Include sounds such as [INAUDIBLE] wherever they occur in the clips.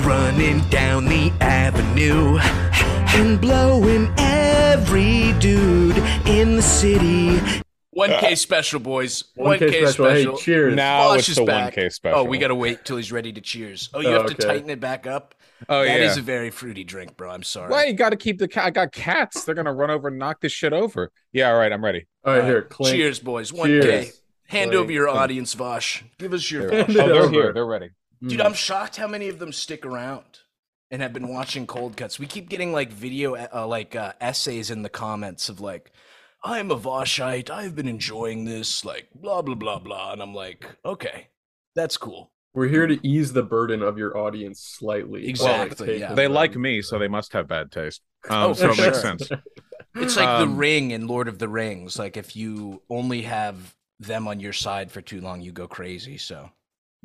running down the avenue and blowing every dude in the city. 1K special, boys. 1K 1K, special. special. Hey, cheers. Now Vaush it's the back. 1K special. Oh, we gotta wait till he's ready to cheers. Oh, you Oh, have to okay. tighten it back up. Oh That yeah. is a very fruity drink, bro. I'm sorry. Why you got to keep the cat? I got cats. They're gonna run over and knock this shit over. Yeah, all right. I'm ready. All right, Uh, here, clink. Cheers, boys. 1K. Cheers. Hand Clink, over your audience, Vaush. Give us your Oh, they're over. here. They're ready. Dude, Mm. I'm shocked how many of them stick around and have been watching cold cuts. We keep getting like video, uh, like uh, essays in the comments of like, "I'm a Vaushite. I've been enjoying this." Like blah blah blah blah, and I'm like, okay, that's cool. We're here to ease the burden of your audience slightly. Exactly, taking yeah. They them. like me, so they must have bad taste. [LAUGHS] Um, Oh, so for it makes sense. It's like Um, the Ring in Lord of the Rings. Like if you only have them on your side for too long, you go crazy. So,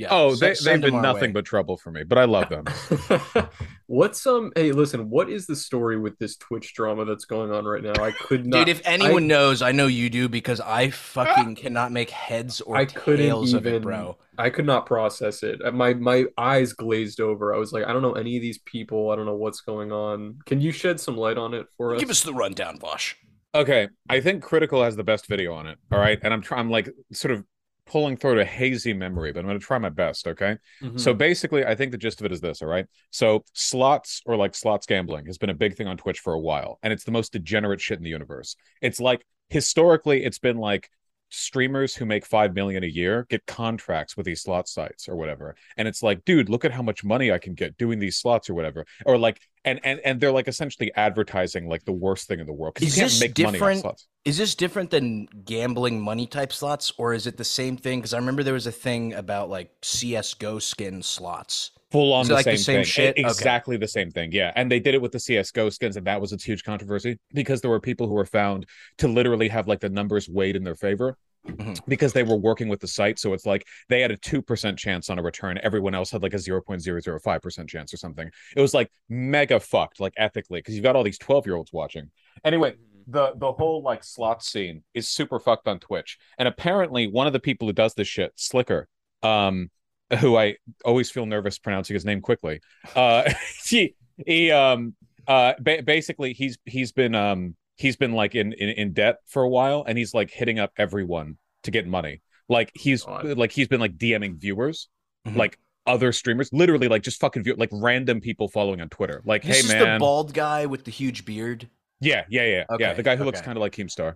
yeah. Oh, they, send they've them been nothing way. but trouble for me, but I love them. [LAUGHS] What's um? Hey, listen. What is the story with this Twitch drama that's going on right now? I could not. Dude, if anyone knows, I know you do because I fucking cannot make heads or I couldn't tails of it, bro. I could not process it. Uh, My my eyes glazed over. I was like, I don't know any of these people. I don't know what's going on. Can you shed some light on it for us? Give us the rundown, Vaush. Okay, I think Critikal has the best video on it. All right, and I'm trying. I'm like sort of pulling through a hazy memory, but I'm going to try my best. Okay. Mhm. So basically, I think the gist of it is this, all right? So slots or like slots gambling has been a big thing on Twitch for a while, and it's the most degenerate shit in the universe. It's like historically, it's been like streamers who make 5 million a year get contracts with these slot sites or whatever and it's like dude look at how much money i can get doing these slots or whatever or like and and and they're like essentially advertising like the worst thing in the world because Is you can't this make money on different- slots Is this different than gambling money type slots, or is it the same thing? Because I remember there was a thing about like CS:GO skin slots. Full on the like the same, same thing. shit? E- Okay. Exactly the same thing. Yeah. And they did it with the CSGO skins, and that was a huge controversy because there were people who were found to literally have like the numbers weighed in their favor. Mhm. Because they were working with the site. So it's like they had a 2% chance on a return. Everyone else had like a 0.005% chance or something. It was like mega fucked, like ethically, because you've got all these 12 year olds watching. Anyway, the the whole like slot scene is super fucked on Twitch. And apparently one of the people who does this shit, Sliker, um, who I always feel nervous pronouncing his name quickly. Uh, [LAUGHS] he he um uh ba- basically he's he's been um he's been like in, in in debt for a while, and he's like hitting up everyone to get money. Like he's God. like he's been like DMing viewers, Mhm. like other streamers, literally like just fucking view like random people following on Twitter. Like, This hey is man, the bald guy with the huge beard. yeah, yeah, yeah, yeah. The guy who looks kind of like Keemstar.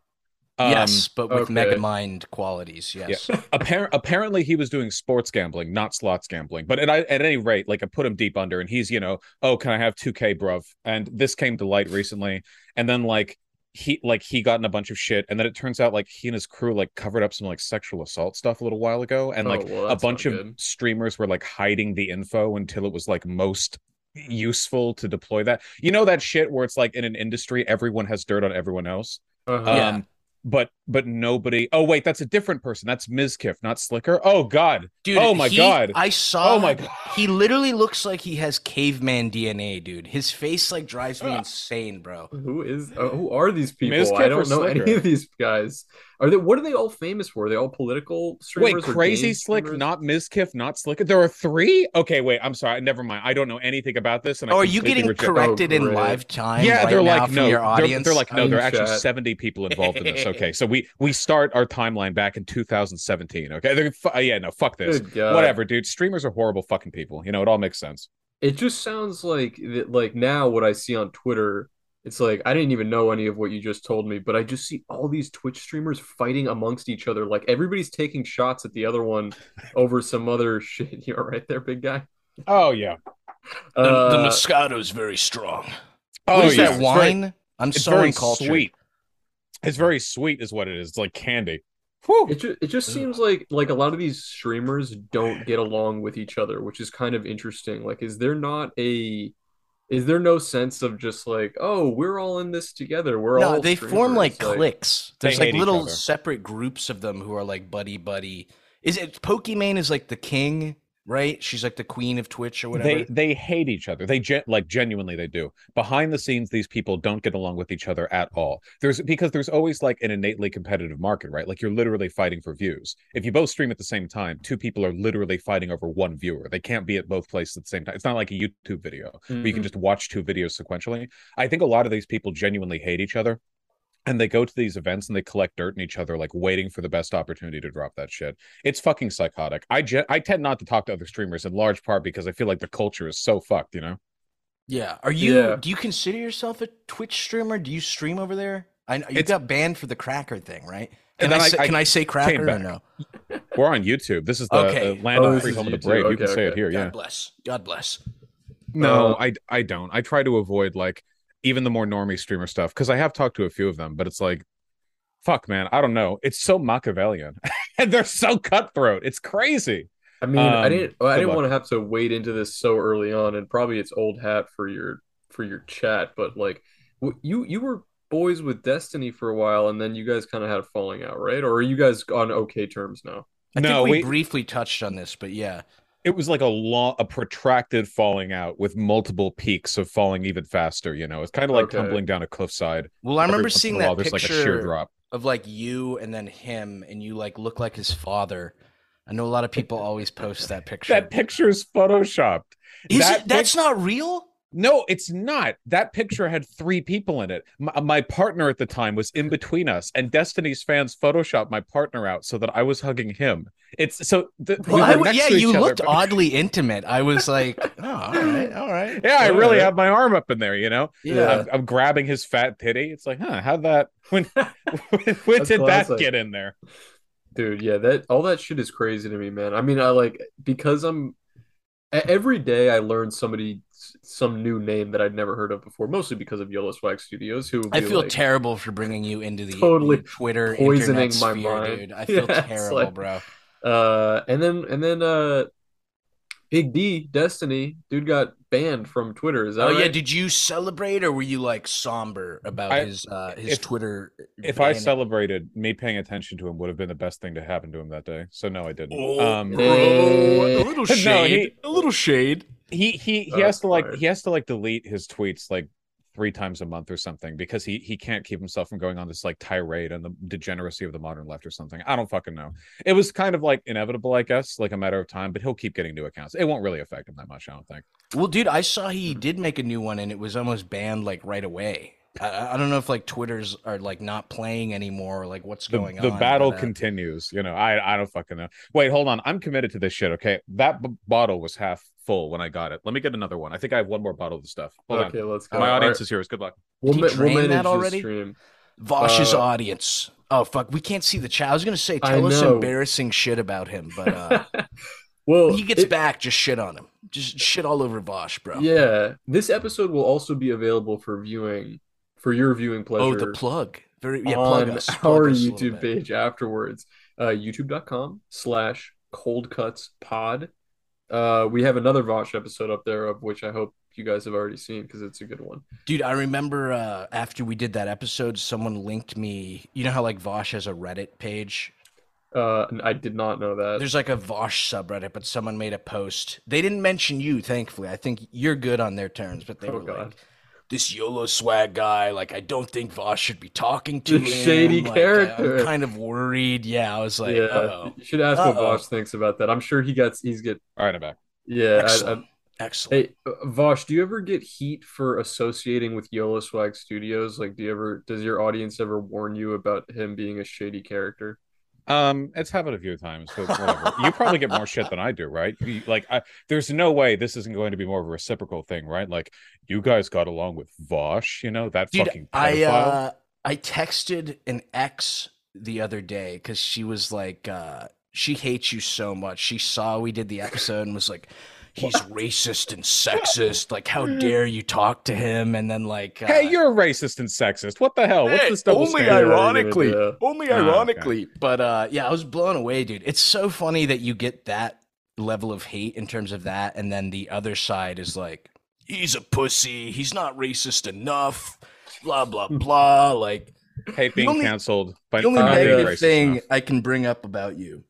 Um, yes, but with okay. mega mind qualities. Yes. [LAUGHS] Appar- apparently he was doing sports gambling, not slots gambling. But at, at any rate, like I put him deep under, and he's you know, oh, can I have two K, bruv? And this came to light recently, and then like he like he got in a bunch of shit, and then it turns out like he and his crew like covered up some like sexual assault stuff a little while ago, and Oh, like well, a bunch of streamers were like hiding the info until it was like most useful to deploy that. You know that shit where it's like in an industry everyone has dirt on everyone else. Uh-huh. Yeah. But but nobody. Oh wait, that's a different person. That's Mizkif, not Sliker. Oh God. Dude, Oh my he- God. I saw. Oh my God. He literally looks like he has caveman DNA, dude. His face like drives me Ah. insane, bro. Who is? Uh, who are these people? Mizkif I don't know any of these guys. Are they? What are they all famous for? Are they all political streamers? Wait, crazy game slick, streamers? not Mizkif, not Sliker. There are three. Okay, wait. I'm sorry. Never mind. I don't know anything about this. And I Oh, are you getting reject- corrected in live time? Yeah, right they're now like from no. your They're, audience. they're like no. There are actually 70 people involved in this. Okay, so we [LAUGHS] we we start our timeline back in 2017. Okay, they're fu- uh, yeah, no, fuck this. Whatever, dude. Streamers are horrible fucking people. You know, it all makes sense. It just sounds like that- like now what I see on Twitter. It's like I didn't even know any of what you just told me, but I just see all these Twitch streamers fighting amongst each other. Like everybody's taking shots at the other one [LAUGHS] over some other shit. [LAUGHS] You're right there, big guy. Oh yeah. The, the Uh, Moscato is very strong. Oh what is yeah. that It's very- wine? I'm It's so very uncultured. sweet. It's very sweet, is what it is. It's like candy. Whew. It just it just seems like like a lot of these streamers don't get along with each other, which is kind of interesting. Like, is there not a is there no sense of just like, oh, we're all in this together. We're No, all they form like streamers," cliques. There's like little separate groups of them who are like buddy buddy. Is it Pokimane is like the king right? She's like the queen of Twitch or whatever. They they hate each other. They gen- like genuinely they do. Behind the scenes, these people don't get along with each other at all. There's because there's always like an innately competitive market, right? Like you're literally fighting for views. If you both stream at the same time, two people are literally fighting over one viewer. They can't be at both places at the same time. It's not like a YouTube video where you can Mhm. just watch two videos sequentially. I think a lot of these people genuinely hate each other. And they go to these events and they collect dirt in each other, like waiting for the best opportunity to drop that shit. It's fucking psychotic. I ge- I tend not to talk to other streamers in large part because I feel like the culture is so fucked, you know. yeah. Are you? Yeah. Do you consider yourself a Twitch streamer? Do you stream over there? I know you It's- got banned for the cracker thing, right? Can And I, I- say, I can I say cracker or no? [LAUGHS] We're on YouTube. This is the, Okay. the land Oh, of free is home of the YouTube. brave. you can Okay, say it okay. here, God yeah. bless. God bless. No, Uh, I I don't. I try to avoid like even the more normie streamer stuff because I have talked to a few of them, but it's like, fuck, man, I don't know. It's so Machiavellian, [LAUGHS] and they're so cutthroat. It's crazy. I mean, I Um, didn't. I didn't luck. want to have to wade into this so early on, and probably it's old hat for your for your chat. But like, you you were boys with Destiny for a while, and then you guys kind of had a falling out, right? Or are you guys on okay terms now? I no, think we, we briefly touched on this, but yeah. It was like a long, a protracted falling out with multiple peaks of falling even faster. You know, it's kind of like Okay. tumbling down a cliffside. Well, I Every remember seeing a while, that there's like a sheer picture drop. of like you and then him, and you like look like his father. I know a lot of people always post that [LAUGHS] picture. That picture's photoshopped. Is that it? That's not real. No, it's not. That picture had three people in it. My, uh, my partner at the time was in between us, and Destiny's fans photoshopped my partner out so that I was hugging him. It's so. The, we I were w- next yeah, you other, looked but- [LAUGHS] oddly intimate. I was like, [LAUGHS] oh, all right, all right. Yeah, I really right. have my arm up in there. You know, Yeah. I'm, I'm grabbing his fat titty. It's like, huh? How'd that? [LAUGHS] When when, when That's did that get in there? Dude, yeah, that all that shit is crazy to me, man. I mean, I like because I'm every day I learn somebody some new name that I'd never heard of before, mostly because of Yellow Swag Studios, who I feel like, terrible for bringing you into the Totally the Twitter poisoning my sphere, mind. dude. I [LAUGHS] feel Yeah, terrible, like- bro. Uh, and then and then uh, Big D Destiny dude got banned from Twitter. Is that Oh yeah, did you celebrate or were you like somber about I- his uh his if- Twitter? If I celebrated, me paying attention to him would have been the best thing to happen to him that day. So no, I didn't. Oh, um, bro, a little [LAUGHS] No, shade, he- a little shade. He he he has to like he has to like delete his tweets like three times a month or something because he he can't keep himself from going on this like tirade on the degeneracy of the modern left or something. I don't fucking know. It was kind of like inevitable, I guess, like a matter of time. But he'll keep getting new accounts. It won't really affect him that much, I don't think. Well, dude, I saw he did make a new one and it was almost banned like right away. I, I don't know if like Twitter's are like not playing anymore or like what's The, going the on. The battle but, uh, continues. You know, I I don't fucking know. Wait, hold on. I'm committed to this shit. Okay, that b- bottle was half full when I got it. Let me get another one. I think I have one more bottle of the stuff. Hold okay, let's go. My All audience right, is yours. Good luck. we'll, Did he ma- we'll drain manage that already? stream. Vaush's Uh, audience. Oh fuck, we can't see the chat. I was gonna say tell us embarrassing shit about him, but uh [LAUGHS] well, when he gets it- back, just shit on him. Just shit all over Vaush, bro. Yeah, this episode will also be available for viewing, for your viewing pleasure. Oh, the plug. Very yeah, plug on our plug us a little YouTube page afterwards. Uh, YouTube.com slash Cold Cuts Pod. Uh, we have another Vaush episode up there, of which I hope you guys have already seen because it's a good one. Dude, I remember uh, after we did that episode, someone linked me. You know how like Vaush has a Reddit page? Uh, I did not know that. There's like a Vaush subreddit, but someone made a post. They didn't mention you, thankfully. I think you're good on their terms, but they Oh, were God. like, this YOLO swag guy, like, I don't think Vaush should be talking to The him. shady Like, character. I'm kind of worried. Yeah, I was like, yeah, oh, you should ask what Uh-oh. Vaush thinks about that. I'm sure he gets. He's get. All right, I'm back. Yeah. I- I- excellent. excellent. Hey, uh, Vaush, do you ever get heat for associating with YOLO Swag Studios? Like, do you ever, does your audience ever warn you about him being a shady character? Um, it's happened a few times, but whatever. you probably get more shit [LAUGHS] than I do, right? You- like, I, there's no way this isn't going to be more of a reciprocal thing, right? Like, you guys got along with Vaush, you know that Dude, fucking I pedophile. uh, I texted an ex the other day because she was like, uh, she hates you so much. She saw we did the episode and was like, he's racist and sexist. Like, how dare you talk to him? And then like, uh, hey, you're a racist and sexist. What the hell? What's Hey, this double only standard? ironically, Yeah. only Ah, okay. ironically. But uh, yeah, I was blown away, dude. It's so funny that you get that level of hate in terms of that, and then the other side is like, he's a pussy. He's not racist enough. Blah blah blah. Like hey, being only- canceled by the only for negative thing enough. I can bring up about you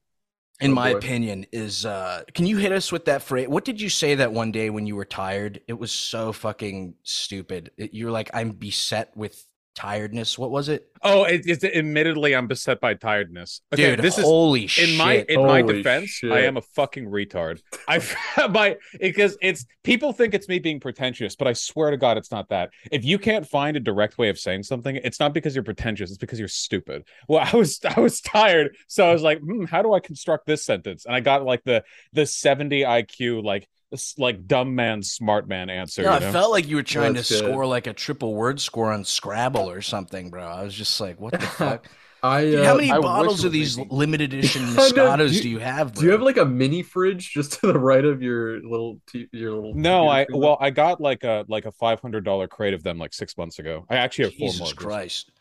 in Oh, my boy. opinion, is uh can you hit us with that phrase? What did you say that one day when you were tired? It was so fucking stupid. It- You're like, I'm beset with tiredness. What was it? Oh, it, it's admittedly I'm beset by tiredness. Okay, Dude, this is holy shit. in my in my defense, shit. I am a fucking retard. I [LAUGHS] my because it's people think it's me being pretentious, but I swear to God, it's not that. If you can't find a direct way of saying something, it's not because you're pretentious; it's because you're stupid. Well, I was I was tired, so I was like, hmm, how do I construct this sentence? And I got like the the seventy IQ like this like dumb man smart man answer. no, you I felt like you were trying That's to good. score like a triple word score on Scrabble or something, bro. I was just like, what the [LAUGHS] fuck? I Dude, uh, how many I bottles of these easy. limited [LAUGHS] edition I Moscatos do you- do you have, bro? Do you have like a mini fridge just to the right of your little t- your little? No, I well, I got like a like a five hundred dollar crate of them like six months ago. I actually have four Jesus more. Christ.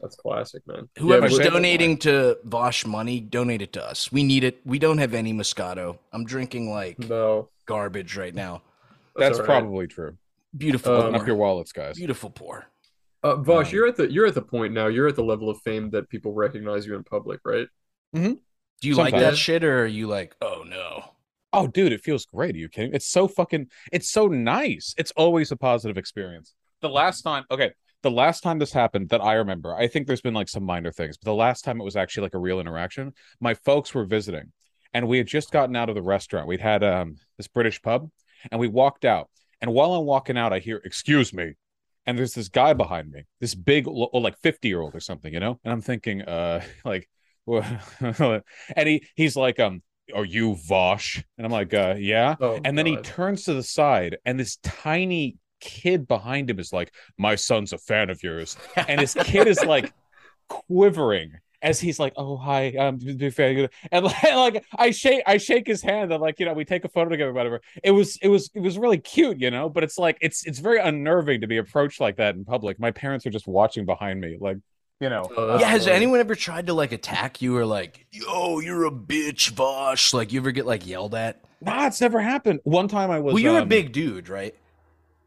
That's classic, man. Whoever's my but- favorite donating to Vaush money, donate it to us. We need it. We don't have any Moscato. I'm drinking like No, garbage right now. That's all right. probably true. Beautiful Um, up your wallets, guys. Beautiful pour. Uh, Vaush, Um, you're at the you're at the point now. You're at the level of fame that people recognize you in public, right? Hmm. Do you like that shit or are you like, oh no? Oh, dude, it feels great. Are you kidding? It's so fucking. It's so nice. It's always a positive experience. The last time, okay, the last time this happened that I remember, I think there's been like some minor things, but the last time it was actually like a real interaction. My folks were visiting, and we had just gotten out of the restaurant. We'd had um this British pub, and we walked out. And while I'm walking out, I hear, "Excuse me," and there's this guy behind me, this big, lo- like 50 year old or something, you know. And I'm thinking, uh, [LAUGHS] like, [LAUGHS] and he he's like, um, are you Vaush? And I'm like, uh, yeah. Oh, And then he turns to the side, and this tiny kid behind him is like, My son's a fan of yours. And his kid is like [LAUGHS] quivering as he's like, Oh, hi, um, big fan. And [LAUGHS] like, like I shake I shake his hand and like, you know, we take a photo together, whatever. It was it was it was really cute, you know, but it's like it's it's very unnerving to be approached like that in public. My parents are just watching behind me, like, you know. That's yeah, has funny. anyone ever tried to like attack you or like, yo, you're a bitch, Vaush? Like you ever get like yelled at? Nah, it's never happened. One time I was well, you're a um, big dude, right?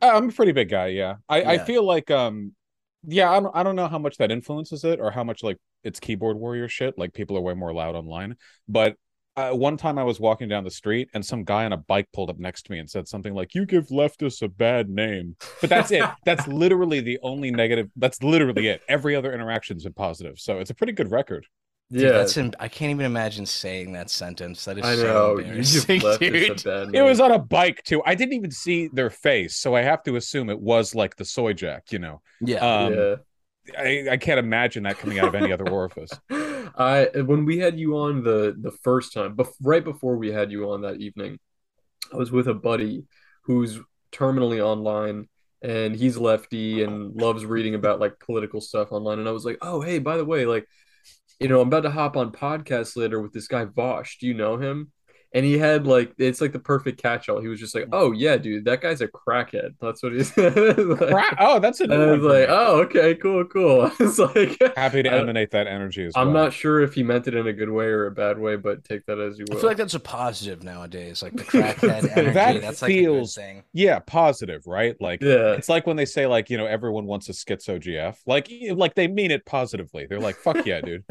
Uh, I'm a pretty big guy, yeah. I, I feel like um yeah, I don't I don't know how much that influences it or how much like it's keyboard warrior shit. Like people are way more loud online. But uh, one time I was walking down the street and some guy on a bike pulled up next to me and said something like, "You give leftists a bad name." But that's it. [LAUGHS] that's literally the only negative. That's literally it. Every other interaction's been positive, so it's a pretty good record. Dude, Yeah, that's im- I can't even imagine saying that sentence. That is I so know. [LAUGHS] You just embarrassing, [LAUGHS] left dude. us It was on a bike too. I didn't even see their face, so I have to assume it was like the soy jack. You know, Yeah. um, yeah. I, I can't imagine that coming out of any other orifice. [LAUGHS] I when we had you on the the first time, bef- right before we had you on that evening, I was with a buddy who's terminally online and he's lefty and loves reading about like political stuff online. And I was like, oh hey, by the way, like, you know, I'm about to hop on podcast later with this guy Vaush. Do you know him? And he had like it's like the perfect catch-all. He was just like, "Oh yeah, dude, that guy's a crackhead." That's what he's [LAUGHS] said. Like- Cra- oh, that's a and new I was like, "Oh, okay, cool, cool." [LAUGHS] I was like, Happy to I- emanate that energy as I'm well. not sure if he meant it in a good way or a bad way, but take that as you will. I feel like that's a positive nowadays. Like the [LAUGHS] crackhead energy. That that's like feels- a good thing. Yeah, positive, right? Like yeah, it's like when they say like, you know, everyone wants a schizo GF. Like like they mean it positively. They're like, fuck yeah, dude.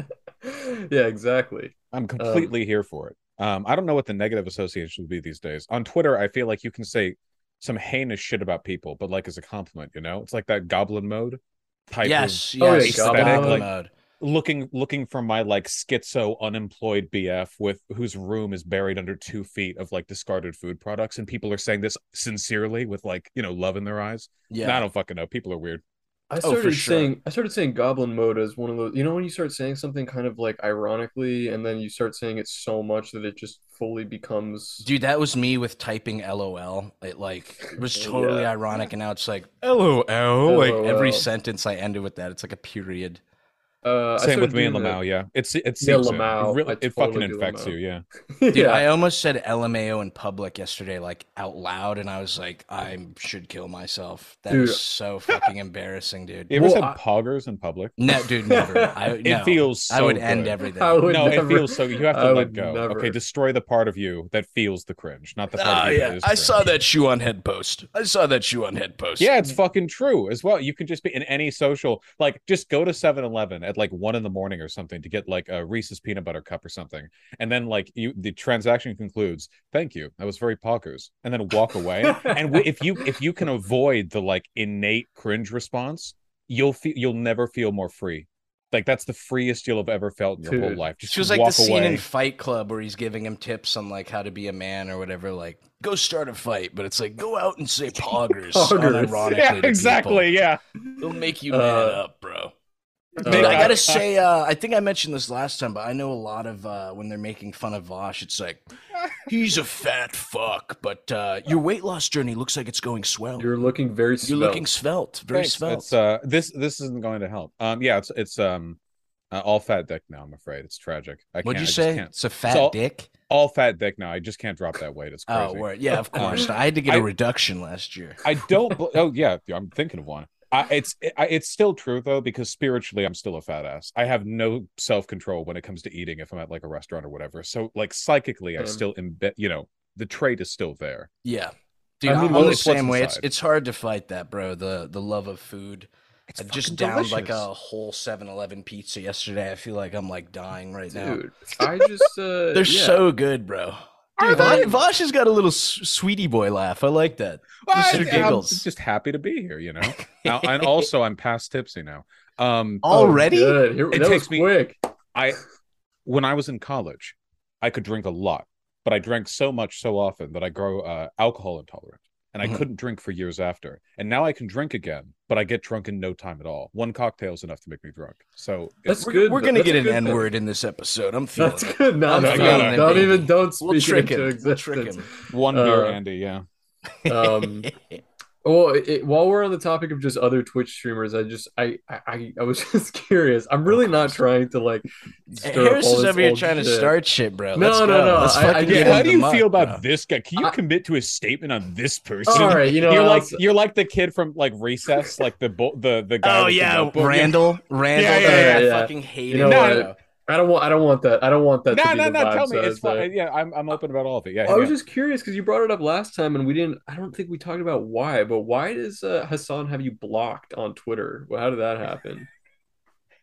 [LAUGHS] yeah, exactly. I'm completely here for it. Um, I don't know what the negative association would be these days. On Twitter, I feel like you can say some heinous shit about people, but like as a compliment, you know? It's like that goblin mode type Yes, Oh, yes. yeah, goblin goblin mode. looking looking for my like schizo unemployed BF with whose room is buried under two feet of like discarded food products, and people are saying this sincerely with like you know love in their eyes. yeah. I don't fucking know. People are weird. I Oh, for started sure. saying I started saying goblin mode as one of those. You know when you start saying something kind of like ironically, and then you start saying it so much that it just fully becomes. Dude, that was me with typing LOL. It like it was [LAUGHS] totally Yeah. ironic, and now it's like LOL. Like every sentence I ended with that. It's like a period. Uh, I Same with me and doing that. Lamau. Yeah, it's it's Yeah, it. Lamau. It, really, it totally fucking infects Lamau. you. Yeah. [LAUGHS] Dude, yeah. I almost said LMAO in public yesterday, like out loud, and I was like, I should kill myself. That Dude. is so fucking embarrassing, dude. You ever Well, said I- poggers in public? No, dude, never. [LAUGHS] I, It no. feels. So I would end everything. I would no, never- it feels so. You have to let go. never. Okay, destroy the part of you that feels the cringe, not the part Oh of you that yeah, is I cringe. saw that shoe on head post. I saw that shoe on head post. Yeah, it's fucking true as well. You can just be in any social, like, just go to 7 Eleven at like one in the morning or something to get like a Reese's peanut butter cup or something, and then like you the transaction concludes, thank you, that was very poggers, and then walk away. and w- if you if you can avoid the like innate cringe response, you'll feel you'll never feel more free. Like that's the freest you'll have ever felt in your whole life. Just It feels like walk the scene away. in Fight Club where he's giving him tips on like how to be a man or whatever. Like, go start a fight, but it's like go out and say [LAUGHS] poggers, Poggers. [LAUGHS] yeah, to people. exactly. Yeah. It'll make you man Uh, up, bro. Uh, Dude, I gotta say, uh, I think I mentioned this last time, but I know a lot of uh, when they're making fun of Vaush, it's like he's a fat fuck, but uh, your weight loss journey looks like it's going swell. You're, You're looking very svelte. You're looking svelte, very Thanks. svelte. It's uh this this isn't going to help. Um yeah, it's it's um uh, all fat dick now, I'm afraid. It's tragic. I What'd you I say? can't- It's a fat all- dick. All fat dick now. I just can't drop that weight. It's crazy. Oh, word. yeah, of course. I had to get a I- reduction last year. I don't. oh yeah, I'm thinking of one. I, it's I, it's still true though because spiritually I'm still a fat ass. I have no self control when it comes to eating if I'm at like a restaurant or whatever. So like psychically, I Um, still embed. You know, the trait is still there. Yeah. Dude, I mean, I'm the it's same way. It's inside. it's hard to fight that, bro. The the love of food. It's I just fucking downed like a whole 7-Eleven pizza yesterday. I feel like I'm like dying right now. Dude, I just uh [LAUGHS] They're yeah. so good, bro. Are Dude, they? Vaush has got a little sweetie boy laugh. I like that. Just for I, am just happy to be here. You know, [LAUGHS] Now- and also I'm past tipsy now. Um, Oh, Already? good. Here, It takes me- quick. I when I was in college, I could drink a lot, but I drank so much so often that I grow uh, alcohol intolerant, and I Mhm. couldn't drink for years after. And now I can drink again, but I get drunk in no time at all. One cocktail is enough to make me drunk. So That's it's, We're, good. we're gonna get an N word in this episode. I'm feeling That's it. good. No, I'm no, feeling no. it, Don't even don't We'll trick it him. into We'll trick him. one beer, Uh, Andy. Yeah. Um, [LAUGHS] Well, it, while we're on the topic of just other Twitch streamers, I just I I, I was [LAUGHS] just curious. I'm really not trying to like. stir up Harris all is this over here old trying to shit. start shit, bro. No, Let's no, go. no, Let's I- I get get. How do you muck, feel about bro. this guy? Can you I- commit to a statement on this person? All right, you know, you're like s- you're like the kid from like Recess, like the bo- the the guy. Oh with the yeah, notebook. Randall. Randall. Yeah, yeah, dude, yeah, I fucking hate You know No, what? bro. I don't want I don't want that. I don't want that. No, to be no, the no. Tell vibes me, as it's fine. the- Yeah, I'm I'm open about all of it. Yeah, I was just curious because you brought it up last time and we didn't. I don't think we talked about why, but why does uh, Hasan have you blocked on Twitter? Well, how did that happen? [LAUGHS]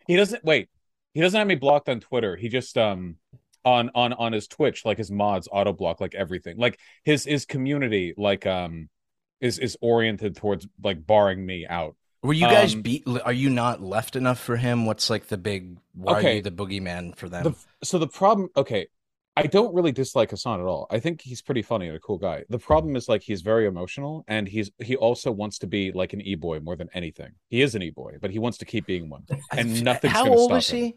He doesn't wait. He doesn't have me blocked on Twitter. He just um on on on his Twitch, like his mods auto block like everything. Like his his community like um is is oriented towards like barring me out. Were you guys Um, beat? Are you not left enough for him? What's like the big? Why are you the boogeyman for them? The, so the problem, okay, I don't really dislike Hasan at all. I think he's pretty funny and a cool guy. The problem is like he's very emotional and he's he also wants to be like an e-boy more than anything. He is an e-boy, but he wants to keep being one. [LAUGHS] And f- nothing's How gonna old stop is him. he?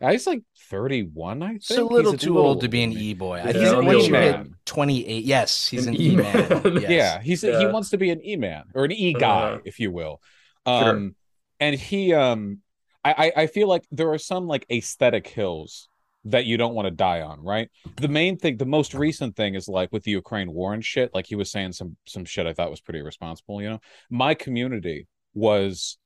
Uh, He's like 31, I think. It's a little He's too little old to be an older than me. e-boy. Yeah, I think I'm once the you hit E-man. 28, yes, he's An an e-man. E-man. [LAUGHS] yes. Yeah, he's he wants to be an e-man or an e-guy, Uh, if you will. Sure. Um and he um I, I I feel like there are some like aesthetic hills that you don't want to die on, right? The main thing, the most recent thing is like with the Ukraine war and shit, like he was saying some some shit I thought was pretty irresponsible, you know. My community was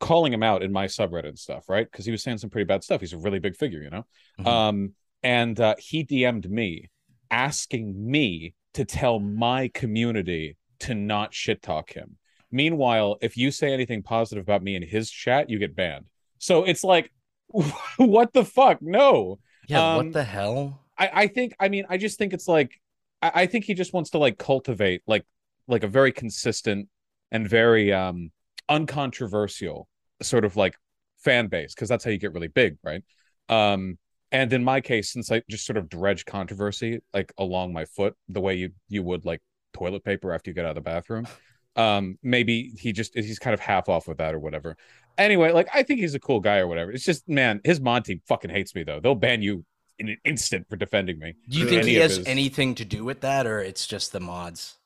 calling him out in my subreddit and stuff, right? Because he was saying some pretty bad stuff. He's a really big figure, you know. Mhm. Um, and uh, he DM'd me asking me to tell my community to not shit talk him. Meanwhile, if you say anything positive about me in his chat, you get banned. So it's like, [LAUGHS] what the fuck? No. Yeah, Um, what the hell? I, I think I mean I just think it's like I, I think he just wants to like cultivate like like a very consistent and very um uncontroversial sort of like fan base because that's how you get really big, right? Um and in my case, since I just sort of dredge controversy like along my foot the way you you would like toilet paper after you get out of the bathroom, um maybe he just he's kind of half off with that or whatever. Anyway, like I think he's a cool guy or whatever. It's just man, his mod team fucking hates me though. They'll ban you in an instant for defending me. Do you think he has his- anything to do with that, or it's just the mods?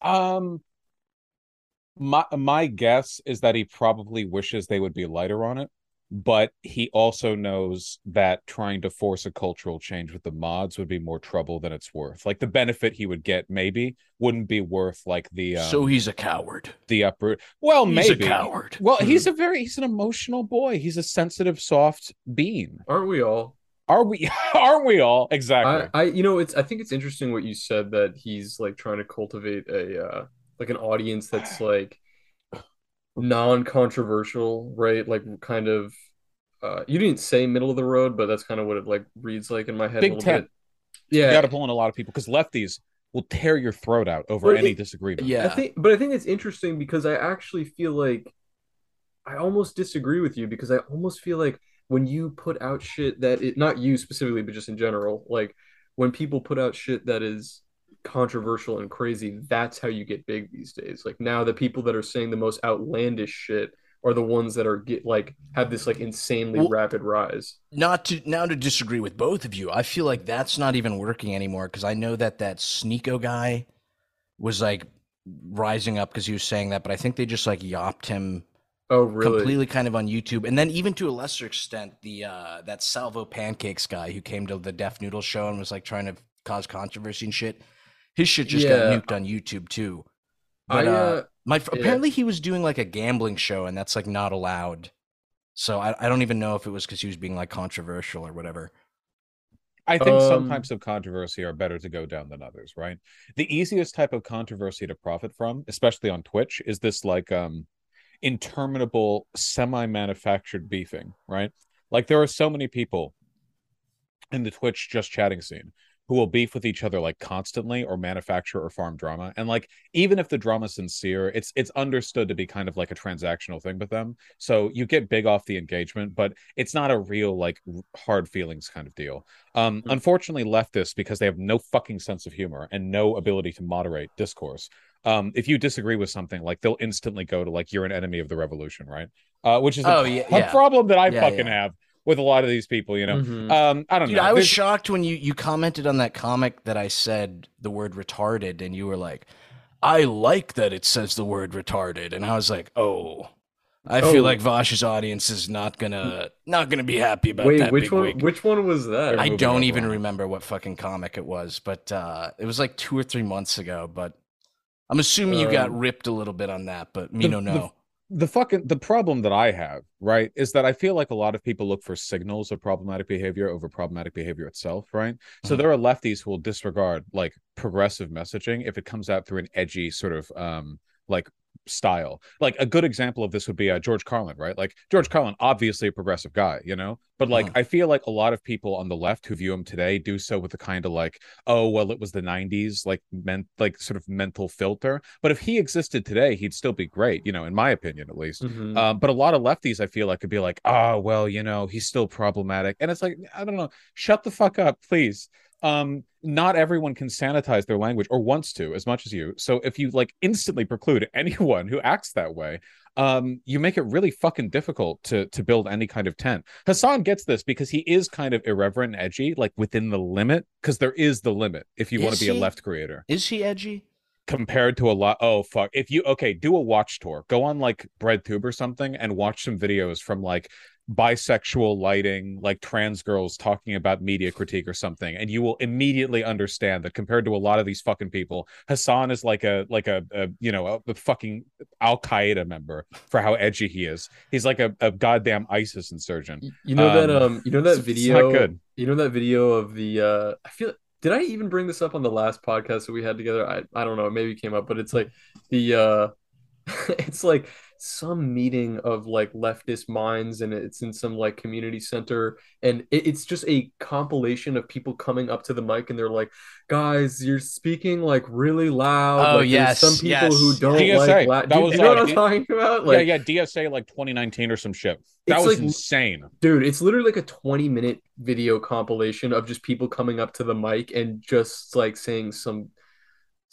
Um, my my guess is that he probably wishes they would be lighter on it, but he also knows that trying to force a cultural change with the mods would be more trouble than it's worth. Like the benefit he would get maybe wouldn't be worth like the um, so he's a coward. the upper. Well, He's maybe. a coward. Well, he's a very he's an emotional boy. He's a sensitive, soft being. Aren't we all? Are we? [LAUGHS] Aren't we all? Exactly. I, I you know it's I think it's interesting what you said that he's like trying to cultivate a uh like an audience that's like non-controversial, right? Like kind of uh, you didn't say middle of the road, but that's kind of what it like reads like in my head. Big a little tent. bit. You Yeah, got to pull in a lot of people because lefties will tear your throat out over Well, any it- disagreement. Yeah. I think, but I think it's interesting because I actually feel like I almost disagree with you because I almost feel like when you put out shit that it not you specifically, but just in general, like when people put out shit that is controversial and crazy, that's how you get big these days. Like now, the people that are saying the most outlandish shit are the ones that are get like have this like insanely Well- rapid rise. not to now to disagree with both of you. I feel like that's not even working anymore because I know that that Sneako guy was like rising up because he was saying that, but I think they just like yopped him Oh, really? completely kind of on YouTube, and then even to a lesser extent, the uh that Salvo Pancakes guy who came to the Deaf Noodle show and was like trying to cause controversy and shit. His shit just Yeah. got nuked on YouTube too. I uh, uh, my yeah. apparently he was doing like a gambling show, and that's like not allowed. So I, I don't even know if it was because he was being like controversial or whatever. I think some Um, types of controversy are better to go down than others, right? The easiest type of controversy to profit from, especially on Twitch, is this like um interminable semi-manufactured beefing, right? Like there are so many people in the Twitch just chatting scene who will beef with each other like constantly or manufacture or farm drama. And like even if the drama's sincere, it's it's understood to be kind of like a transactional thing with them. So you get big off the engagement, but it's not a real like hard feelings kind of deal. Um, Mhm. unfortunately, leftists because they have no fucking sense of humor and no ability to moderate discourse. Um, if you disagree with something, like they'll instantly go to like you're an enemy of the revolution, right? Uh, which is a, Oh, yeah, a yeah. problem that I Yeah, fucking have with a lot of these people. You know, mhm. um, I don't Dude, know. I was There's- shocked when you you commented on that comic that I said the word retarded, and you were like, "I like that it says the word retarded," and I was like, "Oh." I Oh. feel like Vaush's audience is not gonna not gonna be happy about Wait, that. which big one? wig. Which one was that? I don't even on it. remember what fucking comic it was, but uh, it was like two or three months ago. But I'm assuming you got Um, ripped a little bit on that, but me the- no the- no. The fucking the problem that I have, right, is that I feel like a lot of people look for signals of problematic behavior over problematic behavior itself, right? So Mhm. there are lefties who will disregard like progressive messaging if it comes out through an edgy sort of um like style. Like a good example of this would be uh, George Carlin, right? Like George Carlin, obviously a progressive guy, you know, but like Mhm. I feel like a lot of people on the left who view him today do so with a kind of like, oh well, it was the '90s, like meant like sort of mental filter. But if he existed today, he'd still be great, you know, in my opinion at least. Mhm. Um, but a lot of lefties, I feel like, could be like, oh, well, you know, he's still problematic. And it's like, I don't know, shut the fuck up, please. Um, not everyone can sanitize their language or wants to as much as you. So if you like instantly preclude [LAUGHS] anyone who acts that way, um, you make it really fucking difficult to to build any kind of tent. Hasan gets this because he is kind of irreverent and edgy, like within the limit, because there is the limit if you want to be a left creator Is he edgy? compared to a lot oh fuck if you okay do a watch tour go on like breadtube or something and watch some videos from like bisexual lighting like trans girls talking about media critique or something and you will immediately understand that compared to a lot of these fucking people Hasan is like a like a, a you know a, a fucking al-qaeda member for how edgy he is he's like a, a goddamn isis insurgent You know that Um, um you know that it's- it's video not good. you know that video of the uh I feel did I even bring this up on the last podcast that we had together? I I don't know, maybe it came up, but it's like the uh [LAUGHS] it's like some meeting of like leftist minds and it's in some like community center and it, it's just a compilation of people coming up to the mic and they're like guys you're speaking like really loud Oh, like, yes, some people who don't DSA, like la- that Do was you know what I'm talking about? Like yeah yeah dsa like 2019 or some shit. That was like- insane. Dude, it's literally like a 20 minute video compilation of just people coming up to the mic and just like saying some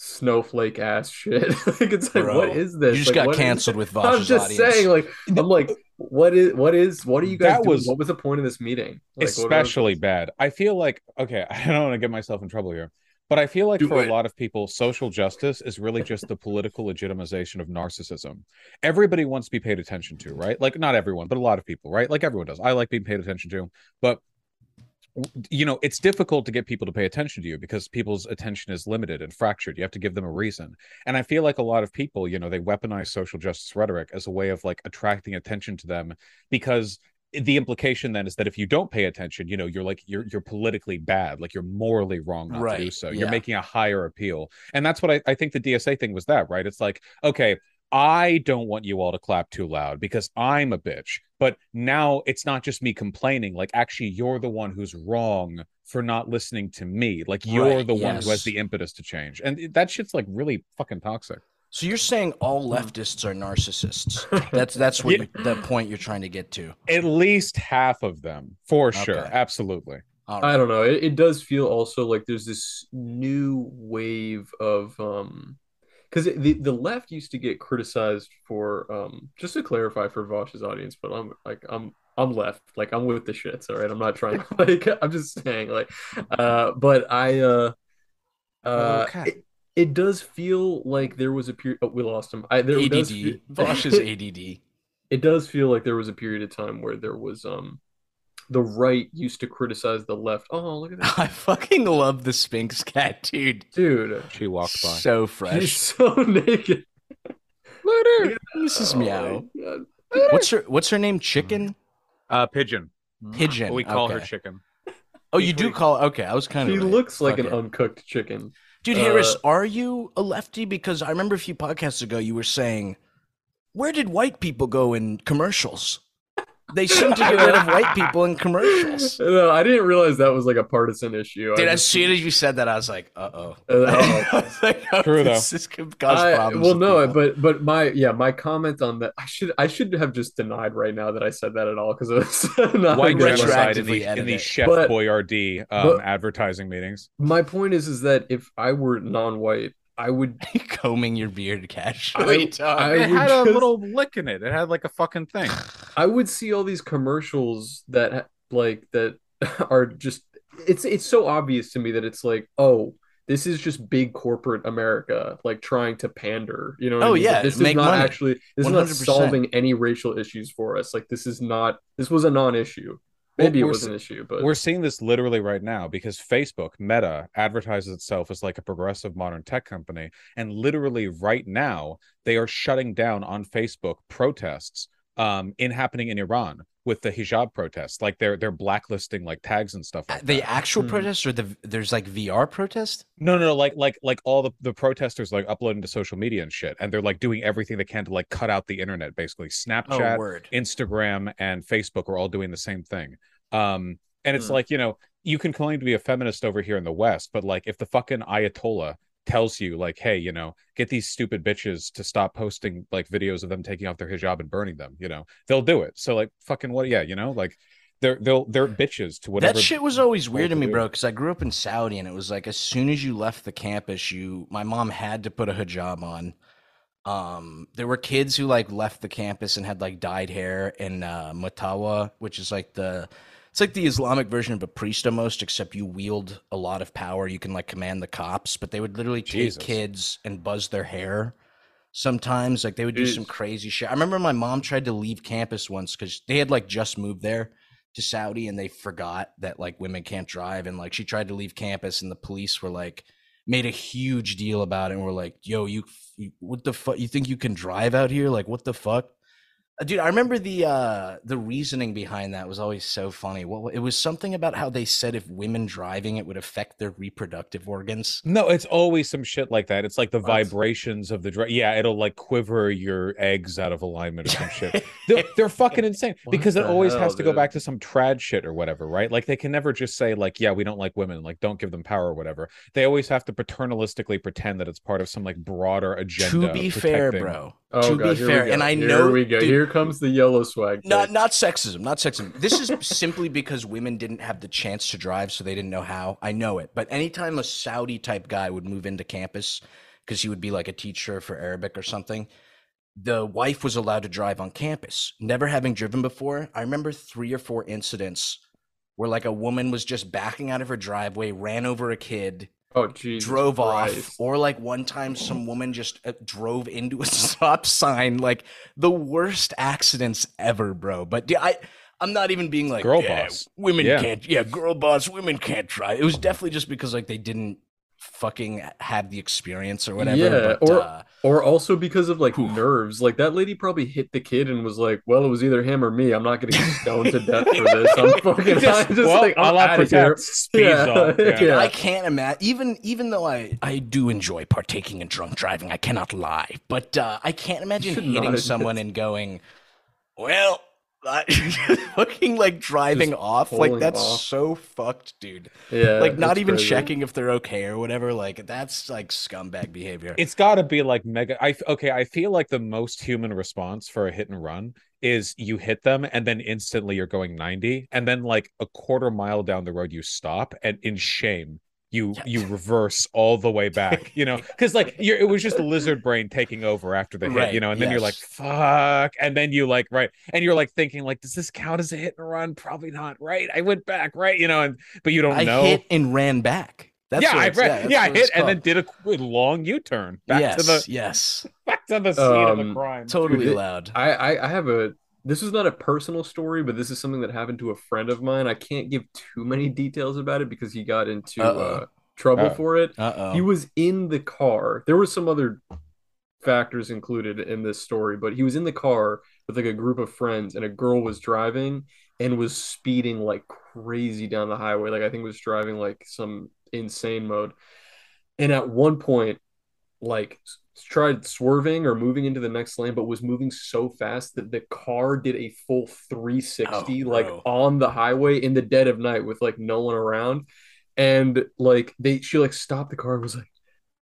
snowflake ass shit. [LAUGHS] like it's like, Bro, what is this? You just Like, got canceled with [LAUGHS] I'm just audience. saying, like, I'm like, what is, what is, what are you guys That doing? was- what was the point of this meeting? Like, what was- especially bad. I feel like okay, [LAUGHS] I don't want to get myself in trouble here, but I feel like Do for it. a lot of people, social justice is really just the political legitimization of narcissism. Everybody wants to be paid attention to, right? Like not everyone, but a lot of people, right? Like everyone does. I like being paid attention to, but you know it's difficult to get people to pay attention to you because people's attention is limited and fractured. You have to give them a reason. And i feel like a lot of people you know they weaponize social justice rhetoric as a way of like attracting attention to them because the implication then is that if you don't pay attention you know you're like you're you're politically bad like you're morally wrong not to do Right, so. You're making a higher appeal. And that's what I, I think the dsa thing was that right? It's like okay I don't want you all to clap too loud because I'm a bitch. But now it's not just me complaining. Like, actually, you're the one who's wrong for not listening to me. Like, you're Right, the one who has the impetus to change. And it- that shit's like really fucking toxic. So you're saying all leftists are narcissists? [LAUGHS] That's that's what Yeah. you, the point you're trying to get to. At least half of them, for sure. Absolutely. All I don't know. It, it does feel also like there's this new wave of um because the the left used to get criticized for um just to clarify for Vaush's audience, but I'm like I'm I'm left. Like I'm with the shits, all right. I'm not trying to [LAUGHS] like I'm just saying like uh but I uh uh Okay. it, it does feel like there was a period oh, we lost him. I there does fe- ADD. Vaush is ADD. [LAUGHS] it does feel like there was a period of time where there was um the right used to criticize the left. Oh, look at that. [LAUGHS] I fucking love the Sphinx cat, dude. Dude, She walked by. So She's fresh. so [LAUGHS] naked. Later, Mrs. Oh Meow. my What's her What's her name? Chicken. Uh, pigeon. Pigeon. we call her chicken. Oh, you do call. Okay, I was kind of. She looks like an uncooked chicken. Dude, Harris, uh, are you a lefty? Because I remember a few podcasts ago you were saying, "Where did white people go in commercials?" They seem to get rid of white people in commercials. [LAUGHS] No, I didn't realize that was like a partisan issue. Dude, I as soon as you said that, I was like, "Uh oh." [LAUGHS] Uh-oh. True, though. This could cause I- problems. well, with no, people. but but my yeah, my comment on that, I should I should have just denied right now that I said that at all because it was [LAUGHS] not White good genocide in retroactively the, in the. Chef But- Boyardee um, but- advertising meetings. My point is, is that if I were non-white, I would be [LAUGHS] combing your beard casually. I- Tom. I it would had a little lick in it. It had like a fucking thing. I would see all these commercials that like that [LAUGHS] are just it's it's so obvious to me that it's like oh this is just big corporate America like trying to pander you know what oh, I Oh, mean? yeah, this is not money. actually this is not solving any racial issues for us like this is not this was a non-issue maybe it was an issue but We're seeing this literally right now because Facebook, Meta, advertises itself as like a progressive modern tech company. And literally right now, they are shutting down on Facebook protests um, in happening in Iran with the hijab protests. Like they're they're blacklisting like tags and stuff like the that. actual Hmm. protest or the there's like VR protest? No, no, no, like like like all the, the protesters like uploading to social media and shit. And they're like doing everything they can to like cut out the internet, basically. Snapchat, Oh, word. Instagram and Facebook are all doing the same thing. Um, and it's Hmm. like, you know, you can claim to be a feminist over here in the West, but like if the fucking Ayatollah tells you, like, hey, you know, get these stupid bitches to stop posting like videos of them taking off their hijab and burning them, you know, they'll do it. So like fucking what yeah, you know, like they're they'll they're bitches to whatever That shit was always weird to me, bro, because I grew up in Saudi and it was like as soon as you left the campus, you my mom had to put a hijab on. Um, there were kids who like left the campus and had like dyed hair in uh Mutawa, which is like the it's like the Islamic version of a priest almost, except you wield a lot of power. You can like command the cops, but they would literally take Jesus. kids and buzz their hair. Sometimes, like they would do some crazy shit. I remember my mom tried to leave campus once because they had like just moved there to Saudi and they forgot that like women can't drive and like she tried to leave campus and the police were like made a huge deal about it and were like, "Yo, you, you what the fuck? You think you can drive out here? Like, what the fuck?" Uh, Dude, I remember the uh the reasoning behind that was always so funny. Well, it was something about how they said if women driving it would affect their reproductive organs. No, it's always some shit like that. It's like the What? vibrations of the dra- yeah, it'll like quiver your eggs out of alignment or some shit. [LAUGHS] They're, they're fucking insane because it always hell, has to go back to some trad shit or whatever, right? Like they can never just say like, yeah, we don't like women, like don't give them power or whatever. They always have to paternalistically pretend that it's part of some like broader agenda. to be fair, bro. Oh to god be fair, and I here know we go dude, here comes the yellow swag not take. not sexism, not sexism. This is simply because women didn't have the chance to drive, so they didn't know how. I know it, but anytime a Saudi type guy would move into campus, because he would be like a teacher for Arabic or something, the wife was allowed to drive on campus. Never having driven before, I remember three or four incidents where like a woman was just backing out of her driveway, ran over a kid, oh Jesus drove off or like one time some woman just uh, drove into a [LAUGHS] stop sign like the worst accidents ever bro but i i'm not even being like Girl "Yeah, boss." women Yeah. can't yeah girl boss women can't drive it was definitely just because like they didn't fucking had the experience or whatever. Yeah, but, or- uh, Or also because of like Whew. nerves. Like that lady probably hit the kid and was like, "Well, it was either him or me. I'm not getting [LAUGHS] stoned to death for this. I'm [LAUGHS] fucking Just, I'm [LAUGHS] just well, like a I'm la out of here." Yeah. Yeah. yeah. I can't imagine. Even even though I I do enjoy partaking in drunk driving, I cannot lie. But uh, I can't imagine hitting someone and going, well. I, [LAUGHS] fucking like driving Just off like that's off. so fucked dude Yeah, like not even crazy. checking if they're okay or whatever like that's like scumbag behavior It's got to be like mega. I okay. I feel like the most human response for a hit and run is you hit them and then instantly you're going 90 and then like a quarter mile down the road you stop and in shame you Yeah. you reverse all the way back you know? [LAUGHS] Because like you're it was just lizard brain taking over after the hit you know? And then you're like fuck and then you like right and you're like thinking like does this count as a hit and run? Probably not right? I went back right? You know and but you don't I know. hit and ran back. That's yeah what i it's- read that's yeah, i what it's hit and then did a qu- long u-turn back yes to the yes [LAUGHS] back to the scene of the Um, crime. totally Dude, it- allowed I, I I have a this is not a personal story, but this is something that happened to a friend of mine. I can't give too many details about it because he got into uh, trouble Oh. for it. uh-oh He was in the car. There were some other factors included in this story, but he was in the car with like a group of friends, and a girl was driving and was speeding like crazy down the highway. Like I think was driving like some insane mode. And at one point, like tried swerving or moving into the next lane, but was moving so fast that the car did a full 360 Oh, like on the highway in the dead of night with like no one around. And like they she like stopped the car and was like,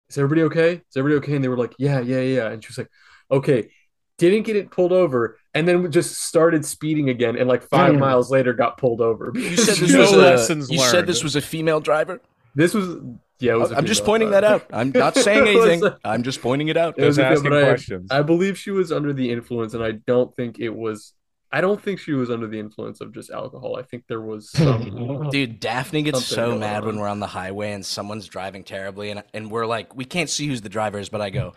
Is everybody okay? Is everybody okay? And they were like, Yeah, yeah, yeah. And she was like, Okay. Didn't get it pulled over and then just started speeding again and like five Hmm. miles later got pulled over. you said [LAUGHS] this No was a, lessons you said this was a female driver this was yeah, it was a i'm just pointing that out i'm not [LAUGHS] saying It was anything a- i'm just pointing it out It was Just a bit, asking but I- questions. I believe she was under the influence, and I don't think it was. I don't think she was under the influence of just alcohol. I think there was some. [LAUGHS] Dude, Daphne gets so going mad when we're on the highway and someone's driving terribly, and and we're like, we can't see who's the driver is, but I go,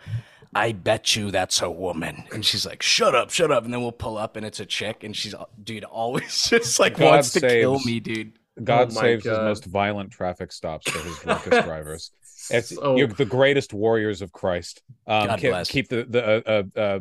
I bet you that's a woman, and she's like, shut up, shut up, and then we'll pull up and it's a chick, and she's dude always [LAUGHS] just like God wants to kill me, dude. God Oh my saves his most violent traffic stops for his [LAUGHS] drunkest drivers. It's So- you're the greatest warriors of Christ. Um, God keep, bless. keep the the uh, uh,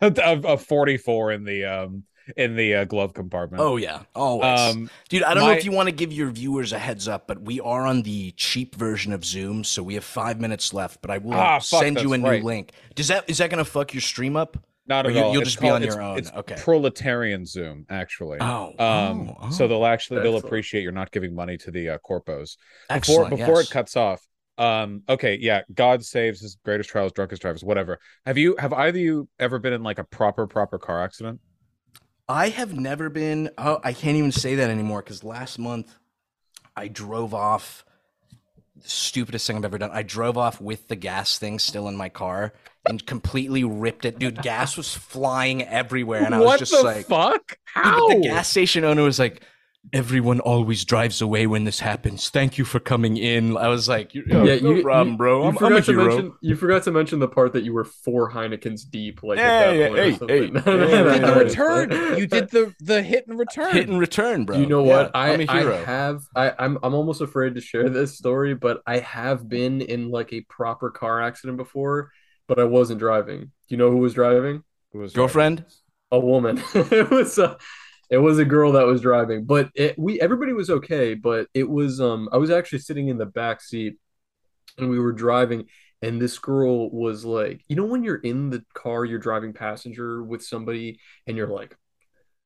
uh, [LAUGHS] a 44 in the um in the uh, glove compartment. Oh yeah, always, um, dude. I don't know if you want to give your viewers a heads up, but we are on the cheap version of Zoom, so we have five minutes left. But I will Ah, fuck, send you a that's new right. link. Does that is that gonna fuck your stream up? Not or at you- all. you'll It's just be on your own. It's Okay. proletarian Zoom actually. Oh, Um, oh, so oh. they'll actually they'll Excellent. appreciate you're not giving money to the uh, corpos before Excellent, before yes. it cuts off. Um, okay, yeah, God saves his greatest trials, drunkest drivers, whatever. Have you have either of you ever been in like a proper proper car accident? I have never been. Oh, I can't even say that anymore because last month I drove off. Stupidest thing I've ever done. I drove off with the gas thing still in my car and completely ripped it. Dude, gas was flying everywhere, and I was what just the like, fuck? How? the gas station owner was like, "Everyone always drives away when this happens. Thank you for coming in." I was like, oh, "You- Yeah, no you- problem, bro. You I'm, I'm forgot a to hero." mention. You forgot to mention the part that you were four Heinekens deep, like Yeah, at that yeah, point or hey, hey, No, no, yeah, no, you did the return. You did the the hit and return. Hit and return, bro. You know Yeah, what? I I'm a I hero. have I I'm I'm almost afraid to share this story, but I have been in like a proper car accident before, but I wasn't driving. Do you know who was driving? Who was Girlfriend? A woman. [LAUGHS] it was a it was a girl that was driving, but it, we everybody was okay, but it was um I was actually sitting in the back seat and we were driving and this girl was like, you know when you're in the car, you're driving passenger with somebody and you're like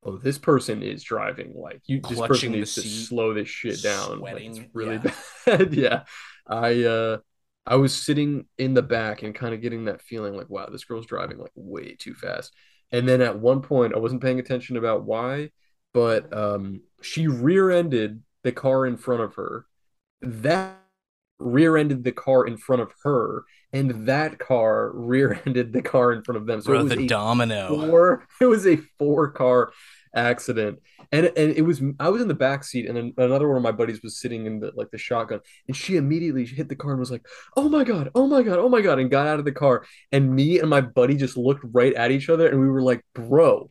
Oh, this person is driving like you. This Clutching person needs to slow this shit down. Like, it's really yeah. bad. [LAUGHS] yeah, I uh, I was sitting in the back and kind of getting that feeling like, wow, this girl's driving like way too fast. And then at one point, I wasn't paying attention about why, but um, she rear-ended the car in front of her. That rear-ended the car in front of her, and that car [LAUGHS] rear-ended the car in front of them. So Bro, it was the a domino. four. [LAUGHS] It was a four-car accident, and and it was I was in the back seat, and another one of my buddies was sitting in the like the shotgun, and she immediately hit the car and was like, "Oh my god, oh my god, oh my god," and got out of the car, and me and my buddy just looked right at each other, and we were like, "Bro."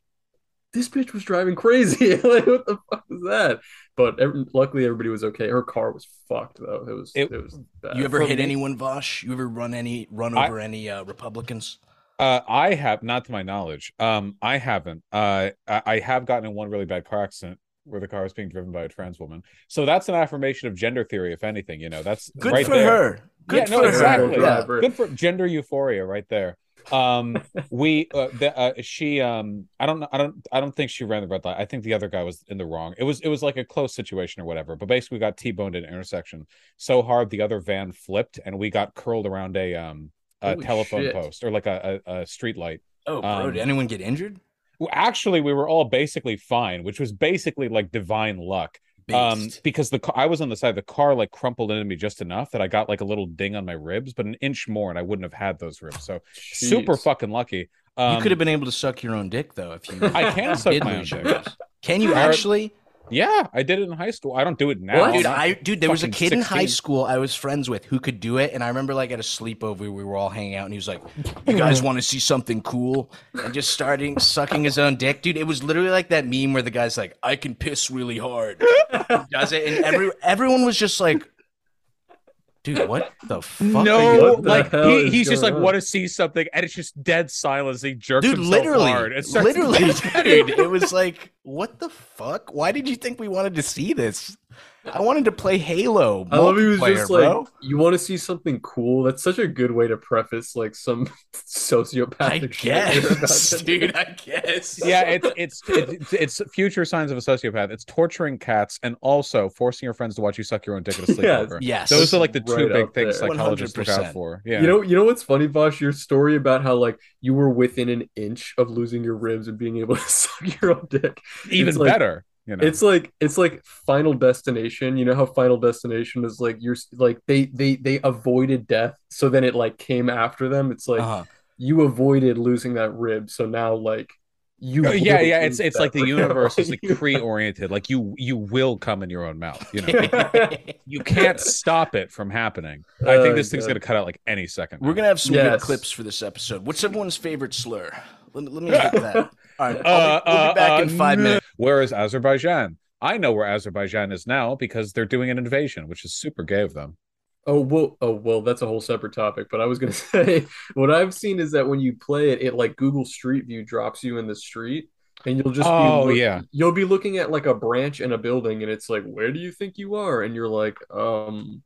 this bitch was driving crazy. [LAUGHS] like, what the fuck was that? But every, luckily, everybody was okay. Her car was fucked though. It was. It, It- was. Bad. You ever From hit me- anyone, Vaush? You ever run any run I- over any uh, Republicans? Uh, I have not to my knowledge. Um, I haven't. Uh, I, I have gotten in one really bad car accident where the car was being driven by a trans woman. So that's an affirmation of gender theory, if anything. You know, that's Good right for there. her. Good yeah, for no, her. exactly. Yeah. Good for gender euphoria, right there. Um, [LAUGHS] we, uh, the, uh, she, um, I don't know, I don't, I don't think she ran the red light. I think the other guy was in the wrong. It was, it was like a close situation or whatever. But basically, we got t-boned at an intersection so hard the other van flipped, and we got curled around a um a Holy telephone shit. post or like a a, a street light. Oh, bro, Um, did anyone get injured? Well, actually, we were all basically fine, which was basically like divine luck. Um, because the car, I was on the side, of the car like crumpled into me just enough that I got like a little ding on my ribs, but an inch more, and I wouldn't have had those ribs. So super fucking lucky. Um, you could have been able to suck your own dick though if you. [LAUGHS] I can [LAUGHS] suck my own dick. Can you actually? Yeah, I did it in high school. I don't do it now. What? Dude, I'm not I dude, there was a fucking kid in high school I was friends with who could do it, and I remember like at a sleepover we were all hanging out, and he was like, "You guys want to see something cool?" and just starting sucking his own dick, dude. It was literally like that meme where the guy's like, "I can piss really hard," does it, and every everyone was just like, "Dude, what the fuck?" no, you the like he, he's just like, on? want to see something, and it's just dead silence. He jerks Dude, himself literally, hard. It starts- literally, [LAUGHS] dude. It was like, what the fuck? Why did you think we wanted to see this? I wanted to play Halo. I love he was multiplayer, just like, bro. you want to see something cool? That's such a good way to preface like some [LAUGHS] sociopathic I shit you're about [LAUGHS] guess, to dude. I guess. yeah, it's it's it's it's future signs of a sociopath. It's torturing cats and also forcing your friends to watch you suck your own dick at [LAUGHS] a Yes. sleepover. Yes. Those are like the two Right big things there. psychologists look out for. Yeah. You know, you know what's funny, Vaush? Your story about how like you were within an inch of losing your ribs and being able to suck your own dick. even it's like- better. You know, It's like it's like Final Destination. You know how Final Destination is like you're like they they they avoided death, so then it like came after them. It's like Uh-huh. you avoided losing that rib, so now like you. Oh, yeah, yeah. It's it's like the universe is like You- [LAUGHS] pre-oriented. Like you you will come in your own mouth. You know, [LAUGHS] [LAUGHS] you can't stop it from happening. I Oh, think this thing's God. gonna cut out like any second. We're gonna have some good clips for this episode. What's everyone's favorite slur? Let me, let me hit that. All right, Uh, I'll be, we'll uh, be back uh, in five minutes. Where is Azerbaijan? I know where Azerbaijan is now because they're doing an invasion, which is super gay of them. Oh well, oh well, that's a whole separate topic. But I was gonna [LAUGHS] say, what I've seen is that when you play it, it like Google Street View drops you in the street, and you'll just Oh, be look- yeah. you'll be looking at like a branch in a building, and it's like, where do you think you are? And you're like, um,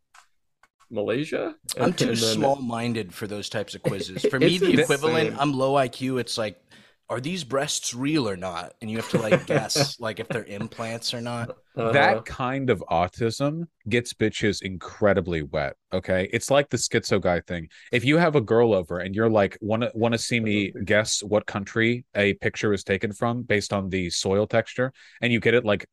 Malaysia. I'm And- too and then- small-minded for those types of quizzes. For [LAUGHS] me, It's the equivalent, insane. I'm low IQ. It's like, are these breasts real or not? And you have to like [LAUGHS] guess like if they're implants or not. That uh-huh. kind of autism gets bitches incredibly wet okay it's like the schizo guy thing if you have a girl over and you're like want to want to see me guess what country a picture is taken from based on the soil texture and you get it like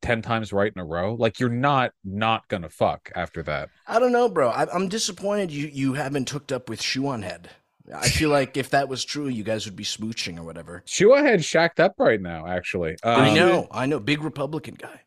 10 times right in a row like you're not not gonna fuck after that I don't know, bro. I, I'm disappointed you you haven't hooked up with Shoe on Head. I feel like if that was true, you guys would be smooching or whatever. Shua had shacked up right now actually I Um, know, I know. Big Republican guy.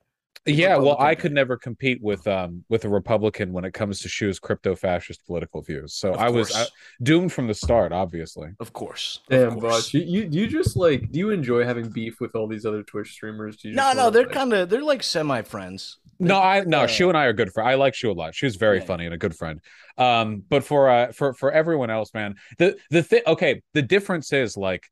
Big yeah well i guy. could never compete with um with a republican when it comes to Shua's crypto fascist political views so Of i was course. uh, doomed from the start obviously Of course. of Damn, course. Vaush, you, you do you just like do you enjoy having beef with all these other Twitch streamers? Do you No, no, wanna, they're like- kind of they're like semi friends. No, I no, uh, Shu and I are good friends. I like Shu a lot. She was very Yeah. funny and a good friend. Um, but for uh for for everyone else, man, the the thing okay, the difference is like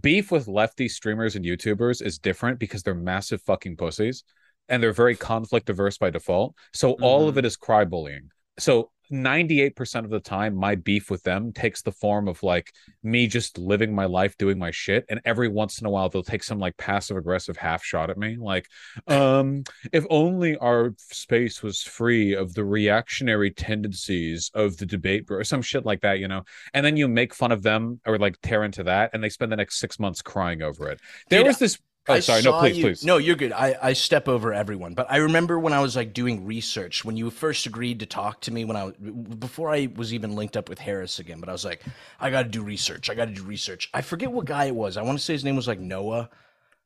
beef with lefty streamers and YouTubers is different because they're massive fucking pussies and they're very [LAUGHS] conflict averse by default. So all of it is cry bullying. So 98% of the time my beef with them takes the form of like me just living my life doing my shit and every once in a while they'll take some like passive aggressive half shot at me like um if only our space was free of the reactionary tendencies of the debate or some shit like that you know? And then you make fun of them or like tear into that and they spend the next 6 months crying over it. There Dude, was this oh I sorry no please you- please No, you're good. I, I step over everyone, but I remember when I was like doing research when you first agreed to talk to me when I before I was even linked up with Harris again. But I was like, I got to do research. I got to do research. I forget what guy it was. I want to say his name was like Noah.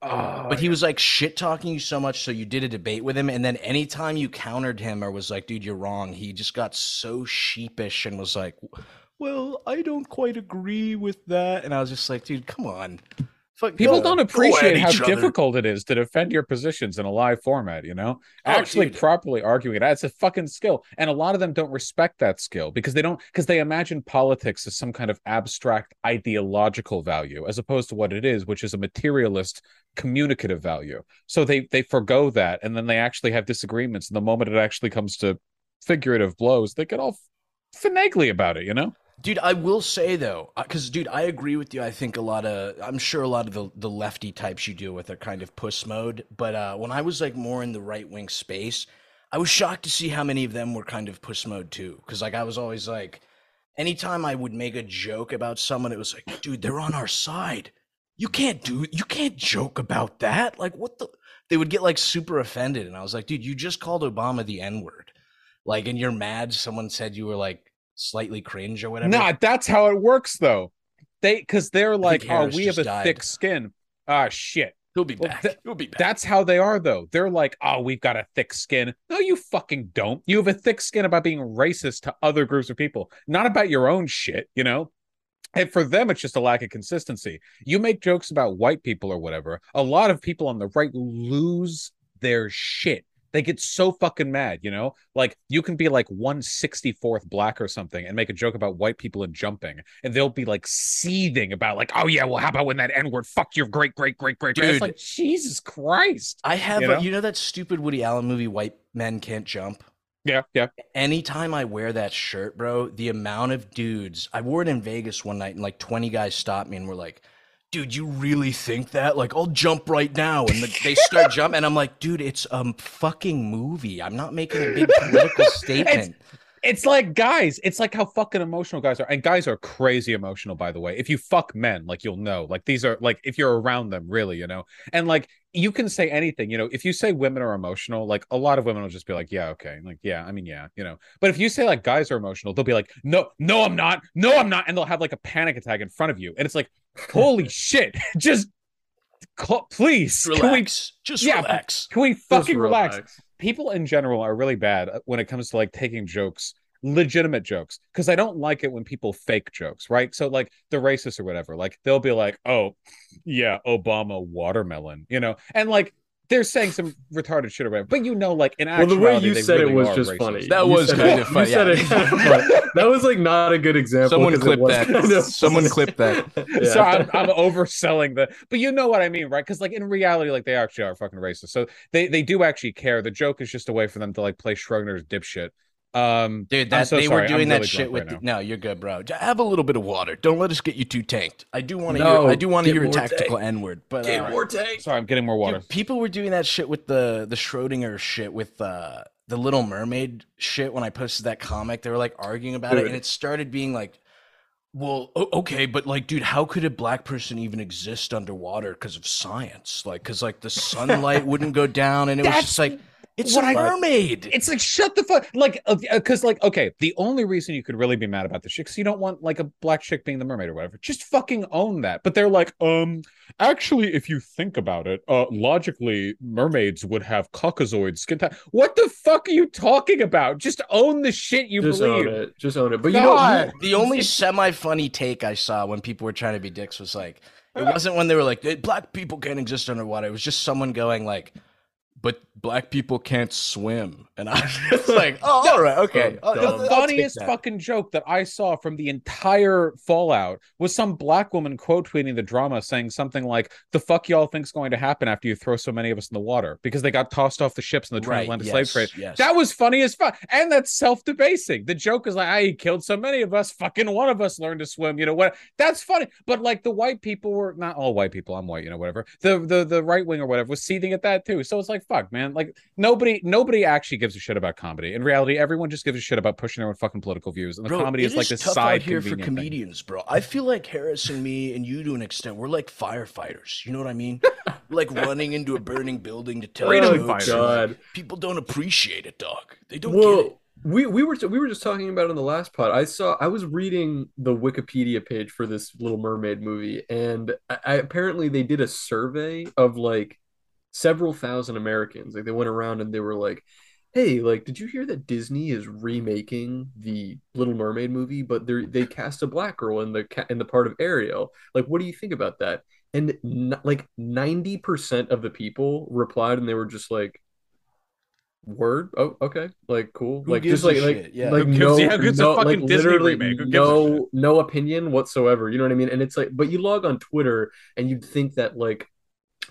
Oh, But he was like shit talking you so much, so you did a debate with him, and then anytime you countered him or was like, "Dude, you're wrong," he just got so sheepish and was like, "Well, I don't quite agree with that," and I was just like, "Dude, come on, People don't appreciate how other. difficult it is to defend your positions in a live format, you know? Oh, Actually dude. properly arguing it. It's a fucking skill. And a lot of them don't respect that skill because they don't because they imagine politics as some kind of abstract ideological value as opposed to what it is, which is a materialist communicative value. So they they forego that and then they actually have disagreements. And the moment it actually comes to figurative blows, they get all finagly about it, you know? Dude, I will say though, because dude, I agree with you. I think a lot of, I'm sure a lot of the the lefty types you deal with are kind of puss mode. But uh, when I was like more in the right wing space, I was shocked to see how many of them were kind of puss mode too. Because like I was always like, anytime I would make a joke about someone, it was like, dude, they're on our side. You can't do, you can't joke about that. Like what the? They would get like super offended, and I was like, dude, you just called Obama the N word, like, and you're mad someone said you were like slightly cringe or whatever. Nah, that's how it works though. They because they're like, oh, we have a died. thick skin. Ah, shit. He'll be Well, back. th- He'll be back. That's how they are though. They're like, oh, we've got a thick skin. No, you fucking don't. You have a thick skin about being racist to other groups of people, not about your own shit, you know? And for them, it's just a lack of consistency. You make jokes about white people or whatever. A lot of people on the right lose their shit. They get so fucking mad, you know? Like you can be like 164th black or something and make a joke about white people and jumping, and they'll be like seething about like, oh yeah, well, how about when that N-word fuck your great great great great great? It's Dude. like Jesus Christ. I have, you know? know? you know that stupid Woody Allen movie, White Men Can't Jump? Yeah, yeah. Anytime I wear that shirt, bro, the amount of dudes, I wore it in Vegas one night and like 20 guys stopped me and were like, dude, you really think that? Like, I'll jump right now. And the, they start [LAUGHS] jumping. And I'm like, dude, it's a fucking movie. I'm not making a big political statement. It's like guys, it's like how fucking emotional guys are. And guys are crazy emotional, by the way. If you fuck men, like you'll know. Like these are like if you're around them, really, you know. And like you can say anything, you know. If you say women are emotional, like a lot of women will just be like, Yeah, okay. Like, yeah, I mean, yeah, you know. But if you say like guys are emotional, they'll be like, No, no, I'm not, no, I'm not, and they'll have like a panic attack in front of you. And it's like, holy shit, [LAUGHS] just call, please. Just Can we relax. Just Yeah, relax. can we Just fucking relax? people in general are really bad when it comes to like taking jokes legitimate jokes because i don't like it when people fake jokes right so like the racist or whatever like they'll be like oh yeah obama watermelon you know and like they're saying some retarded shit or whatever but you know like in Well, the actuality way you said really it was just racist. funny. That You was said kind it- of funny, You said it kind. [LAUGHS] That was like not a good example. Someone 'cause it clip that. [LAUGHS] kind of- Someone clip that. [LAUGHS] Yeah. So I'm, I'm overselling the, but you know what I mean, right? Because like in reality, like they actually are fucking racist. So they they do actually care. The joke is just a way for them to like play Schrodinger's dipshit. Um, Dude, I'm that so they sorry. were I'm doing that really shit with. right the, no, you're good, bro. Have a little bit of water. Don't let us get you too tanked. I do want to No, hear. I do want to hear a more tactical N word, but uh, tank. Sorry, I'm getting more water. dude, people were doing that shit with the the Schrodinger shit with uh, the Little Mermaid shit. When I posted that comic, they were like arguing about it, and it started being like. Well, okay, but like, dude, how could a black person even exist underwater because of science? Like, because like the sunlight wouldn't go down, and it was just like it's what a I- mermaid. It's like shut the fuck like because like okay the only reason you could really be mad about this shit because you don't want like a black chick being the mermaid or whatever just fucking own that but they're like um actually if you think about it uh logically mermaids would have caucasoid skin type what the fuck are you talking about just own the shit you Just believe own it. Just own it. But you God. know, The only semi funny take I saw when people were trying to be dicks was like, it wasn't when they were like, "Eh, black people can't exist underwater. It was just someone going like, but black people can't swim. And I was just [LAUGHS] like, oh, all right, okay. So I'll- dumb. I'll- I'll the funniest fucking joke that I saw from the entire Fallout was some black woman quote tweeting the drama saying something like, The fuck y'all think's going to happen after you throw so many of us in the water? Because they got tossed off the ships in the Right, transatlantic yes, slave trade. yes. That was funny as fuck. And that's self debasing. The joke is like, I killed so many of us. Fucking one of us learned to swim. You know what? That's funny. But like the white people were not all white people. I'm white, you know, whatever. The the the right wing or whatever was seething at that too. So it's like, fuck, man. Like nobody nobody actually gives a shit about comedy. In reality, everyone just gives a shit about pushing their own fucking political views. And the Bro, comedy is like this tough side out here for convenient thing. comedians, bro. I feel like Harris and me and you to an extent, we're like firefighters. You know what I mean? [LAUGHS] like running into a burning building to tell Freedom jokes. fighters. God. people don't appreciate it, dog. They don't get it. Well, we we were we were just talking about it in the last pod. I saw I was reading the Wikipedia page for this Little Mermaid movie, and I, I apparently they did a survey of like several thousand Americans. Like they went around and they were like, "Hey, like, did you hear that Disney is remaking the Little Mermaid movie, but they they cast a black girl in the ca- in the part of Ariel? Like, what do you think about that?" and n- like 90% of the people replied and they were just like word oh okay like cool Who like just like like shit? Yeah. like Who gives- no, yeah, who a no fucking like Disney literally remake? Who gives a no no opinion whatsoever you know what i mean and it's like but you log on twitter and you'd think that like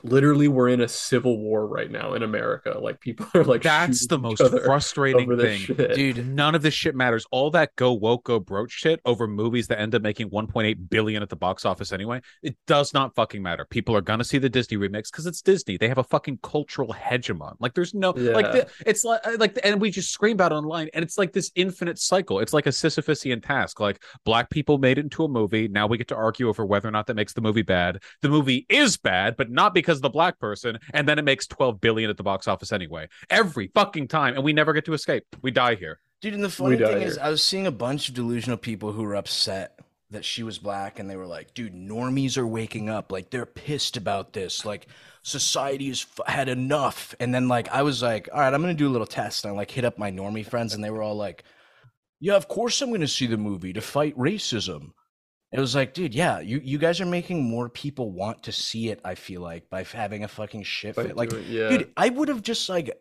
literally we're in a civil war right now in america like people are like That's the most frustrating thing. shit. Dude, None of this shit matters. All that go woke go broke shit over movies that end up making 1.8 billion at the box office anyway. It does not fucking matter. People are gonna see the Disney remix because it's Disney. They have a fucking cultural hegemon. Like there's no like the, it's like like and we just scream about it online and it's like this infinite cycle. It's like a Sisyphusian task. Like black people made it into a movie. Now we get to argue over whether or not that makes the movie bad. The movie is bad, but not because of the black person. And then it makes 12 billion at the box office anyway. Every fucking time, and we never get to escape. We die here. Dude, and the funny thing is. I was seeing a bunch of delusional people who were upset that she was black, and they were like, "Dude, normies are waking up. Like, they're pissed about this. Like, society has f- had enough." And then, like, I was like, "All right, I'm gonna do a little test." And I like hit up my normie friends, and they were all like, "Yeah, of course I'm gonna see the movie to fight racism." It was like, dude, yeah, you you guys are making more people want to see it. I feel like by having a fucking shit fit. Like, doing- yeah dude, I would have just like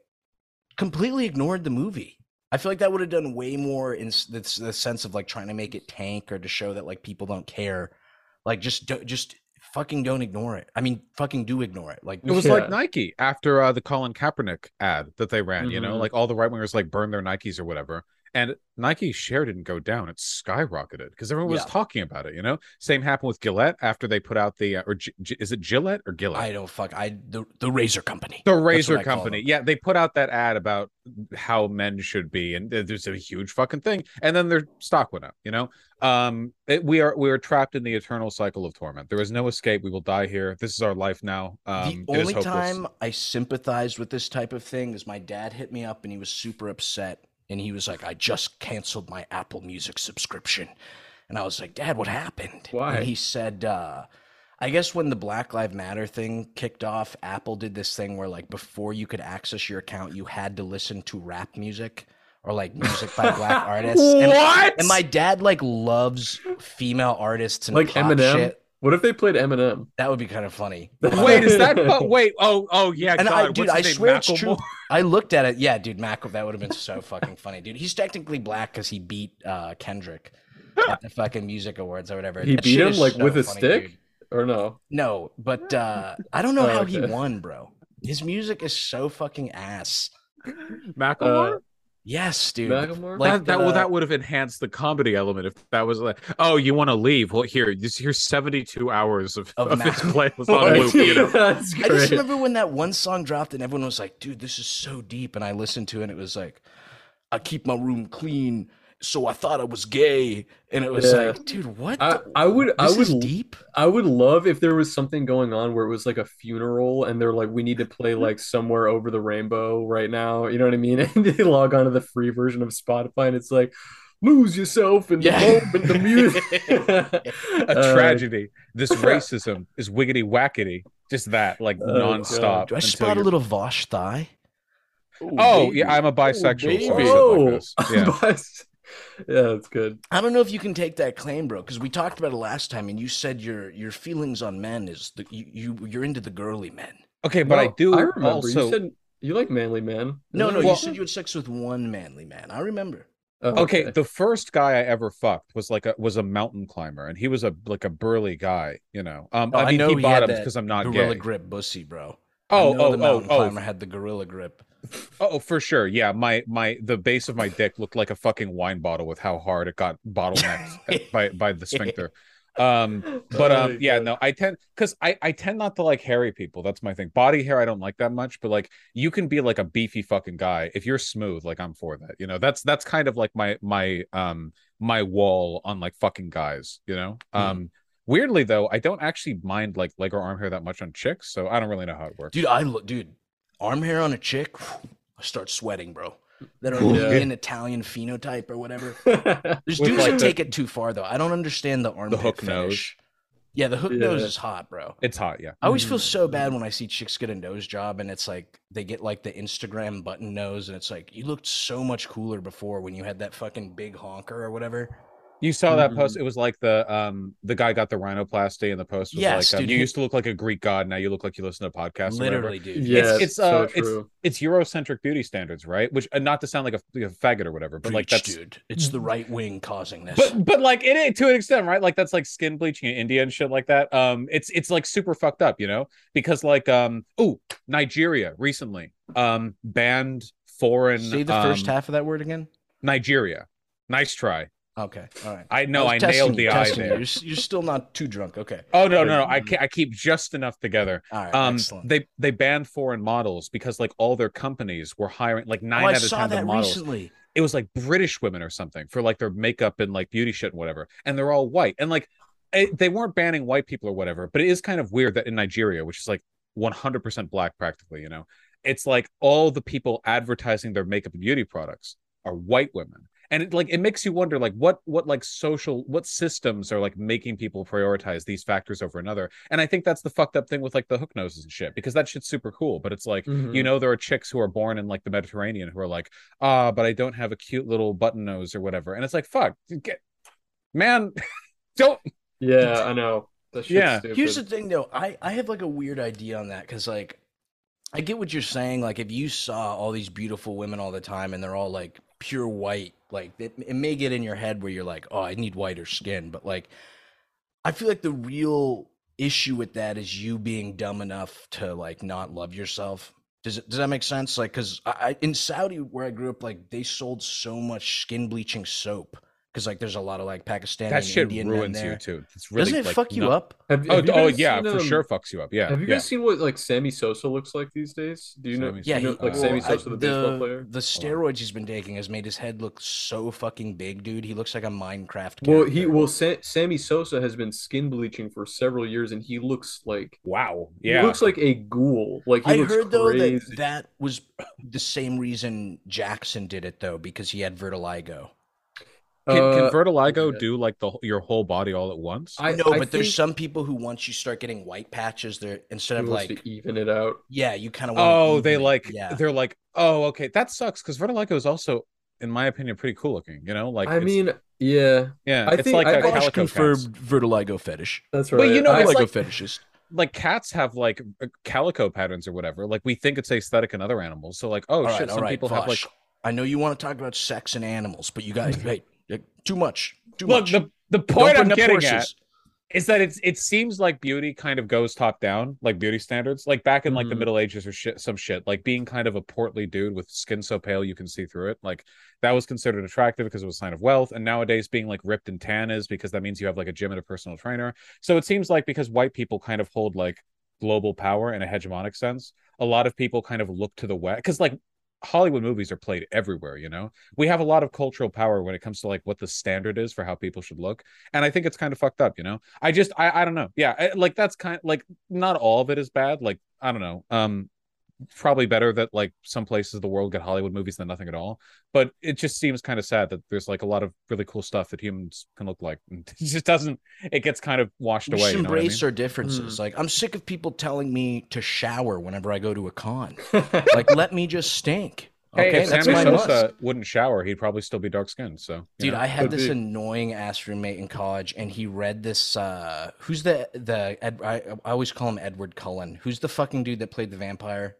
completely ignored the movie. I feel like that would have done way more in the, the sense of like trying to make it tank or to show that like people don't care. Like just do, just fucking don't ignore it. I mean, fucking do ignore it. Like It was Yeah. like Nike after uh, the Colin Kaepernick ad that they ran. You know, Mhm. like all the right wingers like burned their Nikes or whatever. And Nike's share didn't go down; it skyrocketed because everyone was Yeah. talking about it. You know, same happened with Gillette after they put out the uh, or G- G- is it Gillette or Gillette? I don't fuck. I the the Razor Company. the razor company yeah they put out that ad about how men should be and there's a huge fucking thing and then their stock went up you know um it- we are we are trapped in the eternal cycle of torment there is no escape we will die here this is our life now um the only time I sympathized with this type of thing is my dad hit me up and he was super upset and he was like, "I just canceled my Apple Music subscription," and I was like, "Dad, what happened?" Why? And he said, uh, "I guess when the Black Lives Matter thing kicked off, Apple did this thing where like before you could access your account, you had to listen to rap music." Or like music by black [LAUGHS] artists. And, what and my dad like loves female artists and like Eminem. shit. What if they played Eminem? That would be kind of funny. [LAUGHS] wait is that oh, wait oh oh yeah And God, I, dude, I his name? swear it's true. Macklemore? I looked at it. Yeah, dude, Mac, that would have been so fucking funny, dude. He's technically black because he beat uh, Kendrick at the fucking music awards or whatever. He That beat him, like, so with a funny, stick? dude. Or no? No, but uh, I don't know Oh, how he won, bro. His music is so fucking ass. Macklemore? Uh, Yes, dude. Macklemore? Like that, that, the- well, that would have enhanced the comedy element if that was like, oh, you want to leave? Well, here, this here's 72 hours of, Of of, his Macklemore. playlist on [LAUGHS] loop. You know, That's I just remember when that one song dropped and everyone was like, dude, this is so deep. And I listened to it and it was like, I keep my room clean, so I thought I was gay. And it was Yeah. like, dude, what? I, the- I would I would is deep. I would love if there was something going on where it was like a funeral and they're like, we need to play like somewhere over the rainbow right now. You know what I mean? [LAUGHS] And they log on to the free version of Spotify and it's like, lose yourself in the Yeah. moment, the music. [LAUGHS] a Uh, tragedy. This [LAUGHS] racism is wiggity wackety. Just that, like Oh, nonstop. God. Do I until spot a you're- little Vaush thigh? Oh yeah, I'm a bisexual. so baby. said Oh, like this. Yeah. But- [LAUGHS] yeah, that's good. I don't know if you can take that claim, bro, because we talked about it last time, and you said your your feelings on men is the, you, you you're into the girly men. Okay, but I do I remember also. you said you like manly man. No, no, Well- you said you had sex with one manly man. I remember. Oh, okay, the first guy I ever fucked was like a was a mountain climber, and he was a like a burly guy. You know, um, Oh, I mean, he had bottoms because I'm not gorilla gay. grip bussy, bro. Oh, I know oh, the oh, mountain oh, climber had the gorilla grip. Oh, for sure. Yeah, my my the base of my dick looked like a fucking wine bottle with how hard it got bottlenecked [LAUGHS] by by the sphincter. Um, but um, yeah, no, I tend because I I tend not to like hairy people. That's my thing. Body hair I don't like that much, but like you can be like a beefy fucking guy if you're smooth. Like I'm for that. You know, that's that's kind of like my my um my wall on like fucking guys. You know, Hmm. um. Weirdly though, I don't actually mind like leg or arm hair that much on chicks, so I don't really know how it works. Dude, I dude, arm hair on a chick, I start sweating, bro. That are Yeah. an Italian phenotype or whatever. [LAUGHS] There's dudes like, that take it too far though. I don't understand the armpit hook fetish. Yeah, the hook nose is hot, bro. It's hot, yeah. I always feel so bad when I see chicks get a nose job and it's like they get like the Instagram button nose and it's like you looked so much cooler before when you had that fucking big honker or whatever. You saw that Mhm. post. It was like the um the guy got the rhinoplasty, and the post was Yes, like, um, dude, "You used to look like a Greek god. Now you look like you listen to podcasts." or whatever." Literally, dude. Yeah, it's uh, so true. it's Eurocentric beauty standards, right? Which uh, not to sound like a, like a faggot or whatever, but like Preach, that's dude. It's the right wing causing this. but but like it to an extent, right? Like that's like skin bleaching in India and shit like that. Um, it's it's like super fucked up, you know, because like um, oh, Nigeria recently um banned foreign. Say the first um, half of that word again. Nigeria. Nice try. Okay, all right. I know was I, testing nailed the eye you. there. You're, you're still not too drunk. Okay. Oh no, no, no! I ca- I keep just enough together. All right. Um, excellent. they they banned foreign models because like all their companies were hiring like oh, nine I out of saw ten of the that models. recently. It was like British women or something for like their makeup and like beauty shit and whatever, and they're all white and like it, they weren't banning white people or whatever, but it is kind of weird that in Nigeria, which is like one hundred percent black practically, you know, it's like all the people advertising their makeup and beauty products are white women and it like it makes you wonder like what what like social what systems are like making people prioritize these factors over another and i think that's the fucked up thing with like the hook noses and shit because that shit's super cool but it's like Mhm. you know there are chicks who are born in like the mediterranean who are like ah but i don't have a cute little button nose or whatever and it's like fuck get man [LAUGHS] don't yeah, I know. Yeah. stupid. Here's the thing, though. I I have like a weird idea on that because like I get what you're saying. Like if you saw all these beautiful women all the time and they're all like pure white, like it, it may get in your head where you're like, oh, I need whiter skin. But like, I feel like the real issue with that is you being dumb enough to like not love yourself. Does it, does that make sense? Like, cause I, I in Saudi where I grew up, like they sold so much skin bleaching soap because like there's a lot of like Pakistani that and shit Indian men ruins there. you too it's really Doesn't it like, fuck you not- up? Have, oh, you oh yeah seen, for um, sure fucks you up yeah Have you yeah. guys seen what like Sammy Sosa looks like these days? Do you know? Sammy do you Yeah, know, he, like uh, Sammy Sosa, I- the baseball player. The steroids he's been taking has made his head look so fucking big, dude. He looks like a Minecraft. Well, he well, Sa- Sammy Sosa has been skin bleaching for several years, and he looks like wow yeah, he looks like a ghoul. Like he I looks heard though that that was the same reason Jackson did it though, because he had vertigo. Can, Uh, can vertigo yeah. do like the your whole body all at once I no, I but there's some people who once you start getting white patches, they're instead of like to even it out. yeah, you kind of Oh, they like yeah. they're like, oh, okay, that sucks because Vertigo is also, in my opinion, pretty cool looking. You know, like I it's- mean, yeah, yeah, I it's think- like I- a I Vaush confirmed cats. vertigo fetish. that's But right. you know, I- it's Vertigo like- fetishes. Like cats have like uh, calico patterns or whatever. Like we think it's aesthetic in other animals. So like, oh all right, shit, all some right, people have like. I know you want to talk about sex and animals, but you guys, [LAUGHS] hey, too much, too Look, much. the the point I'm getting at is that it's it seems like beauty kind of goes top down, like beauty standards. Like back in like the Mhm. Middle Ages or shit, some shit. Like being kind of a portly dude with skin so pale you can see through it. Like that was considered attractive because it was a sign of wealth. And nowadays, being like ripped and tan is because that means you have like a gym and a personal trainer. So it seems like because white people kind of hold like global power in a hegemonic sense, a lot of people kind of look to the west because like Hollywood movies are played everywhere, you know? We have a lot of cultural power when it comes to like what the standard is for how people should look. And I think it's kind of fucked up, you know? I just I I don't know. Yeah, I, like that's kind like not all of it is bad. Like I don't know. Um probably better that like some places of the world get Hollywood movies than nothing at all. But it just seems kind of sad that there's like a lot of really cool stuff that humans can look like. And [LAUGHS] it just doesn't it gets kind of washed We away. should You know I embrace mean? our differences. Like, I'm sick of people telling me to shower whenever I go to a con. [LAUGHS] Like, let me just stink. Hey, Okay, if that's Sammy my Sosa must. wouldn't shower, he'd probably still be dark skinned. So Dude, know. I had could this be. annoying ass roommate in college, and he read this. uh Who's the the? Ed, I, I always call him Edward Cullen. Who's the fucking dude that played the vampire?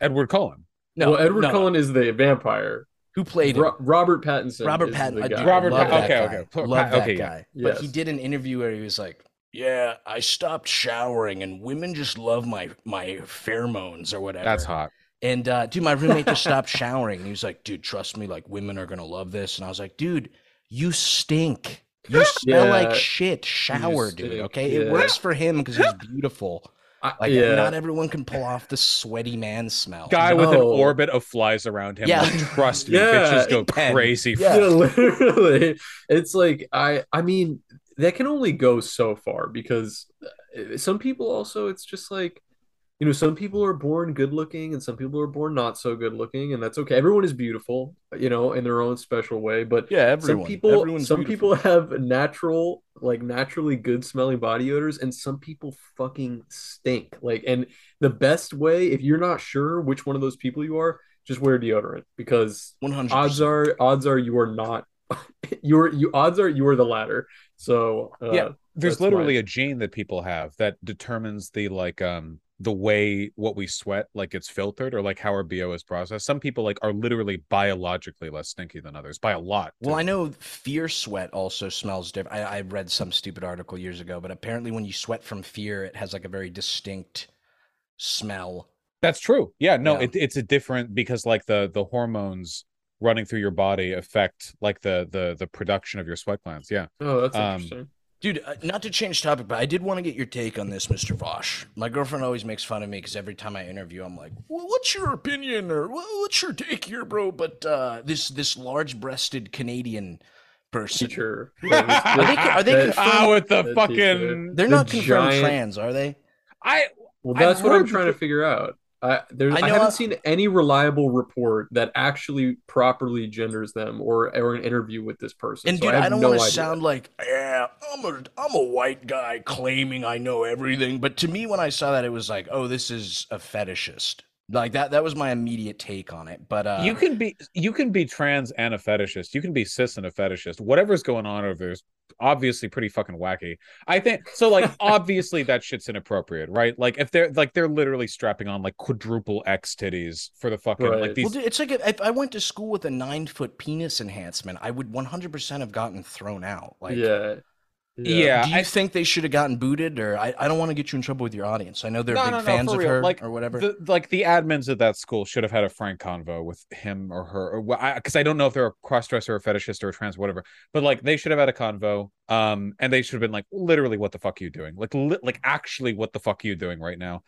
Edward Cullen. No, well, Edward no, no. Cullen is the vampire. Who played? Ro- Robert Pattinson. Robert Pattinson. the I do guy. Robert love Pat- that okay, guy. okay. Love that okay, yeah. guy. But he did an interview where he was like, "Yeah, I stopped showering, and women just love my my pheromones or whatever." That's hot. And uh, dude, my roommate just [LAUGHS] stopped showering, and he was like, "Dude, trust me, like women are gonna love this." And I was like, "Dude, you stink. You [LAUGHS] smell like shit. Shower, dude. stink, Okay, it works for him because he's beautiful. I- Like, yeah. not everyone can pull off the sweaty man smell. Guy with an orbit of flies around him. Yeah. Like, trust me, Yeah, bitches go Pen. crazy. Yeah. yeah, [LAUGHS] literally. It's like I I mean that can only go so far because uh, some people also it's just like you know some people are born good looking and some people are born not so good looking and that's okay. Everyone is beautiful, you know, in their own special way, but yeah, everyone. some people everyone's some beautiful. people have natural like naturally good smelling body odors and some people fucking stink. Like and the best way if you're not sure which one of those people you are, just wear deodorant because one hundred. odds are odds are you are not [LAUGHS] you're you odds are you are the latter. So uh, Yeah, There's literally a gene that people have that determines the like um the way what we sweat like it's filtered or like how our BO is processed. Some people like are literally biologically less stinky than others by a lot. Well. I know fear sweat also smells different. I, I read some stupid article years ago, but apparently when you sweat from fear, it has like a very distinct smell. That's true. Yeah, no, Yeah. It, it's a different because like the the hormones running through your body affect like the the the production of your sweat glands. Yeah. Oh, that's Um, interesting. Dude, uh, not to change topic, but I did want to get your take on this, Mr. Vaush. My girlfriend always makes fun of me because every time I interview, I'm like, well, "What's your opinion?" or "Well, "What's your take here, bro?" But uh, this this large-breasted Canadian person, Teacher. [LAUGHS] are they are they That- confirmed? Ah, with the the fucking They're the confirmed giant- trans, are they? I Well, I've that's what I'm trying to figure out. I I I, haven't I- seen any reliable report that actually properly genders them or or an interview with this person. And so dude, I, I, don't no want to sound like, yeah, I'm a I'm a white guy claiming I know everything. But to me, when I saw that, it was like, oh, this is a fetishist. Like that. That was my immediate take on it. But uh, you can be you can be trans and a fetishist. You can be cis and a fetishist. Whatever's going on over there is obviously pretty fucking wacky. I think so. Like [LAUGHS] obviously that shit's inappropriate, right? Like if they're like they're literally strapping on like quadruple X titties for the fucking Right. like Well, these. dude, it's like if, if I went to school with a nine foot penis enhancement, I would 100% have gotten thrown out. Like, yeah. Yeah, do you I- think they should have gotten booted? Or I, I don't want to get you in trouble with your audience. I know they're No, big no, no, fans of real. her Like, or whatever. the like the admins of that school should have had a frank convo with him or her or because I, don't know if they're a cross-dresser or a fetishist or a trans whatever but like they should have had a convo um and they should have been like literally what the fuck are you doing like li- like actually what the fuck are you doing right now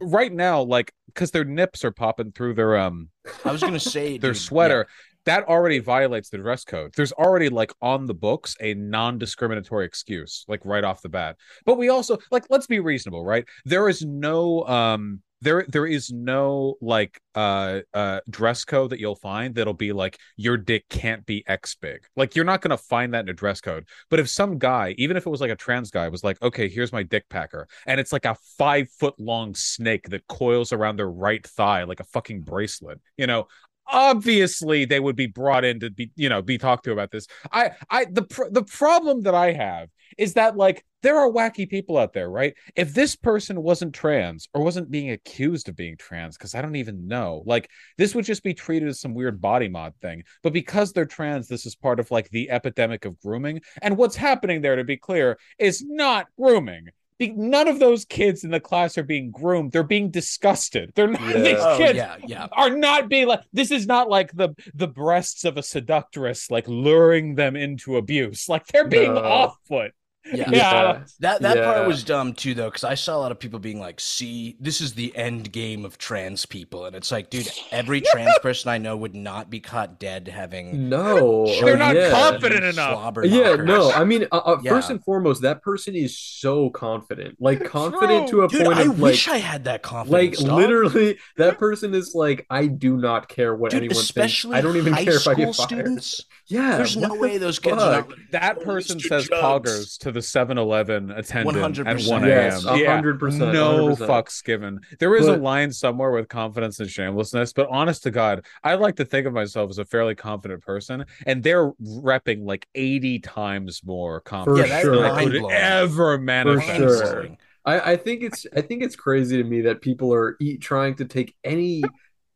right now like because their nips are popping through their um I was gonna say their dude, yeah. sweater that already violates the dress code. There's already like on the books a non-discriminatory excuse like right off the bat. But we also like let's be reasonable right? There is no um there there is no like uh uh dress code that you'll find that'll be like your dick can't be x big. Like you're not to find that in a dress code. But if some guy even if it was like a trans guy was like okay here's my dick packer and it's like a five foot long snake that coils around their right thigh like a fucking bracelet you know obviously they would be brought in to be you know be talked to about this. I i the pr- the problem that i have is that like there are wacky people out there right? If this person wasn't trans or wasn't being accused of being trans because i don't even know like this would just be treated as some weird body mod thing. But because they're trans this is part of like the epidemic of grooming. And what's happening there to be clear is not grooming none of those kids in the class are being groomed they're being disgusted they're not [LAUGHS] Yeah. these Oh, kids yeah, yeah. are not being like this is not like the the breasts of a seductress like luring them into abuse like they're being No. off foot Yeah. Yeah. That that Yeah. part was dumb too, though, because I saw a lot of people being like, "See, this is the end game of trans people," and it's like, dude, every [LAUGHS] trans person I know would not be caught dead having. No, They're uh, not yeah. confident enough. slobber Yeah, knockers. no. I mean, uh, uh, first and foremost, that person is so confident, like confident True. to a Dude, point I of like, wish I had that like confidence. dog. literally, that person is like, I do not care what Dude, anyone especially thinks. I don't even high care if I school get fired. students. Yeah, There's no the way those kids are not. that Oh, person says Jugs. poggers to the 7-eleven attendant at 100%. 1 a.m Yes, yeah 100%, no 100%. fucks given there is a line somewhere with confidence and shamelessness but honest to god i like to think of myself as a fairly confident person and they're repping like 80 times more confidence For yeah, sure. than I could ever manifest sure. I, I think it's I think it's crazy to me that people are e- trying to take any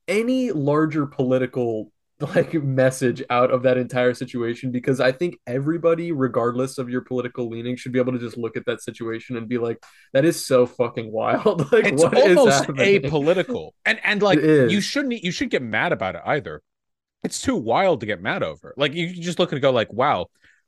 any larger political like message out of that entire situation because I think everybody, regardless of your political leaning, should be able to just look at that situation and be like, "That is so fucking wild." [LAUGHS] like, it's almost apolitical. [LAUGHS] And and like you shouldn't you should get mad about it either. It's too wild to get mad over. Like you just look and go like wow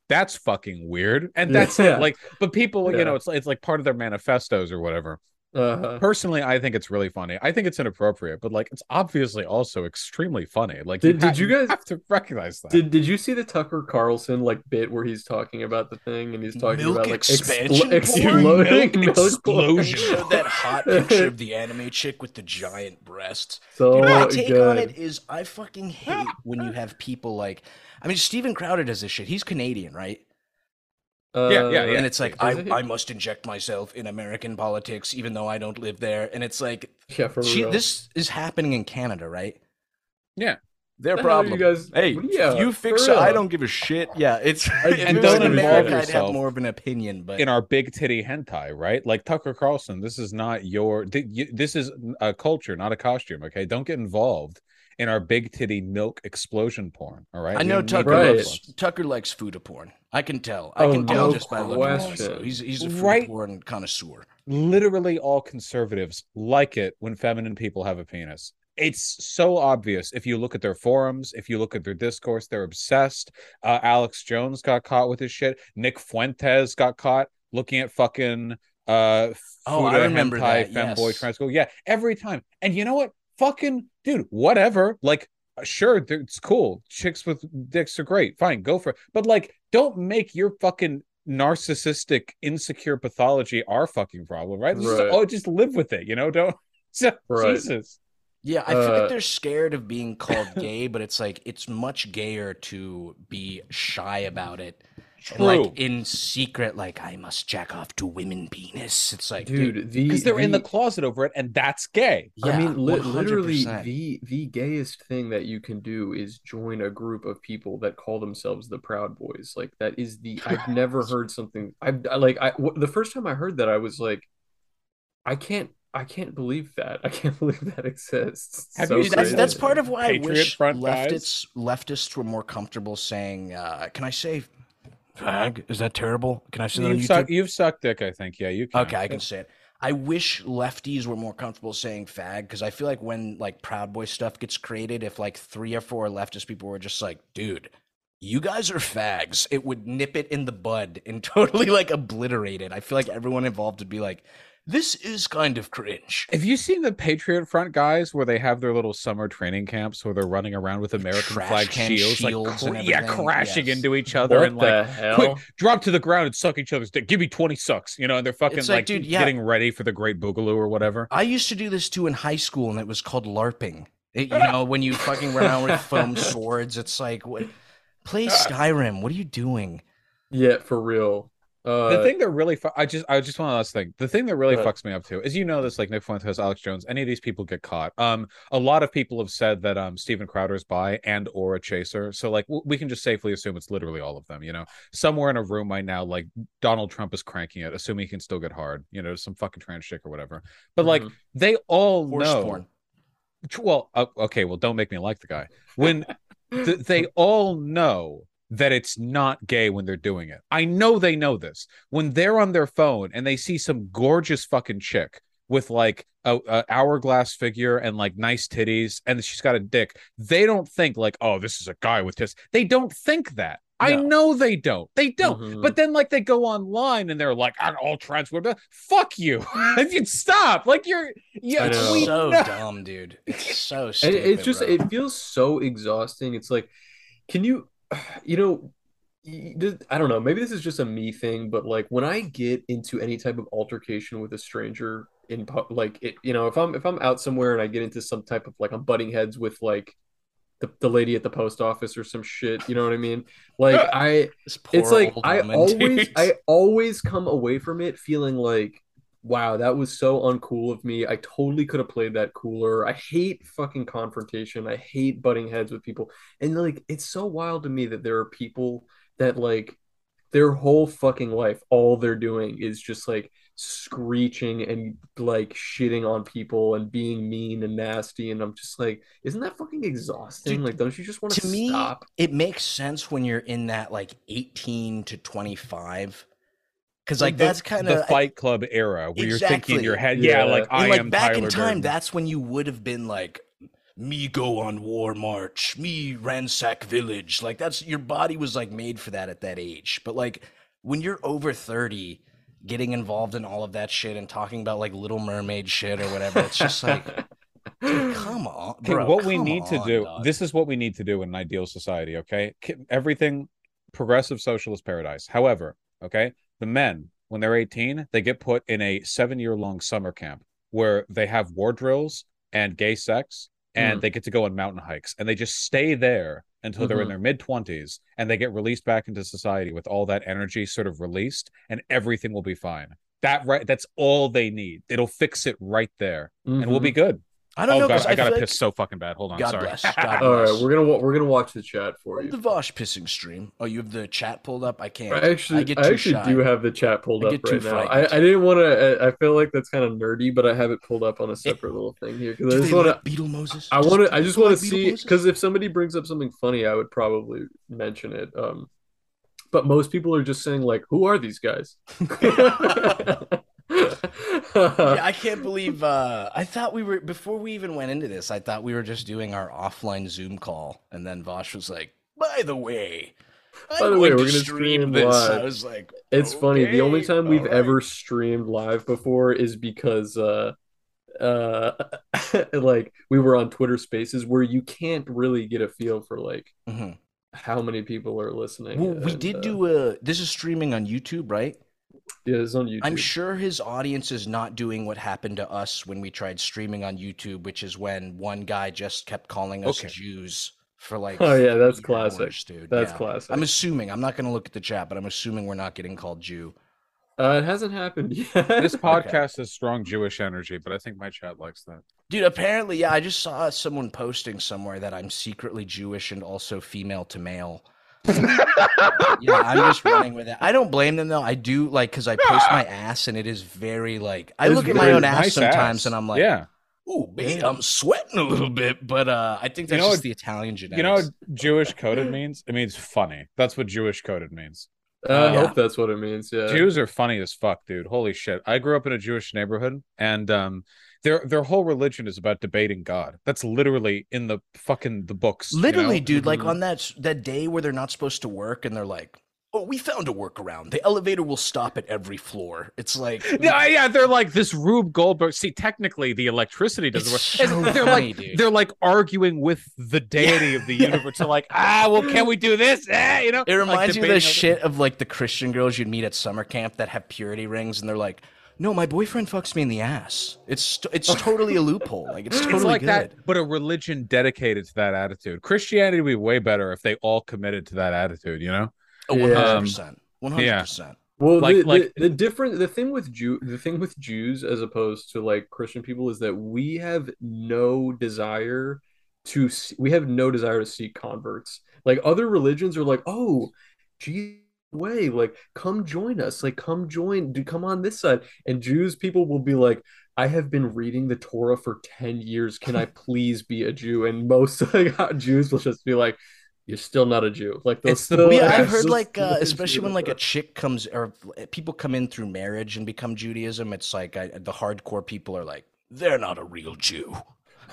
that's fucking weird. And that's [LAUGHS] Yeah. it like but people you know it's it's like part of their manifestos or whatever Uh-huh. personally i think it's really funny i think it's inappropriate but like it's obviously also extremely funny like Did- ha- did you guys- have to recognize that Did Did you see the Tucker Carlson like bit where he's talking about the thing and he's talking Milk about like expansion expl- porn? exploding Milk milk porn? explosion. [LAUGHS] Showed that hot picture of the anime chick with the giant breasts. [LAUGHS] So Dude, my take good. on it is I fucking hate when you have people like I mean Steven Crowder does this shit. He's Canadian, right? Uh, Yeah, yeah, yeah. and it's like is I, he? I must inject myself in American politics even though I don't live there. And it's like yeah, for she, real. this is happening in Canada, right? Yeah. Their The problem. you guys- hey, Yeah, you fix it. I don't give a shit. Yeah, it's And [LAUGHS] if it was don't in involve America, I'd have yourself more of an opinion. But in our big titty hentai, right? Like Tucker Carlson, this is not your. This is a culture, not a costume. Okay, don't get involved in our big titty milk explosion porn. All right, I know Tucker that Right. likes Tucker likes food porn. I can tell. I Oh, can tell no just by looking at him. question. He's he's a food Right. porn connoisseur. literally all conservatives like it when feminine people have a penis. It's so obvious if you look at their forums, if you look at their discourse, they're obsessed. Uh, Alex Jones got caught with his shit. Nick Fuentes got caught looking at fucking uh Oh, I remember hentai, that, femboy yes. trans girl. Yeah, every time. And you know what? Fucking dude, whatever. Like sure, it's cool. Chicks with dicks are great. Fine, go for it. But like, don't make your fucking narcissistic, insecure pathology our fucking problem, right? Just, oh, just live with it, you know? Don't. [LAUGHS] So, Right. Jesus. Yeah, I feel Uh, like they're scared of being called [LAUGHS] gay, but it's like it's much gayer to be shy about it. And like in secret, like I must jack off to women penis. It's like dude. The Because they're in the the- closet over it, and that's gay. yeah, I mean, li- literally, the the gayest thing that you can do is join a group of people that call themselves the Proud Boys. Like that is the [LAUGHS] I've never heard something. I've I- like I w- the first time I heard that I was like, I can't I can't believe that. I can't [LAUGHS] believe that exists. Have so you that's that's part of why I Patriot wish Front guys? leftists leftists were more comfortable saying, uh, "Can I say fag?" Is that terrible? Can I say that on You've, YouTube? sucked, you've sucked dick, I think. Yeah, you can. Okay, I can say it. I wish lefties were more comfortable saying fag because I feel like when like Proud Boy stuff gets created, if like three or four leftist people were just like, dude, you guys are fags, it would nip it in the bud and [LAUGHS] totally like obliterate it. I feel like everyone involved would be like, this is kind of cringe. Have you seen the Patriot Front guys where they have their little summer training camps where they're running around with American Trash flag can shields, shields like and yeah, crashing Yes. into each other What and the like hell? quick drop to the ground and suck each other's dick. Give me twenty sucks, you know, and they're fucking like, like, dude, yeah. getting ready for the Great Boogaloo or whatever. I used to do this too in high school, and it was called LARPing. It, you know, when you fucking run around with foam [LAUGHS] swords, it's like, what? Play Skyrim. What are you doing? Yeah, for real. Uh, the thing that really, fu- I just, I just want to last thing. The thing that really fucks me up too is you know this, like Nick Fuentes, Alex Jones, any of these people get caught. Um, a lot of people have said that um Steven Crowder is by and or a chaser, so like w- we can just safely assume it's literally all of them. You know, somewhere in a room right now, like Donald Trump is cranking it, assuming he can still get hard. You know, some fucking trans chick or whatever. But like Mhm. they all Horse know. porn. Well, uh, okay, well, don't make me like the guy. When [LAUGHS] th- they all know that it's not gay when they're doing it. I know they know this. When they're on their phone and they see some gorgeous fucking chick with like a, a hourglass figure and like nice titties and she's got a dick, they don't think like, oh, this is a guy with tits. They don't think that. I know they don't. They don't. Mhm. But then like they go online and they're like, I'm all trans women. Fuck you. [LAUGHS] if you'd stop. Like you're yeah, I It's so know. [LAUGHS] dumb, dude. It's so and stupid. it's just bro. it feels so exhausting it's like can you [SIGHS] you know i don't know maybe this is just a me thing but like when i get into any type of altercation with a stranger in pu- like it you know if i'm if i'm out somewhere and i get into some type of like i'm butting heads with like the, the lady at the post office or some shit you know what i mean like [LAUGHS] i it's like I [LAUGHS] always. I always come away from it feeling like wow that was so uncool of me. I totally could have played that cooler. I hate fucking confrontation. I hate butting heads with people. And like it's so wild to me that there are people that like their whole fucking life all they're doing is just like screeching and like shitting on people and being mean and nasty. And I'm just like isn't that fucking exhausting? Dude, like don't you just want to to me, stop? it makes sense when you're in that like 18 to 25. Because like The- that's kind of the Fight Club era where you're thinking in your head, yeah, Yeah. like I and like am back Tyler in time, Durden. that's when you would have been like, me go on war march, me ransack village. Like that's your body was like made for that at that age. But like when you're over 30, getting involved in all of that shit and talking about like Little Mermaid shit or whatever, it's just like, [LAUGHS] dude, come on, Okay, bro. what we come need to do dog. this is what we need to do in an ideal society okay everything progressive socialist paradise however okay the men when they're 18 they get put in a seven year long summer camp where they have war drills and gay sex and Mhm. they get to go on mountain hikes and they just stay there until they're in Mhm. their mid 20s and they get released back into society with all that energy sort of released and everything will be fine that right that's all they need it'll fix it right there and we'll be good I don't oh know. god, 'cause I gotta piss like- so fucking bad. Hold on, God sorry. bless. [LAUGHS] God All right, we're gonna we're gonna watch the chat for you. the Vaush pissing stream. Oh, you have the chat pulled up. I can't. I actually, I get I actually shy. do have the chat pulled I up right now. I. I didn't want to. I, I feel like that's kind of nerdy, but I have it pulled up on a separate little thing here because I just they want to. Beetle Moses? I want to. I just want to see because if somebody brings up something funny, I would probably mention it. Um, but most people are just saying like, "Who are these guys?" [LAUGHS] [LAUGHS] yeah, [LAUGHS] I can't believe. Uh, I thought we were before we even went into this. I thought we were just doing our offline Zoom call, and then Vaush was like, "By the way, I'm By the way, we're gonna stream stream this." live. I was like, It's funny. The only time we've right." ever streamed live before is because uh uh [LAUGHS] like we were on Twitter Spaces where you can't really get a feel for like Mhm. how many people are listening. Well, we did uh, do a. This is streaming on YouTube, right? Yeah, it's on YouTube. I'm sure his audience is not doing what happened to us when we tried streaming on YouTube, which is when one guy just kept calling us Okay. Jews for like. [LAUGHS] Oh, yeah, that's classic. hours, dude. That's Yeah. classic. I'm assuming. I'm not going to look at the chat, but I'm assuming we're not getting called Jew. Uh, it hasn't happened [LAUGHS] yet. This [LAUGHS] podcast has strong Jewish energy, but I think my chat likes that. Dude, apparently, yeah, I just saw someone posting somewhere that I'm secretly Jewish and also female to male. Yeah, I'm just running with it. I don't blame them though. I do like because I post my ass and it is very like I look at my very own ass Nice sometimes ass. and I'm like, yeah. "Ooh, babe, I'm sweating a little bit," but uh, I think You that's know just what- the Italian genetics. You know what Jewish coded means? It means funny. That's what Jewish coded means. Uh, I Yeah. hope that's what it means. Yeah. Jews are funny as fuck, dude. Holy shit. I grew up in a Jewish neighborhood and um their their whole religion is about debating God. That's literally in the fucking the books. you Literally, know? dude, like Mhm. on that that day where they're not supposed to work and they're like, "Oh, we found a workaround. The elevator will stop at every floor." It's like, [LAUGHS] Yeah, yeah, they're like this Rube Goldberg. See, technically, the electricity doesn't work. It's And so they're funny, like dude. they're like arguing with the [LAUGHS] deity of the universe. They're like, ah, well, can we do this? Eh, you know, It reminds like me of the debating shit of like the Christian girls you'd meet at summer camp that have purity rings, and they're like, "No, my boyfriend fucks me in the ass." It's it's [LAUGHS] totally a loophole. Like it's totally it's like good. that, but a religion dedicated to that attitude. Christianity would be way better if they all committed to that attitude. You know? Oh, um, one hundred percent, one hundred percent. Well, Like- the, like- the, the different the thing with Jew the thing with Jews as opposed to like Christian people is that we have no desire to see, we have no desire to seek converts. Like other religions are like, oh, Jesus way, like come join us, like come join, do come on this side. And Jews people will be like, I have been reading the Torah for 10 years. Can I [LAUGHS] please be a Jew? And most [LAUGHS] like, [LAUGHS] Jews will just be like, you're still not a Jew. Like they'll It's the- still Well, yeah, I've heard those like, uh, especially for when like a chick comes or people come in through marriage and become Judaism. It's like I, the hardcore people are like, they're not a real Jew.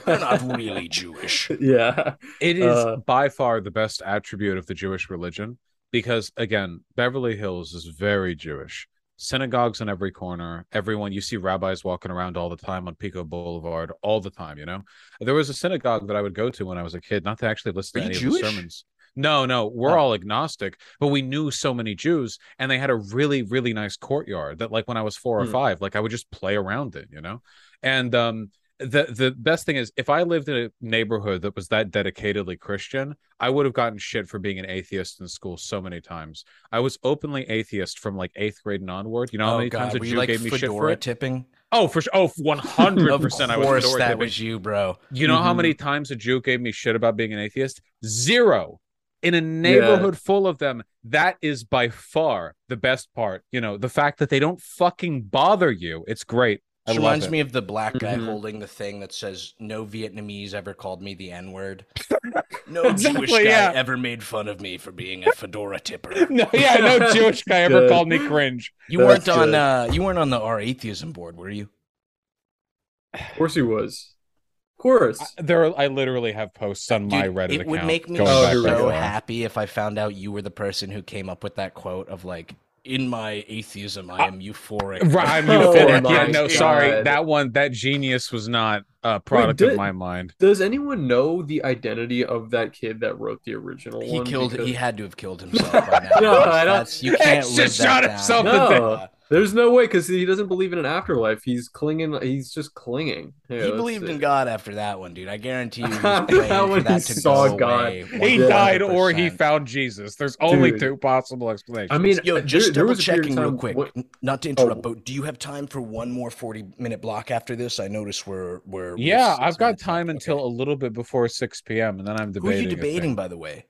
They're not really Jewish. yeah. It is Uh, by far the best attribute of the Jewish religion because, again, Beverly Hills is very Jewish. Synagogues on every corner. Everyone, you see rabbis walking around all the time on Pico Boulevard, all the time, you know? There was a synagogue that I would go to when I was a kid, not to actually listen Are to any of the sermons. No, no, we're Oh. all agnostic, but we knew so many Jews, and they had a really, really nice courtyard that, like, when I was four or Hmm. five, like, I would just play around it, you know? And, um, the the best thing is if I lived in a neighborhood that was that dedicatedly Christian, I would have gotten shit for being an atheist in school so many times. I was openly atheist from like eighth grade and onward. You know how oh many times a were Jew like gave me shit for it? tipping? Oh, for sure. [LAUGHS] 100 percent. I was fedora that tipping. was you, bro. You know how Mhm. many times a Jew gave me shit about being an atheist? Zero. In a neighborhood full of them, that is by far the best part. You know, the fact that they don't fucking bother you. It's great. I reminds me of the black guy Mhm. holding the thing that says "No Vietnamese ever called me the N word." [LAUGHS] No Exactly, Jewish guy yeah. ever made fun of me for being a fedora tipper. [LAUGHS] No, yeah, no [LAUGHS] Jewish guy ever Good. called me cringe. You That's weren't on good. uh, you weren't on the R atheism board, were you? Of course he was. Of course. I- There, are, I literally have posts on my Dude, Reddit it account. would make me going Oh, back here we that so happy if I found out you were the person who came up with that quote of like, "In my atheism, I uh, am euphoric." Right, I'm [LAUGHS] Oh euphoric. my yeah, no, sorry, that one, that genius was not a product did- of my mind. Does anyone know the identity of that kid that wrote the original He one? killed. Because- He had to have killed [LAUGHS] himself by now. No, I don't- That's- You can't Just live that shot down. himself in the- Uh, There's no way because he doesn't believe in an afterlife. He's clinging. He's just clinging. Yeah, he that's believed in. God after that one, dude. I guarantee you. He After [LAUGHS] that one, that he to saw go God. He died or he found Jesus. There's only Dude. two possible explanations. I mean, Yo, just there double was a period of checking real quick. what- Not to interrupt, Oh. but do you have time for one more forty minute block after this? I noticed we're we're we're yeah, I've got time left. until a little bit before 6 p.m. and then I'm debating. Who are you debating, by the way?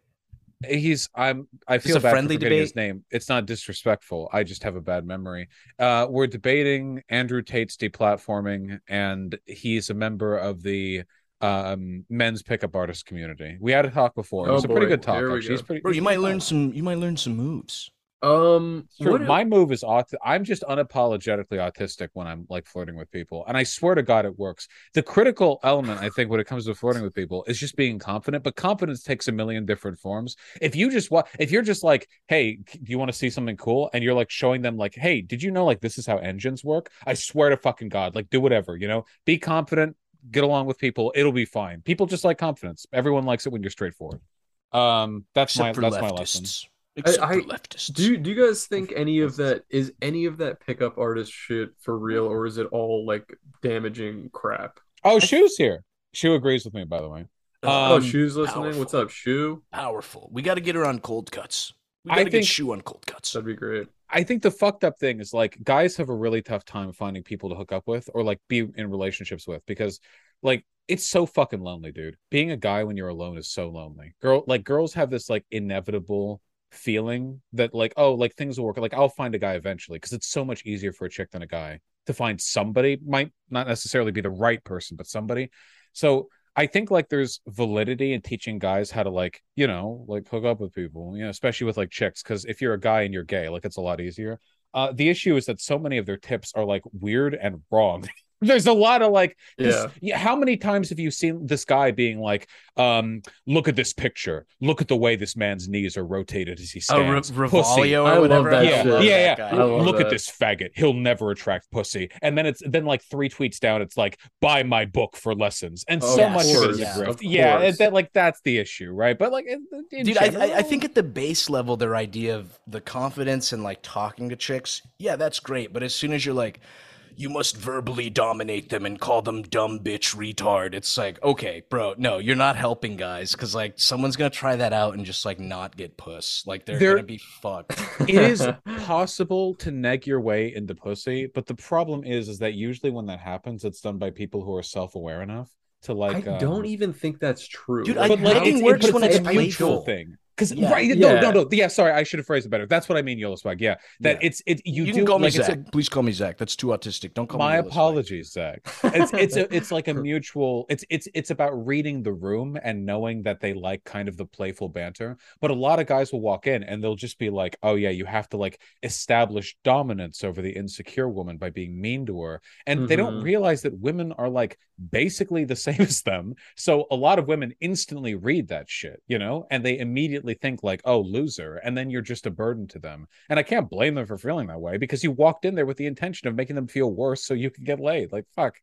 He's I'm I Is feel a bad friendly for forgetting his debate? name. It's not disrespectful. I just have a bad memory. Uh we're debating Andrew Tate's deplatforming and he's a member of the um men's pickup artist community. We had a talk before. It Oh, was a pretty good talk. Here Actually. He's go. pretty Bro, you pretty might learn some. You might learn some moves. Um, True. what- My move is aut- I'm just unapologetically autistic when I'm like flirting with people, and I swear to God, it works. The critical element, I think, when it comes to flirting with people, is just being confident. But confidence takes a million different forms. If you just wa- if you're just like, "Hey, do you want to see something cool?" and you're like showing them, like, "Hey, did you know like this is how engines work?" I swear to fucking God, like do whatever, you know, be confident, get along with people, it'll be fine. People just like confidence. Everyone likes it when you're straightforward. Um, that's Except my for that's my lesson. Leftists. Except I- for leftists. Do do you guys think any of that is any of that pickup artist shit for real, or is it all like damaging crap? Oh, Shoe's here. Shoe agrees with me, by the way. oh, Um, shoes listening. powerful. What's up, shoe? powerful. We got to get her on cold cuts. We I got to get think- shoe on cold cuts. That'd be great. I think the fucked up thing is like guys have a really tough time finding people to hook up with or like be in relationships with because like it's so fucking lonely, dude. Being a guy when you're alone is so lonely. Girl like girls have this like inevitable feeling that like oh like things will work like I'll find a guy eventually because it's so much easier for a chick than a guy to find somebody might not necessarily be the right person but somebody. So I think like there's validity in teaching guys how to like, you know, like hook up with people, you know, especially with like chicks. Cause if you're a guy and you're gay, like it's a lot easier. Uh, the issue is that so many of their tips are like weird and wrong. [LAUGHS] There's a lot of like, this, Yeah. yeah. How many times have you seen this guy being like, um, look at this picture, look at the way this man's knees are rotated as he stands Oh, R- stands. Pussy. Rivalio or I love whatever. that Yeah, shit. yeah, yeah. guy. I Look that. at this faggot. He'll never attract pussy. And then it's then like three tweets down, it's like buy my book for lessons. And Oh, so of much of it course, is yeah, a grift. of Yeah, course. that like that's the issue, right? But like in, in Dude, I, I, I think at the base level, their idea of the confidence and like talking to chicks, yeah, that's great. But as soon as you're like, you must verbally dominate them and call them dumb bitch retard, it's like, okay, bro, no, you're not helping guys because like someone's gonna try that out and just like not get puss. Like they're There- gonna be fucked. [LAUGHS] it is possible to neg your way into pussy, but the problem is is that usually when that happens, it's done by people who are self-aware enough to like I um, don't even think that's true. Dude, Like, I- but like negging it's, works but when it's it's a mutual playful. thing. Because Yeah. right, no, Yeah. no, no, yeah. Sorry, I should have phrased it better. That's what I mean, Yellow Swag. Yeah, that Yeah. it's it. You, You, do can call me like, it's a- Zach. Please call me Zach. That's too autistic. Don't call me my Yellow Swag. apologies zach it's it's a, [LAUGHS] it's like a mutual it's it's it's about reading the room and knowing that they like kind of the playful banter but a lot of guys will walk in and they'll just be like oh yeah you have to like establish dominance over the insecure woman by being mean to her and they don't Mhm. realize that women are like basically the [LAUGHS] same as them so a lot of women instantly read that shit you know and they immediately think like oh loser and then you're just a burden to them and I can't blame them for feeling that way because you walked in there with the intention of making them feel worse so you could get laid. Like fuck.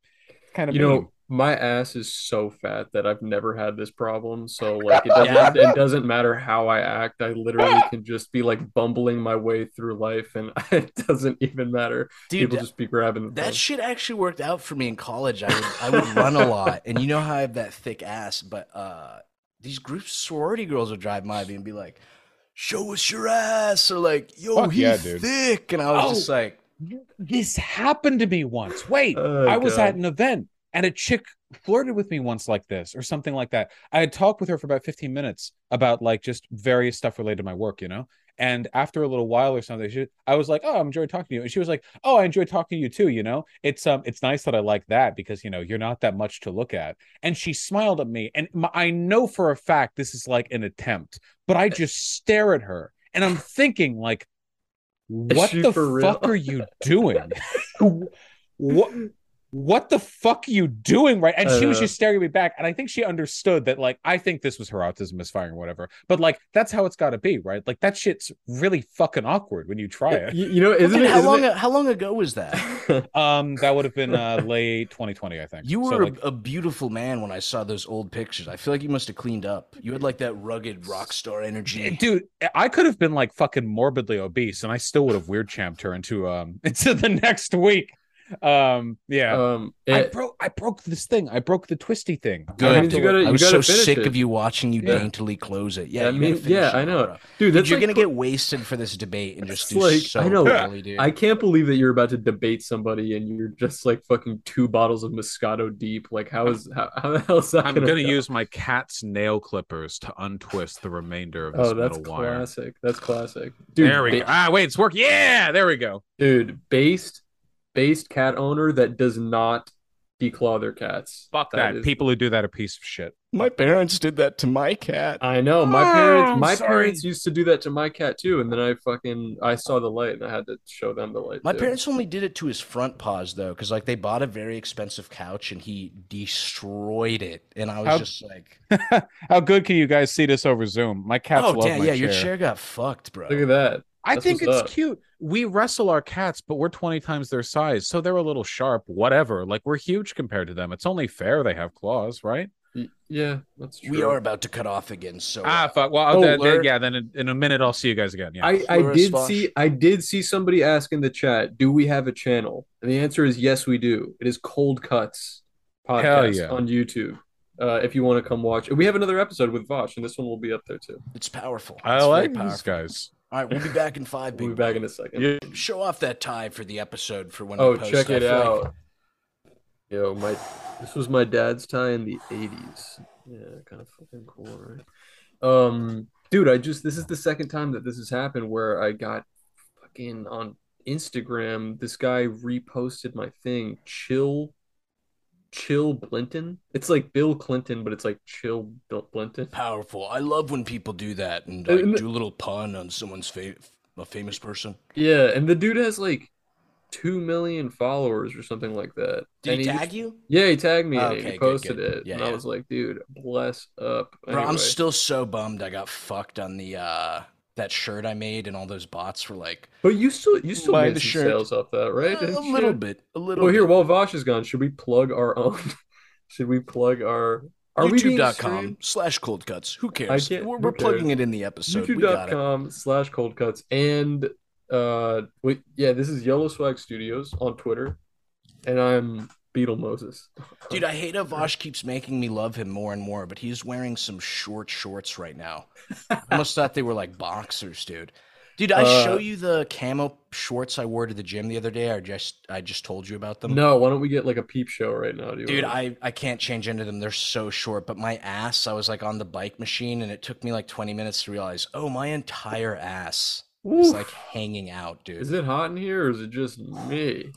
Kind of you know, my ass is so fat that I've never had this problem. So like, it doesn't Yeah. it doesn't matter how I act. I literally can just be like bumbling my way through life, and [LAUGHS] it doesn't even matter. Dude, People that- just be grabbing the That phone. shit actually worked out for me in college. I would I would run a lot, and you know how I have that thick ass. But uh, these group sorority girls would drive by me and be like, "Show us your ass," or like, "Yo, Fuck he's yeah, dude. thick," and I was Oh. just like, this happened to me once. Wait, Oh, I was God. at an event and a chick flirted with me once like this or something like that. I had talked with her for about 15 minutes about like just various stuff related to my work, you know? And after a little while or something, she, I was like, "Oh, I enjoyed talking to you." And she was like, "Oh, I enjoy talking to you too." You know, it's um, it's nice that I like that because you know you're not that much to look at. And she smiled at me, and my, I know for a fact this is like an attempt, but I just stare at her, and I'm thinking like, "What the real? fuck are you doing? [LAUGHS] what what the fuck are you doing right and I she was just staring at me back and i think she understood that like i think this was her autism misfiring or whatever but like that's how it's got to be right like that shit's really fucking awkward when you try it You, you know, isn't dude, it? how isn't long? it- How long ago was that? [LAUGHS] um that would have been uh [LAUGHS] late 2020 i think You So, were like, a, a beautiful man when I saw those old pictures. I feel like you must have cleaned up. You had like that rugged rock star energy. dude i could have been like fucking morbidly obese and i still would have weird champed her into um [LAUGHS] into the next week um yeah um, I broke I broke this thing. I broke the twisty thing. I Good. have means to- you gotta- I was so sick it. of you watching you Yeah. daintily close it. Yeah, That you gotta means- finish yeah, it, I know. dude, Dude, that's you're like gonna get wasted for this debate and just do like- so I know. poorly, dude. I can't believe that you're about to debate somebody and you're just like fucking two bottles of Moscato deep. Like, how is how, how the hell is that? I'm gonna gonna go? use my cat's nail clippers to untwist the remainder of this Oh, that's metal wire. classic. That's classic, dude. there we ba- go. Ah, wait, it's working. Yeah, there we go. Dude, based based cat owner that does not declaw their cats. Fuck that. is- People who do that are piece of shit. My parents did that to my cat. I know my Oh, parents. My sorry. parents used to do that to my cat too, and then I fucking I saw the light and I had to show them the light. My too. parents only did it to his front paws though, because like they bought a very expensive couch and he destroyed it, and I was How- just like, [LAUGHS] How good can you guys see this over Zoom? My cats "Oh love damn, my yeah, chair. your chair got fucked, bro." Look at that. I That's think it's up. cute. We wrestle our cats, but we're 20 times their size, so they're a little sharp. Whatever. Like we're huge compared to them. It's only fair they have claws, right? Yeah, that's true. We are about to cut off again, so Ah, uh, fuck. Well, Oh, then- then- yeah. Then in, in a minute, I'll see you guys again. Yeah. I, I Flores did Vaush. see I did see somebody ask in the chat, do we have a channel? And the answer is yes, we do. It is Cold Cuts podcast Hell yeah. on YouTube. Uh, if you want to come watch, we have another episode with Vaush, and this one will be up there too. it's powerful. I It's very like these guys. All right, we'll be back in five. We'll be back in a second. Yeah. Show off that tie for the episode for when. Oh, check it stuff, like- out. Yo, my this was my dad's tie in the '80s. Yeah, kind of fucking cool, right? Um, dude, I just this is the second time that this has happened where I got fucking on Instagram. This guy reposted my thing. Chill, chill Blinton. It's like Bill Clinton, but it's like chill Bill Blinton. Powerful. I love when people do that and like and- do a little pun on someone's fa- a famous person. Yeah, and the dude has like two million followers or something like that. Did And he tag you? Yeah, he tagged me. Okay, He posted good. it, Yeah, and I was like, "Dude, bless up." Bro, I'm still so bummed I got fucked on the uh that shirt I made and all those bots were like But you still, you still Buy made the some shirt. sales off that, right? a, you? little bit, a little Well, here, bit. while Vosh is gone, should we plug our own? [LAUGHS] should we plug our? Are YouTube.com slash cold cuts. Who cares? can't- We're, who we're plugging cares? it in the episode. We got it. YouTube.com slash cold cuts and uh, wait, yeah, this is Yellow Swag Studios on Twitter, and I'm Beetle Moses. [LAUGHS] Dude, I hate how Vaush keeps making me love him more and more, but he's wearing some short shorts right now. I almost thought they were like boxers, dude. Dude, I Uh, show you the camo shorts I wore to the gym the other day. I just I just told you about them. No, why don't we get like a peep show right now, dude? Dude, I, I can't change into them. They're so short. But my ass, I was like on the bike machine and it took me like 20 minutes to realize, oh, my entire ass is like hanging out, dude. Is it hot in here or is it just me?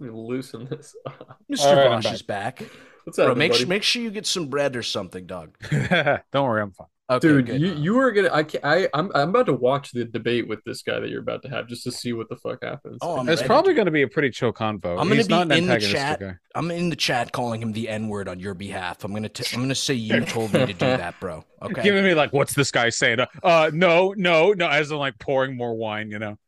Let [LAUGHS] me loosen this up. Mr. All right, I'm Vaush is back. What's Bro, make, sure, make sure you get some bread or something, dog. [LAUGHS] Don't worry, I'm fine. Okay, Dude, good. you you are gonna I can I I'm I'm about to watch the debate with this guy that you're about to have just to see what the fuck happens. Oh, I'm It's ready, probably dude. going to be a pretty chill convo. I'm gonna He's be not in the chat. guy. I'm in the chat calling him the N word on your behalf. I'm gonna t- I'm gonna say you told me to do [LAUGHS] that, bro. Okay. Giving me like, what's this guy saying? Uh, Uh, no, no, no. As in like pouring more wine, you know.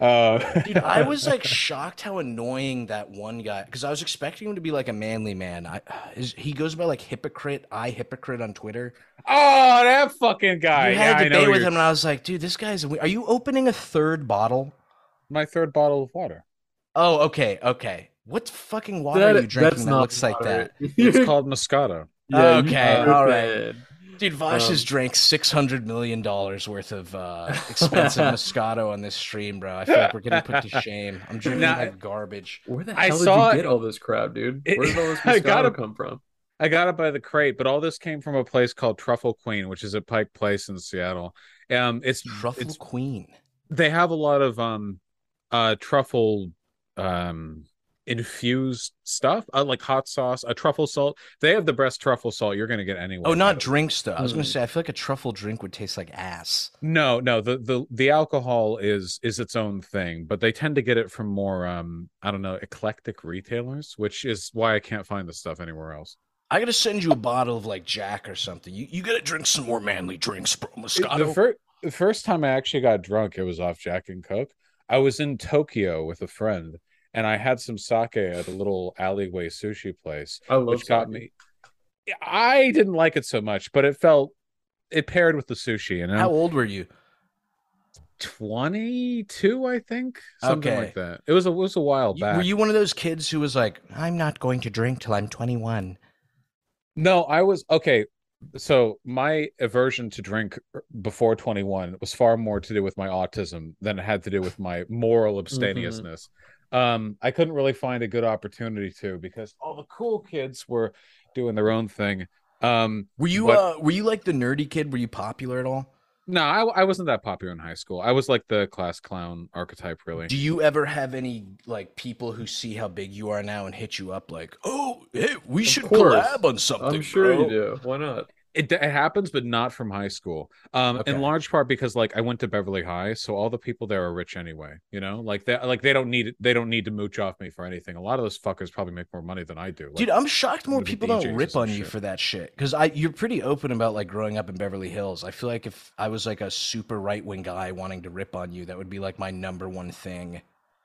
Uh, Dude, I [LAUGHS] was like shocked how annoying that one guy because I was expecting him to be like a manly man. I is, he goes by like hypocrite, I hypocrite on Twitter. oh, that fucking guy. you had I a know debate with you're- him, and I was like, dude, this guy's. Are you opening a third bottle? My third bottle of water. Oh, okay, okay. What fucking water That- are you drinking that's that not looks like that? It's [LAUGHS] called Moscato. Yeah, Okay, all right. bad. Dude, Vaush has Um, drank six hundred million dollars worth of uh, expensive [LAUGHS] Moscato on this stream, bro. I feel like we're getting put to [LAUGHS] shame. I'm drinking Now- like garbage. Where the I hell did saw you get all this crap, dude? Where did all this [LAUGHS] I got Moscato a- come from? I got it by the crate, but all this came from a place called Truffle Queen, which is at Pike Place in Seattle. Um, it's Truffle it's Queen. they have a lot of um uh truffle um infused stuff, uh, like hot sauce, a truffle salt. They have the best truffle salt you're gonna get anywhere. Oh, not the way. drinks though. I was gonna Mm. say I feel like a truffle drink would taste like ass. No, no, the the the alcohol is is its own thing, but they tend to get it from more um I don't know, eclectic retailers, which is why I can't find the stuff anywhere else. I gotta send you a bottle of like Jack or something. You you gotta drink some more manly drinks, bro. The Moscato. first the first time I actually got drunk, it was off Jack and Coke. I was in Tokyo with a friend, and I had some sake at a little alleyway sushi place, which got me. I didn't like it so much, but it felt it paired with the sushi, you know. How old were you? 22 i think something Okay. like that it was a it was a while back Were you one of those kids who was like, I'm not going to drink till I'm 21? no i was okay so my aversion to drink before 21 was far more to do with my autism than it had to do with my moral mm-hmm. abstemiousness um i couldn't really find a good opportunity to because all the cool kids were doing their own thing um Were you But- uh were you like the nerdy kid? Were you popular at all? no I, I wasn't that popular in high school i was like the class clown archetype really Do you ever have any like people who see how big you are now and hit you up like, oh, hey, we should course. collab on something? I'm sure bro." you do. Why not? It, it happens, but not from high school. Um, Okay. in large part because like I went to Beverly High, so all the people there are rich anyway. You know, like they like they don't need they don't need to mooch off me for anything. A lot of those fuckers probably make more money than I do. Like, Dude, I'm shocked more people DJs don't rip on you for that shit. Because I, you're pretty open about like growing up in Beverly Hills. I feel like if I was like a super right wing guy wanting to rip on you, that would be like my number one thing.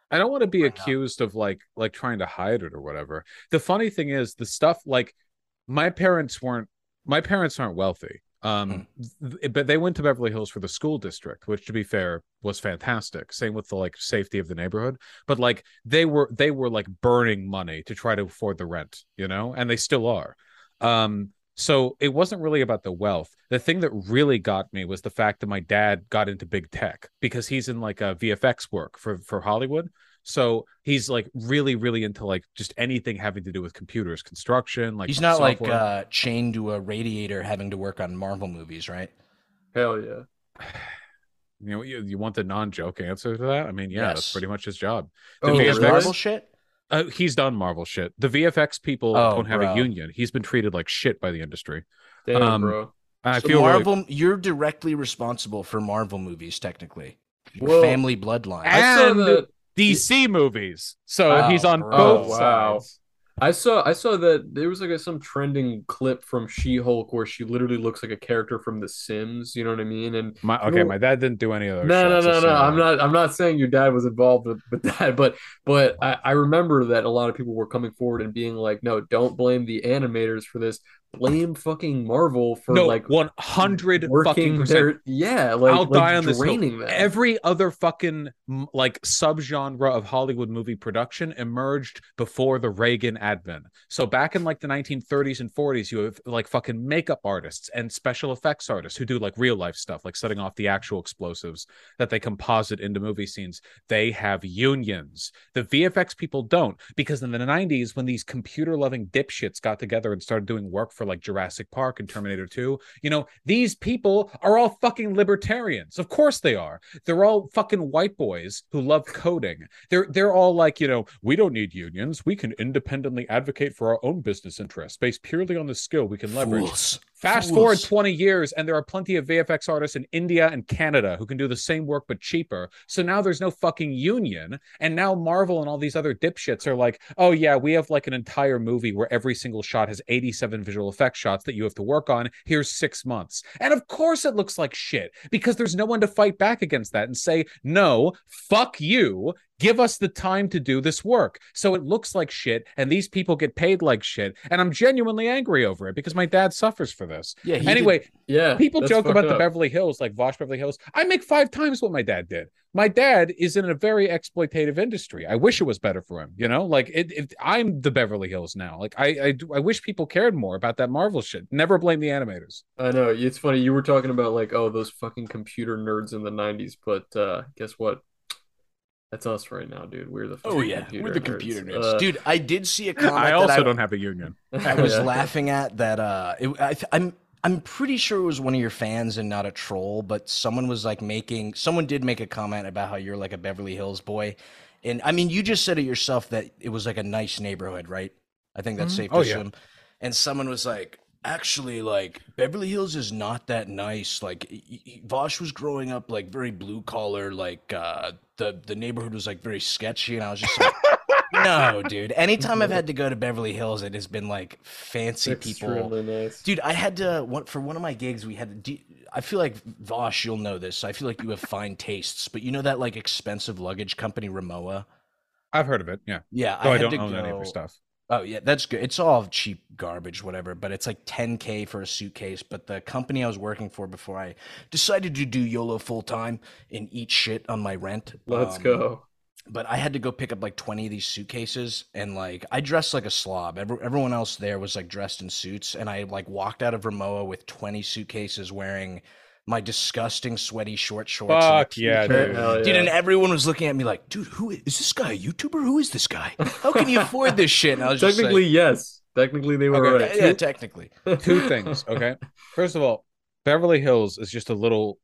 I don't want to be not? accused of like like trying to hide it or whatever. The funny thing is the stuff like my parents weren't my parents aren't wealthy. Um th- but they went to Beverly Hills for the school district, which to be fair was fantastic. Same with the like safety of the neighborhood, but like they were they were like burning money to try to afford the rent, you know, and they still are. Um so it wasn't really about the wealth. The thing that really got me was the fact that my dad got into big tech because he's in like a VFX work for for Hollywood. So he's like really, really into like just anything having to do with computers, construction. Like He's not like uh, chained to a radiator having to work on Marvel movies, right? Hell yeah. [SIGHS] you know, you, you want the non-joke answer to that? I mean, yeah, that's pretty much his job. The Oh, VFX? Marvel shit. Uh, he's done Marvel shit. The VFX people Oh, don't have bro. a union. He's been treated like shit by the industry. Damn, Um, bro. I So feel really- Marvel, you're directly responsible for Marvel movies, technically. Your Well, family bloodline. I saw and that. DC movies. So Oh, he's on bro. both Oh, wow. sides. I saw I saw that there was like a, some trending clip from She-Hulk where she literally looks like a character from The Sims. You know what I mean? And My okay, know- my dad didn't do any of those. no, no, shots, no, so no. I'm not. I'm not saying your dad was involved with, with that, but but I, I remember that a lot of people were coming forward and being like, "No, don't blame the animators for this. Blame fucking Marvel for no, like one hundred fucking percent. their yeah, like, I'll like die on this hill. Every other fucking like subgenre of Hollywood movie production emerged before the Reagan advent. So back in like the 1930s and 40s, you have like fucking makeup artists and special effects artists who do like real life stuff, like setting off the actual explosives that they composite into movie scenes. They have unions. The VFX people don't, because in the 90s, when these computer loving dipshits got together and started doing work for like Jurassic Park and Terminator 2, you know, these people are all fucking libertarians. Of course they are. They're all fucking white boys who love coding. They're they're all like, you know, we don't need unions. We can independently advocate for our own business interests based purely on the skill we can leverage. Fools. Fast Fools. forward 20 years, and there are plenty of VFX artists in India and Canada who can do the same work but cheaper. So now there's no fucking union. And now Marvel and all these other dipshits are like, oh, yeah, we have like an entire movie where every single shot has 87 visual effects shots that you have to work on. Here's six months. And of course it looks like shit because there's no one to fight back against that and say, no, fuck you. Give us the time to do this work. So it looks like shit, and these people get paid like shit. And I'm genuinely angry over it because my dad suffers for this. Yeah. he did- Anyway, yeah, people joke about the. Beverly Hills, like Vaush Beverly Hills. I make five times what my dad did. My dad is in a very exploitative industry. I wish it was better for him. You know, like it, it, I'm the Beverly Hills now. Like I, I, I wish people cared more about that Marvel shit. Never blame the animators. I know it's funny. You were talking about like, oh, those fucking computer nerds in the '90s, but uh, guess what? That's us right now, dude. We're the Oh yeah, computer we're the nerds. computer nerds, Uh, dude. I did see a [LAUGHS] comment. I that also I, don't have a union. [LAUGHS] I was Yeah. laughing at that. Uh, it, I, I'm I'm pretty sure it was one of your fans and not a troll, but someone was like making. Someone did make a comment about how you're like a Beverly Hills boy, And I mean, you just said it yourself that it was like a nice neighborhood, right? I think that's Mhm. safe to Oh, yeah. And someone was like, actually, like Beverly Hills is not that nice. Like y- y- Vaush was growing up like very blue collar, like uh, the the neighborhood was like very sketchy, and I was just like. [LAUGHS] No, dude. Anytime I've had to go to Beverly Hills, it has been like fancy people. Nice. Dude, I had to one for one of my gigs. We had to. Do, I feel like Vaush, you'll know this. I feel like you have fine tastes, but you know that like expensive luggage company, Rimowa. I've heard of it. Yeah. Yeah, Though I, had don't to own any of go- your stuff. Oh yeah, that's good. It's all cheap garbage, whatever. But it's like 10k for a suitcase. But the company I was working for before I decided to do YOLO full time and eat shit on my rent. Let's um, go. but I had to go pick up like 20 of these suitcases and like I dressed like a slob. Every, everyone else there was like dressed in suits and I like walked out of Rimowa with 20 suitcases wearing my disgusting sweaty short shorts. and a Fuck yeah, t-shirt. dude. Hell Dude, yeah. and everyone was looking at me like, dude, who is, is this guy a YouTuber? Who is this guy? How can you afford this shit? And I was just Technically, like, yes. Technically, they were Okay, right. yeah, technically. Two things. Okay. First of all, Beverly Hills is just a little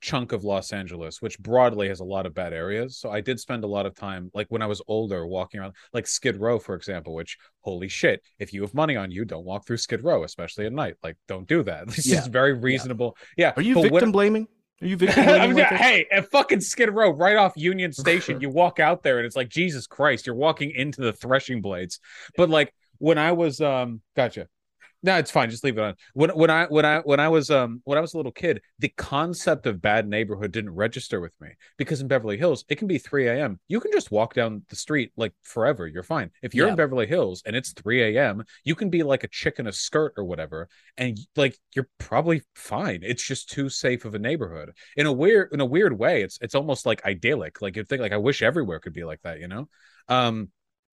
chunk of Los Angeles, which broadly has a lot of bad areas. So I did spend a lot of time, like when I was older, walking around, like Skid Row, for example. Which, holy shit, if you have money on you, don't walk through Skid Row, especially at night. Like, don't do that. [LAUGHS] This Yeah. is very reasonable. Yeah. Are you but victim blaming? Are you victim [LAUGHS] blaming? like hey, at fucking Skid Row, right off Union [LAUGHS] Station, you walk out there and it's like Jesus Christ, you're walking into the threshing blades. But like when I was um, gotcha. No, it's fine. Just leave it on. When when I when I when I was um when I was a little kid, the concept of bad neighborhood didn't register with me because in Beverly Hills it can be 3 a.m. You can just walk down the street like forever. You're fine. If you're Yeah. in Beverly Hills and it's 3 a.m., you can be like a chick in a skirt or whatever, and like you're probably fine. It's just too safe of a neighborhood. In a weird in a weird way, it's it's almost like idyllic. Like you think like I wish everywhere could be like that, you know? Um,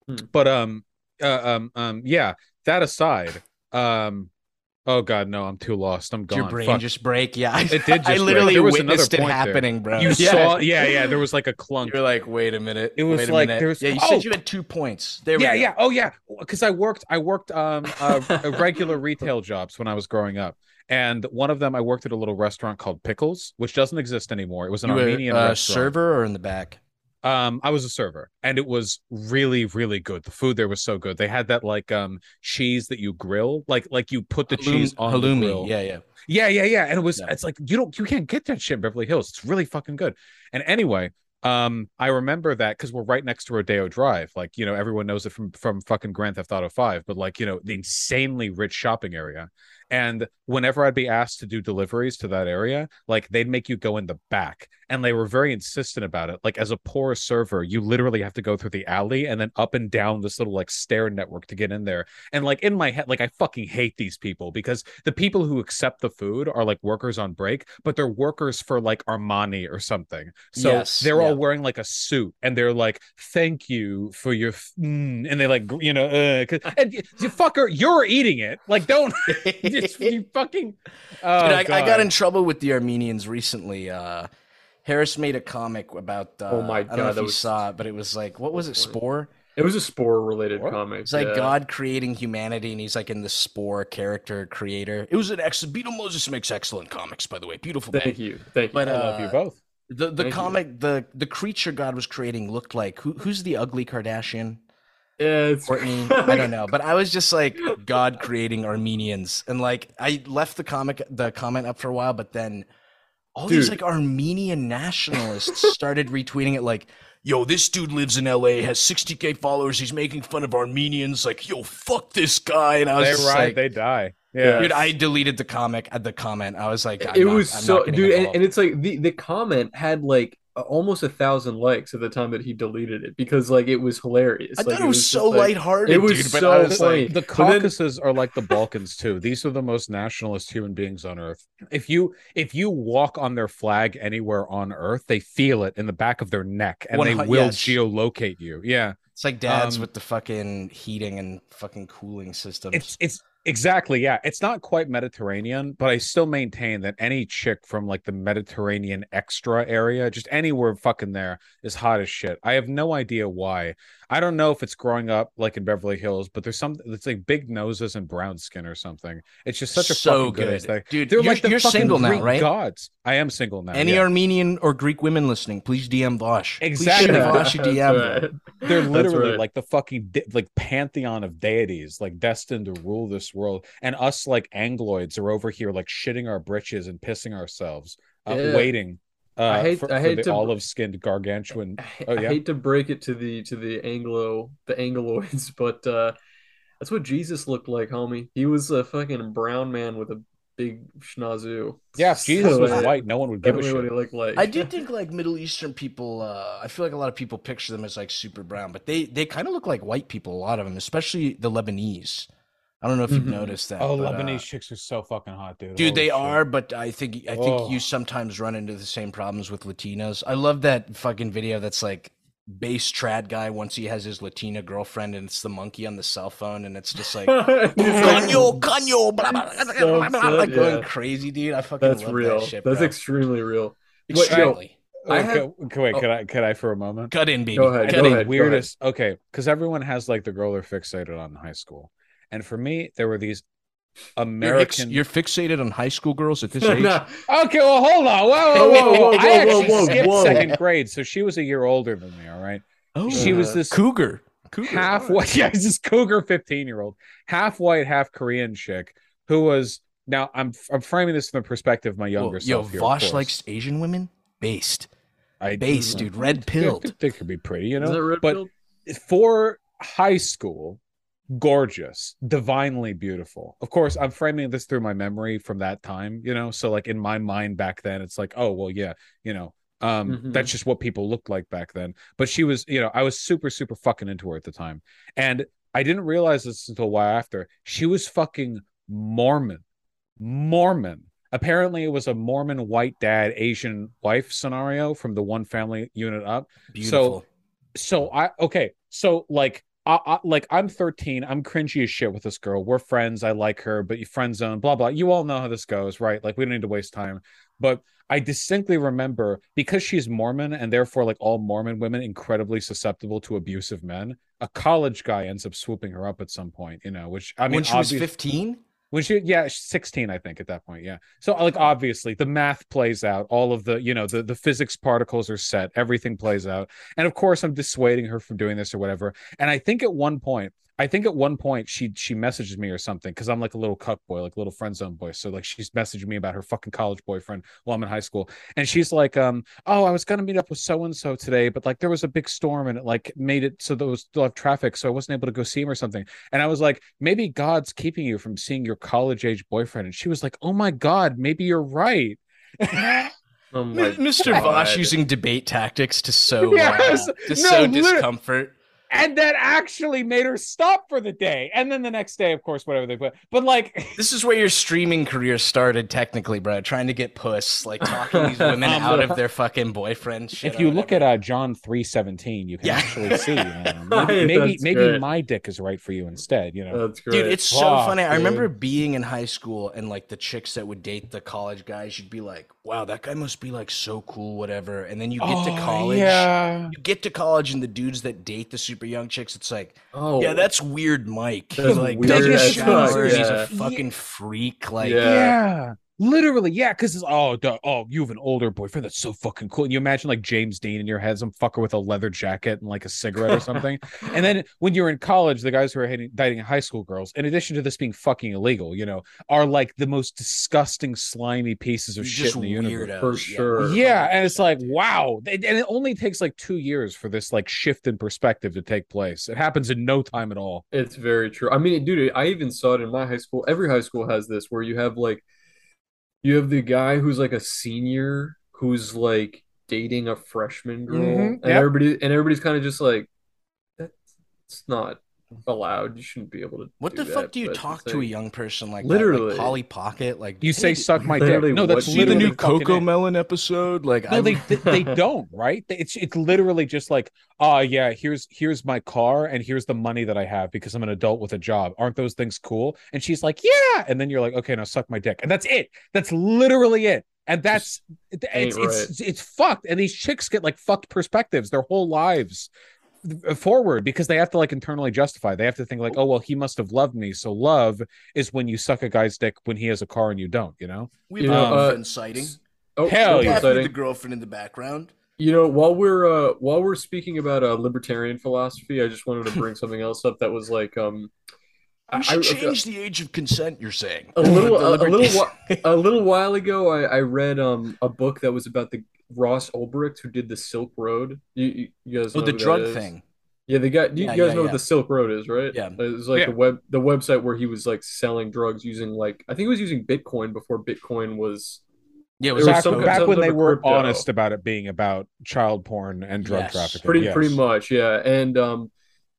Hmm. but um, uh, um, um, yeah. That aside. Um, oh god, no, I'm too lost. I'm Did gone. your brain Fuck. just break? Yeah, It did [LAUGHS] just I literally There witnessed it point there. happening, bro. You [LAUGHS] yeah. saw, yeah, yeah. There was like a clunk. You're like, wait a minute. It was wait like minute. there was- Yeah, you oh! said you had two points. There we yeah, go. yeah. Oh, yeah. Because I worked, I worked um uh, [LAUGHS] regular retail jobs when I was growing up, and one of them I worked at a little restaurant called Pickles, which doesn't exist anymore. It was an You were Armenian uh, restaurant. server or in the back? Um, I was a server, and it was really, really good. The food there was so good. They had that like um cheese that you grill, like like you put the cheese on the halloumi. grill. Yeah, yeah. Yeah, yeah, yeah. And it was Yeah. it's like you don't you can't get that shit in Beverly Hills. It's really fucking good. And anyway, um, I remember that because we're right next to Rodeo Drive. Like, you know, everyone knows it from from fucking Grand Theft Auto 5, but like, you know, the insanely rich shopping area. And whenever I'd be asked to do deliveries to that area, like they'd make you go in the back. And they were very insistent about it. Like as a poor server, you literally have to go through the alley and then up and down this little like stair network to get in there. And like in my head, like I fucking hate these people because the people who accept the food are like workers on break, but they're workers for like Armani or something. So Yes, they're yeah. all wearing like a suit and they're like, "Thank you for your," f- mm, and they like, you know, uh, and you fucker, you're eating it. Like, don't [LAUGHS] [LAUGHS] just [LAUGHS] you fucking. Oh, Dude, I, I got in trouble with the Armenians recently. Uh, Harris made a comic about. Uh, Oh my god! I don't know if you was- saw it, but it was like, what was it? Spore. It was a spore related What? comic. It's like yeah. God creating humanity, and he's like in the Spore character creator. It was an excellent. Beetle Moses makes excellent comics, by the way. Beautiful man. Thank you. Thank you. But, I love you uh, both. The the Thank you. comic the the creature God was creating looked like who who's the ugly Kardashian? Yeah, it's [LAUGHS] Kourtney, I don't know, but I was just like God creating Armenians, and like I left the comic the comment up for a while, but then all these like Armenian nationalists started retweeting it like. Yo, this dude lives in LA, has 60k followers. He's making fun of Armenians. Like, yo, fuck this guy. And I was They just ride, like, they die. Yeah. Yeah. dude, I deleted the comic at the comment. I was like, I'm it not- was I'm so not dude and, and it's like the the comment had like a- almost a thousand likes at the time that he deleted it because like it was hilarious I like, thought it was, just, so like- lighthearted, it was dude. But so I was funny. like, the But then- Caucasus are like the Balkans too. These are the most nationalist human beings on earth. If you if you walk on their flag anywhere on earth, they feel it in the back of their neck and they will yes. geolocate you. Yeah. It's like dads Um, with the fucking heating and fucking cooling systems. It's it's exactly yeah. It's not quite Mediterranean, but I still maintain that any chick from like the Mediterranean extra area, just anywhere fucking there, is hot as shit. I have no idea why. I don't know if it's growing up like in Beverly Hills, but there's some it's like big noses and brown skin or something. It's just such a So fucking good, good. aesthetic. Dude, They're you're- like the you're fucking single now, right? Gods. I am single now. Any yeah. Armenian or Greek women listening, please DM Vaush. Exactly. Please Vaush [LAUGHS] DM. right. They're literally right. like the fucking de- like pantheon of deities, like destined to rule this world. And us like Angloids are over here like shitting our britches and pissing ourselves, uh, Yeah. waiting. Uh, I hate- for, I for hate the to- olive-skinned gargantuan. I, Oh, I hate to break it to the to the Anglo the Angloids, [LAUGHS] but uh that's what Jesus looked like, homie. He was a fucking brown man with a big schnozzoo. Yeah, if Jesus So, was uh, white, no one would give a Definitely what he looked like. I do [LAUGHS] think like Middle Eastern people. Uh, I feel like a lot of people picture them as like super brown, but they they kind of look like white people. A lot of them, especially the Lebanese. I don't know if you've Mhm. noticed that. Oh, but, uh, Lebanese chicks are so fucking hot, dude. Dude, Holy they shit. are, but I think I think Oh. you sometimes run into the same problems with Latinas. I love that fucking video that's like bass trad guy once he has his Latina girlfriend and it's the monkey on the cell phone and it's just like [LAUGHS] Canyo, Canyo, blah, blah, blah, So blah, blah, upset, like going crazy, dude. I fucking That's love real. that shit. That's bro. extremely real. What- yo, extremely. I I have- can, wait, oh. could I could I for a moment? Cut in, baby. Go ahead, Cut go in. ahead. weirdest okay because everyone has like the girl they're fixated on in high school and for me there were these You're, ex- american you're fixated on high school girls at this [LAUGHS] age. Nah, okay well hold on whoa whoa Whoa, whoa, whoa, whoa, whoa, i whoa, actually whoa, skipped whoa. second grade so she was a year older than me all right Oh, she was this cougar. Cougar. half white [LAUGHS] yeah this cougar 15 year old half white half korean chick who was now i'm i'm framing this from the perspective of my younger Yo, self here, of Vaush likes Asian women. Based. I, Based, dude. Red They pilled. they could be pretty you is know that red but for high school, gorgeous, divinely beautiful. Of course, I'm framing this through my memory from that time, you know. So like in my mind back then, it's like, oh well, yeah, you know, um, Mhm. that's just what people looked like back then. But she was, you know, I was super, super fucking into her at the time, and I didn't realize this until a while after. She was fucking Mormon, Mormon. Apparently, it was a Mormon white dad, Asian wife scenario from the one family unit up Beautiful. so I okay, so like I, I like I'm 13, I'm cringy as shit with this girl. We're friends, I like her, but you friend zone, blah blah. You all know how this goes, right? Like we don't need to waste time. But I distinctly remember because she's Mormon and therefore like all Mormon women incredibly susceptible to abusive men. A college guy ends up swooping her up at some point, you know, which I mean when she was 15? When she yeah 16 i think at that point yeah. So like obviously the math plays out. All of the you know the, the physics particles are set. Everything plays out. And of course i'm dissuading her from doing this or whatever. And i think at one point i think at one point she she messages me or something because i'm like a little cuck boy like a little friend zone boy so like she's messaging me about her fucking college boyfriend while i'm in high school and she's like um oh i was gonna meet up with so and so today but like there was a big storm and it like made it so there was still have traffic so i wasn't able to go see him or something and I was like, maybe God's keeping you from seeing your college age boyfriend. And she was like, oh my God, maybe you're right. [LAUGHS] Oh Mr. God. Vaush using debate tactics to sow, Yes. uh, to No, sow literally. discomfort. And that actually made her stop for the day. And then the next day, of course, whatever they put. But like, [LAUGHS] This is where your streaming career started, technically, bro. Trying to get puss, like talking these women [LAUGHS] Um, out of their fucking boyfriend. Shit if you look at uh, John three seventeen, you can Yeah. actually see. You know, [LAUGHS] maybe maybe, maybe my dick is right for you instead. You know, That's great. Dude, it's so Fuck, funny. I remember being in high school and like the chicks that would date the college guys, you'd be like, wow, that guy must be like so cool, whatever. And then you get to Oh, college. Yeah. You get to college and the dudes that date the super young chicks, it's like, oh yeah, that's weird Mike. He That's [LAUGHS] like weird doesn't shower fuck, and he's a fucking freak. Like Yeah. yeah. Literally, yeah, because it's oh, duh, oh, you have an older boyfriend. That's so fucking cool. And you imagine like James Dean in your head, some fucker with a leather jacket and like a cigarette or something. and then [LAUGHS] when you're in college, the guys who are hating, dating high school girls, in addition to this being fucking illegal, you know, are like the most disgusting, slimy pieces of you're shit in the universe. weirdos. For Yeah, sure. Yeah, and it's like wow, and it only takes like two years for this like shift in perspective to take place. It happens in no time at all. It's very true. I mean, dude, I even saw it in my high school. Every high school has this where you have like you have the guy who's like a senior who's like dating a freshman girl Mhm, and yep. everybody and everybody's kind of just like that's it's not allowed. You shouldn't be able to What do the fuck that, do you talk it's to a young person like that? Literally. Like Polly Pocket? Like You say suck my dick. No, that's do See the new fucking Coco it. Melon episode? Like No, I they they [LAUGHS] don't, right? It's it's literally just like, oh yeah, here's here's my car and here's the money that I have because I'm an adult with a job. Aren't those things cool? And she's like, yeah. And then you're like, okay, now suck my dick, and that's it. That's literally it. And that's it's ain't it's, it's it's fucked. And these chicks get like fucked perspectives their whole lives. Forward because they have to like internally justify. They have to think like, oh well, he must have loved me. So love is when you suck a guy's dick when he has a car and you don't. You know? We've You had know, a uh, girlfriend sighting. Oh, Hell that's yeah. Definitely the girlfriend in the background. You know, while we're uh while we're speaking about uh libertarian philosophy, I just wanted to bring something else up that was like um We I- should I- change the age of consent. You're saying a little [LAUGHS] a, a little a little while ago I, I read um a book that was about the Ross Ulbricht who did the Silk Road. You you, you guys know Oh, the drug thing. Yeah, the guy. You, Yeah, you guys yeah, know yeah. what the Silk Road is, right? Yeah. it was like Yeah. the web the website where he was like selling drugs using like I think he was using Bitcoin before Bitcoin was. Yeah, it It was was back, some some back when they crypto. were honest about it being about child porn and drug Yes. trafficking. pretty Yes. pretty much yeah and um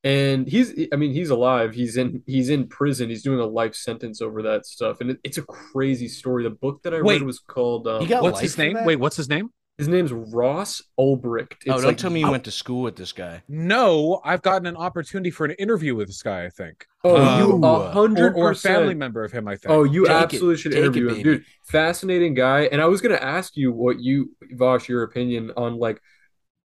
and he's i mean he's alive he's in he's in prison he's doing a life sentence over that stuff and it, it's a crazy story the book that i Wait. read was called um, He got What's life his name? Wait, what's his name? His name's ross ulbricht oh, It's don't like- tell me you went to school with this guy. No, I've gotten an opportunity for an interview with this guy. I think, oh you Um, a or, hundred or a family member of him. I think. Oh, you Take it. absolutely should Take it, interview him, dude. Fascinating guy. And I was gonna ask you what you, Vaush, your opinion on like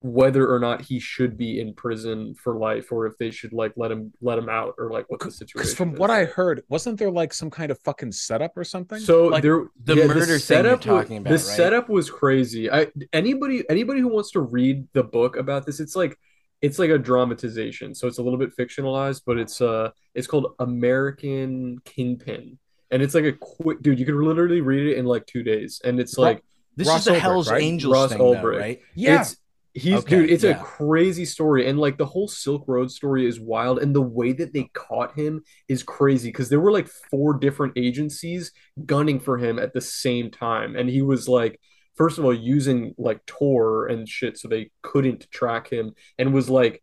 whether or not he should be in prison for life, or if they should like let him let him out, or like what the situation. Because from is. what I heard, wasn't there like some kind of fucking setup or something? So like, there, the yeah, murder thing you're setup talking about, The right? setup was crazy. I anybody anybody who wants to read the book about this, it's like it's like a dramatization. So it's a little bit fictionalized, but it's uh it's called American Kingpin, and it's like a quick dude. You could literally read it in like two days, and it's Ro- like This Ross is the Ulbricht, Hell's right? Angels Ross thing, though, right? yeah, it's he's Okay, dude. It's yeah. a crazy story, and like the whole Silk Road story is wild, and the way that they caught him is crazy because there were like four different agencies gunning for him at the same time, and he was like, first of all, using like Tor and shit, so they couldn't track him, and was like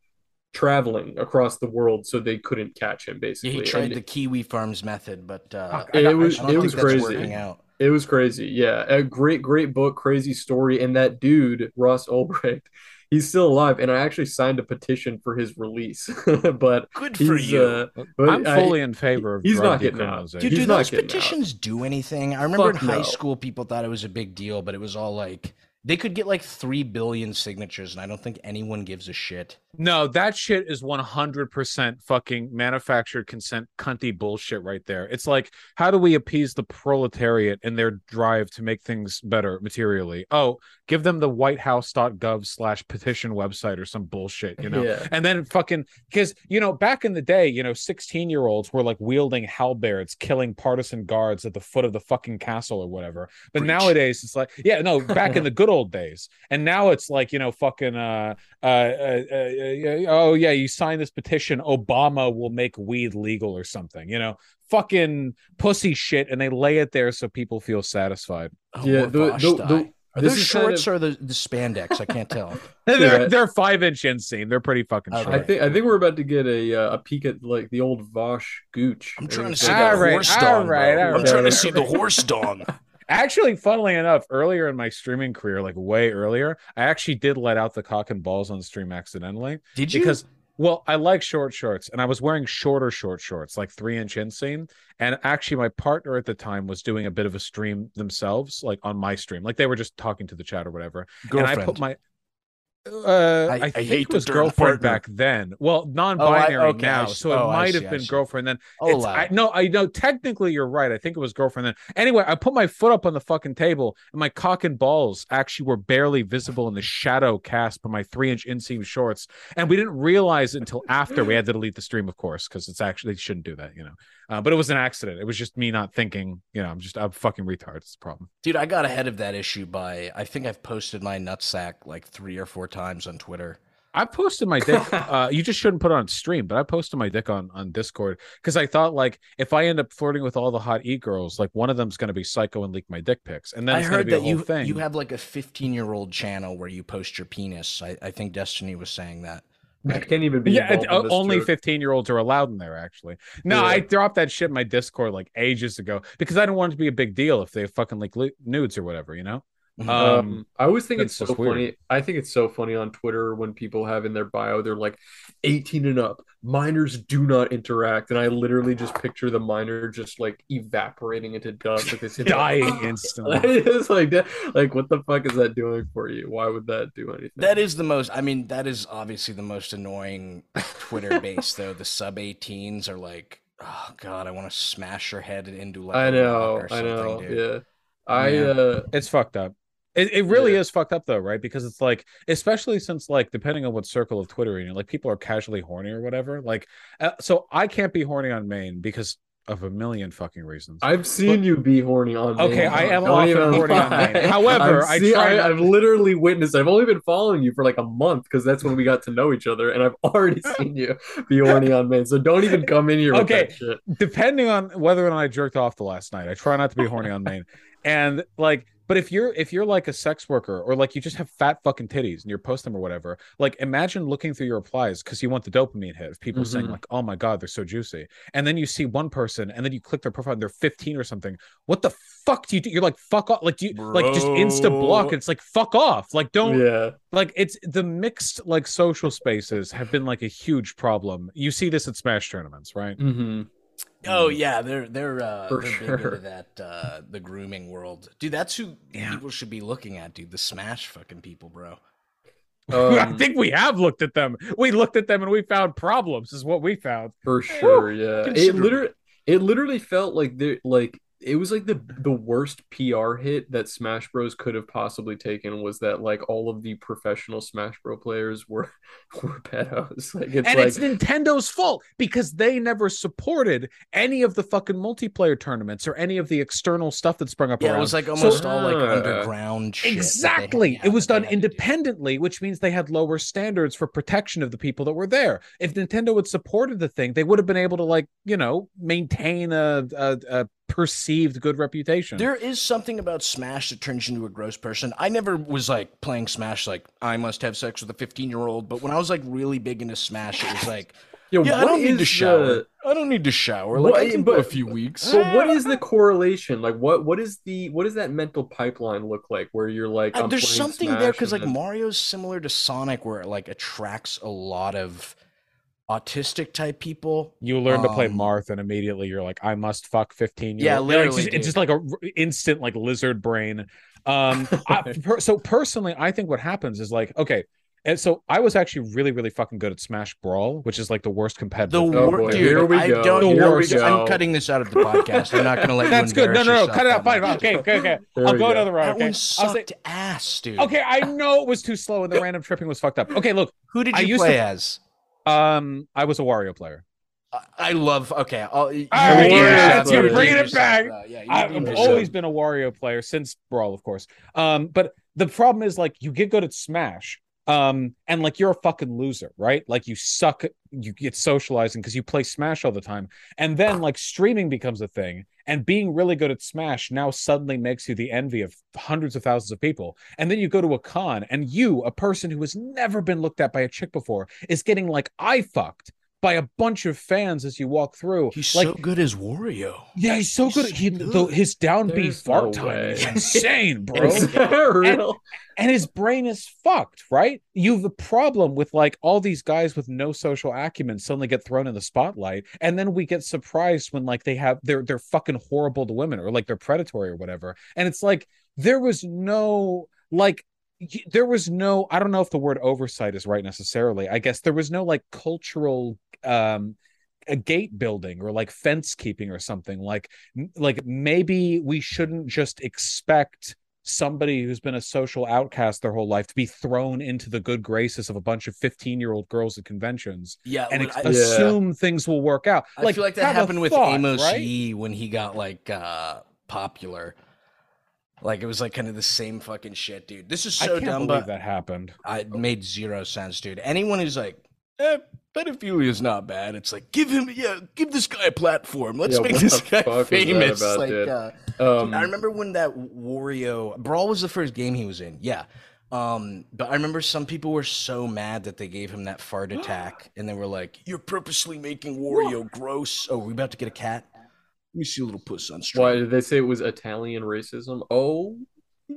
traveling across the world so they couldn't catch him Yeah, basically. he tried And the Kiwi Farms method, but uh, It was- I I don't it think was that's crazy. working out. It was crazy. Yeah. A great, great book, crazy story. And that dude, Ross Ulbricht, [LAUGHS] he's still alive. And I actually signed a petition for his release. [LAUGHS] but Good for he's, you. uh, but I'm I- fully in favor of he's not getting out. Dude, He's do not those getting out. petitions do anything? I remember Fuck in high no. school, people thought it was a big deal, but it was all like they could get like three billion signatures, and I don't think anyone gives a shit. No, that shit is 100% fucking manufactured consent cunty bullshit right there. It's like, how do we appease the proletariat in their drive to make things better materially? Oh, give them the whitehouse.gov slash petition website or some bullshit, you know? Yeah. And then fucking, because, you know, back in the day, you know, 16 year olds were like wielding halberds, killing partisan guards at the foot of the fucking castle or whatever. But Preach. nowadays, it's like, yeah, no, back in the good old days. And now it's like, you know, fucking, uh, uh, uh, uh, uh, oh yeah, you sign this petition, Obama will make weed legal or something, you know, fucking pussy shit, and they lay it there so people feel satisfied. Oh, Yeah, more the- the- the- Are those is kind shorts of- or the, the spandex? I can't tell. [LAUGHS] They're they're five inch inseam. They're pretty fucking Okay. short. I think I think we're about to get a uh, a peek at like the old Vaush gooch. I'm trying to see All that right, horse all dong. right, all I'm right. trying to see the horse dong. [LAUGHS] Actually, funnily enough, earlier in my streaming career, like way earlier, I actually did let out the cock and balls on stream accidentally Did you? because well, I like short shorts and I was wearing shorter short shorts, like three inch inseam. And actually, my partner at the time was doing a bit of a stream themselves, like on my stream, like they were just talking to the chat or whatever. girlfriend. And I put my uh, I, I- I think hate it was girlfriend partner. back then. Well, non-binary okay, I now, see. so it Oh, might see, have been girlfriend then. oh, I, no, I know. Technically, you're right. I think it was girlfriend then. Anyway, I put my foot up on the fucking table, and my cock and balls actually were barely visible in the shadow cast by my three-inch inseam shorts. And we didn't realize it until after we had to delete the stream, of course, because it's actually they shouldn't do that, you know. Uh, but it was an accident. It was just me not thinking. You know, I'm just I'm fucking retard. It's a problem. Dude, I got ahead of that issue by I think I've posted my nutsack like three or four times on Twitter. I posted my dick. [LAUGHS] uh, you just shouldn't put it on stream, but I posted my dick on on Discord because I thought like if I end up flirting with all the hot e girls, like one of them's gonna be psycho and leak my dick pics, and then I it's gonna heard be a that whole you thing. you have like a 15 year old channel where you post your penis. I, I think Destiny was saying that. I can't even be yeah, it- in this only joke. 15 year olds are allowed in there actually. No, Yeah. I dropped that shit in my Discord like ages ago because I didn't want it to be a big deal if they fucking like nudes or whatever, you know. Um, Um, I always think it's so just weird. funny. I think it's so funny on Twitter when people have in their bio, they're like 18 and up, minors do not interact. And I literally just picture the minor just like evaporating into dust. [LAUGHS] [LAUGHS] Like they say, dying instantly. it's like. Like, what the fuck is that doing for you? Why would that do anything? That is the most. I mean, that is obviously the most annoying Twitter base, though. The sub 18s are like, oh god, I want to smash your head into like. I a know, I know. dude. Yeah. I, Yeah. uh, It's fucked up. It, it really Yeah. is fucked up though, right? Because it's like, especially since like, depending on what circle of Twitter you're in, like people are casually horny or whatever. Like, uh, so I can't be horny on main because of a million fucking reasons. I've seen you be horny on Okay. I am Don't often horny on lie. main. However, I've I seen- try I, I've literally witnessed. I've only been following you for like a month because that's when we got to know each other, and I've already [LAUGHS] seen you be horny on main. So don't even come in here with Okay. that shit. depending on whether or not I jerked off the last night. I try not to be horny on main. And like, but if you're if you're like a sex worker or like you just have fat fucking titties and you're posting them or whatever, like imagine looking through your replies because you want the dopamine hit of people saying Mhm. like, "Oh my god, they're so juicy," and then you see one person and then you click their profile and they're 15 or something. What the fuck do you do? You're like, "Fuck off!" Like, do you like just insta block? It's like, "Fuck off!" Like, don't Yeah, like it's the mixed like social spaces have been like a huge problem. You see this at Smash tournaments, right? hmm Oh yeah, they're they're uh, For they're big sure. into that uh, the grooming world, dude. That's who Yeah. people should be looking at, dude. The Smash fucking people, bro. [LAUGHS] I Um, think we have looked at them. We looked at them and we found problems. Is what we found. for sure. Yeah, it literally, it literally felt like there, like it was like the the worst PR hit that Smash Bros could have possibly taken was that like all of the professional Smash Bro players were [LAUGHS] were pedos. Like it's and like it's Nintendo's fault because they never supported any of the fucking multiplayer tournaments or any of the external stuff that sprung up Yeah, around. it was like So- almost all like Uh, underground shit. that had- Exactly. yeah, it was done had to do. independently, which means they had lower standards for protection of the people that were there. If Nintendo had supported the thing, they would have been able to, like, you know, maintain a, a, a perceived good reputation. There is something about Smash that turns you into a gross person. I never was like playing Smash like I must have sex with a 15 year old, but when I was like really big into Smash, it was like, [LAUGHS] Yo, yeah, I don't need to shower. the- I don't need to shower. Like I can go a few weeks. So what is the [LAUGHS] correlation? Like what what is the what does that mental pipeline look like where you're like Uh, there's something Smash there because like then- Mario's similar to Sonic, where it like attracts a lot of autistic type people. you learn to play um, Marth, and immediately you're like, I must fuck 15 year Yeah, old. literally, it's, just, it's just like a r- instant, like lizard brain. Um, I, [LAUGHS] per, so personally, I think what happens is like, okay. And so I was actually really, really fucking good at Smash Brawl, which is like the worst competitive. The Oh, wor- boy, dude, here we I go, don't. here you know, we go. I'm cutting this out of the podcast. I'm not going to let [LAUGHS] That's you good. No, no, no. Cut it out. Fine. Okay, okay, okay. There I'll go go. another round. That Okay. one I'll say- sucked ass, dude. okay, I know it was too slow and the random tripping was fucked up. Okay, look, Who did I you used play to- as? Um, I was a Wario player. I- love. Okay, I'll, you right, yeah, yourself, you're bringing it back. Uh, yeah, I've always been a Wario player since Brawl, of course. Um, but the problem is like you get good at Smash, um, and like you're a fucking loser, right? Like you suck. You get socializing because you play Smash all the time, and then like streaming becomes a thing, and being really good at Smash now suddenly makes you the envy of hundreds of thousands of people. And then you go to a con, and you, a person who has never been looked at by a chick before, is getting like I fucked by a bunch of fans as you walk through. He's like so good as Wario. yeah, he's so He's good. so He good. the, his downbeat There's fart no timing is insane, [LAUGHS] bro. Is that real? and his brain is fucked, right? You have a problem with like all these guys with no social acumen suddenly get thrown in the spotlight, and then we get surprised when like they have they're they're fucking horrible to women or like they're predatory or whatever. And it's like there was no like there was no I don't know if the word oversight is right necessarily. I guess there was no like cultural um a gate building or like fence keeping or something like like maybe we shouldn't just expect somebody who's been a social outcast their whole life to be thrown into the good graces of a bunch of 15 year old girls at conventions Yeah, and ex- I, Yeah. assume things will work out I feel like that happened with thought, Amos right? Yee when he got like uh popular. Like it was like kind of the same fucking shit, dude. This is i so can't dumb, believe but that happened I, it made zero sense, dude. Anyone who's like, eh, pedophilia is not bad. It's like give him, yeah, give this guy a platform. Let's Yeah, make this the guy fuck was that famous. about, like, uh, Um, I remember when that Wario Brawl was the first game he was in. Yeah. Um, but I remember some people were so mad that they gave him that fart [GASPS] attack, and they were like, "You're purposely making Wario gross." Oh, we about to get a cat? Let me see a little puss on stream. why did they say it was Italian racism? Oh,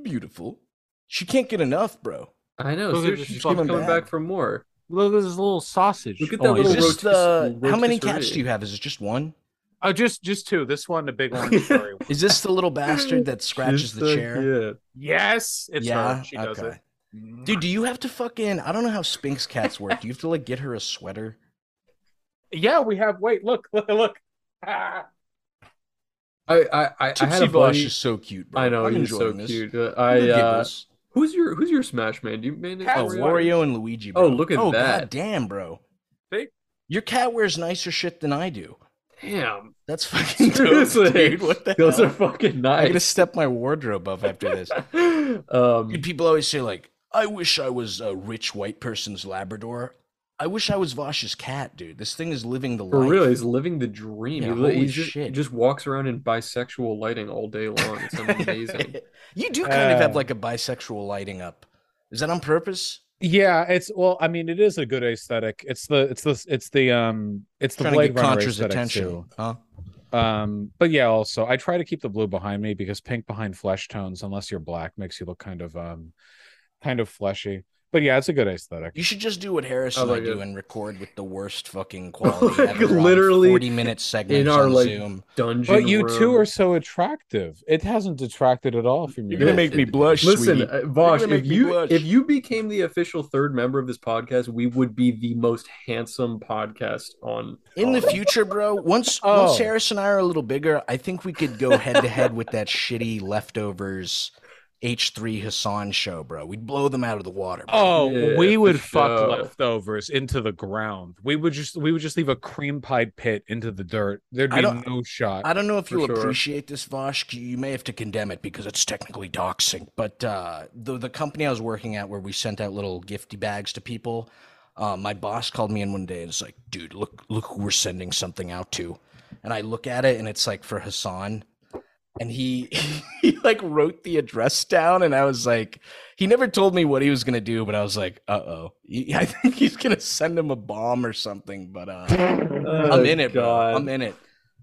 Beautiful. She can't get enough, bro. I know. Look at Seriously, this she keeps fucking coming bag. back for more. Look at this little sausage. Look at Oh, that I little Is see. this the rotis- how many cats do you have? Is it just one? Oh, just just two. This one, the big one. Sorry. [LAUGHS] Is this the little bastard that scratches Just the chair? Yeah. yes, it's yeah. her. She does okay. it. Dude, do you have to fucking? I don't know how Sphynx cats work. Do you have to like get her a sweater? Yeah, we have. Wait, look, look, look. Ah. I I I, I had a Bosch buddy. is so cute. Bro. I know I'm he's so enjoying this. cute. Uh, I uh, giggles. Who's your who's your Smash man? Do you man? Oh, Wario. Wario and Luigi. Bro. Oh, look at oh, that. God damn, bro. See? Your cat wears nicer shit than I do. Damn. That's [LAUGHS] fucking dope, dude. What the Those hell? are fucking nice. I gotta step my wardrobe up after this. [LAUGHS] um, Dude, people always say like, "I wish I was a rich white person's Labrador." I wish I was Vaush's cat, dude. This thing is living the life. for life. real, he's living the dream. Yeah, he, li- holy he's just, he shit. just walks around in bisexual lighting all day long. It's [LAUGHS] amazing. you do kind of have Uh, like a bisexual lighting up. Is that on purpose? Yeah, it's well, I mean, it is a good aesthetic. It's the it's the it's the um it's the Trying to Blade get Runner aesthetic attention, too. huh? Um, but yeah, also I try to keep the blue behind me because pink behind flesh tones, unless you're black, makes you look kind of um kind of fleshy. But yeah, it's a good aesthetic. You should just do what Harris Oh and I do God. and record with the worst fucking [LAUGHS] quality Like, ever. literally forty minute segments in our, on like, Zoom. Dungeon. But you two are so attractive. It hasn't detracted at all from you. You're gonna make me blush, Listen, sweetie. uh, Vaush, if you blush. if you became the official third member of this podcast, we would be the most handsome podcast on. In the future, bro, once Oh. once Harris and I are a little bigger, I think we could go head to head with that [LAUGHS] shitty leftovers H3 Hasan show, bro. We'd blow them out of the water. Bro. Oh, Yeah, we would fuck sure. leftovers into the ground. We would just we would just leave a cream pie pit into the dirt. There'd be no shot. I don't know if you'll sure. appreciate this, Vaush. You may have to condemn it because it's technically doxing. But uh, the the company I was working at, where we sent out little gifty bags to people, uh, my boss called me in one day and it's like, "Dude, look look who we're sending something out to," and I look at it and it's like for Hasan, and he [LAUGHS] he like wrote the address down, and I was like, he never told me what he was gonna do, but I was like, "Uh oh, [LAUGHS] I think he's gonna send him a bomb or something." But uh, Oh, I'm in it, bro. I'm in it.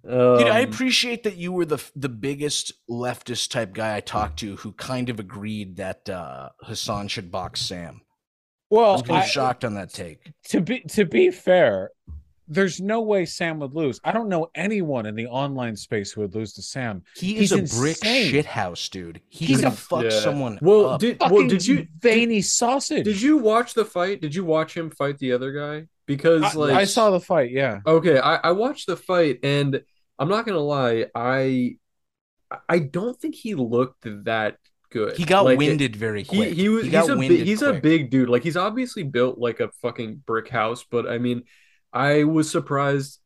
Dude, I Um, appreciate that you were the the biggest leftist type guy I talked to who kind of agreed that uh, Hasan should box Sam. Well, I was kind of shocked on that take. to be to be fair, there's no way Sam would lose. I don't know anyone in the online space who would lose to Sam. He He's is a brick insane. shithouse, dude. He He's could a- fuck Yeah. someone Well, up. did Fucking well did you veiny sausage? did you watch the fight? Did you watch him fight the other guy? Because I, like I saw the fight. Yeah. Okay, I, I watched the fight and I'm not gonna lie, I I don't think he looked that good. he got Like, winded very He quick. he was he's got a winded big, he's a big dude. Like he's obviously built like a fucking brick house, but I mean, I was surprised.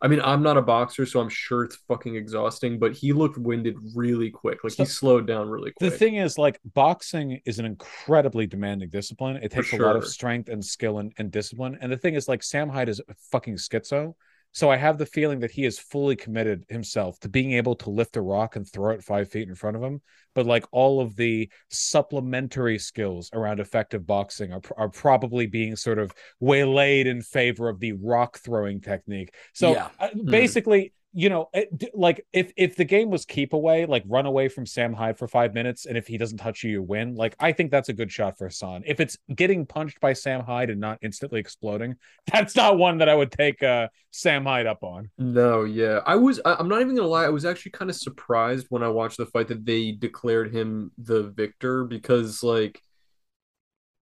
I mean, I'm not a boxer, so I'm sure it's fucking exhausting, but he looked winded really quick. Like he slowed down really quick. The thing is, like, boxing is an incredibly demanding discipline. It takes a lot of strength and skill and, and discipline. And the thing is, like, Sam Hyde is a fucking schizo. So I have the feeling that he is fully committed himself to being able to lift a rock and throw it five feet in front of him. But like all of the supplementary skills around effective boxing are, are probably being sort of waylaid in favor of the rock throwing technique. So Yeah. uh, basically, you know, it, like if if the game was keep away, like run away from Sam Hyde for five minutes, and if he doesn't touch you, you win. Like I think that's a good shot for Hasan. If it's getting punched by Sam Hyde and not instantly exploding, [LAUGHS] that's not one that I would take uh, Sam Hyde up on. No, yeah. I was I, I'm not even gonna lie, I was actually kind of surprised when I watched the fight that they declared him the victor because like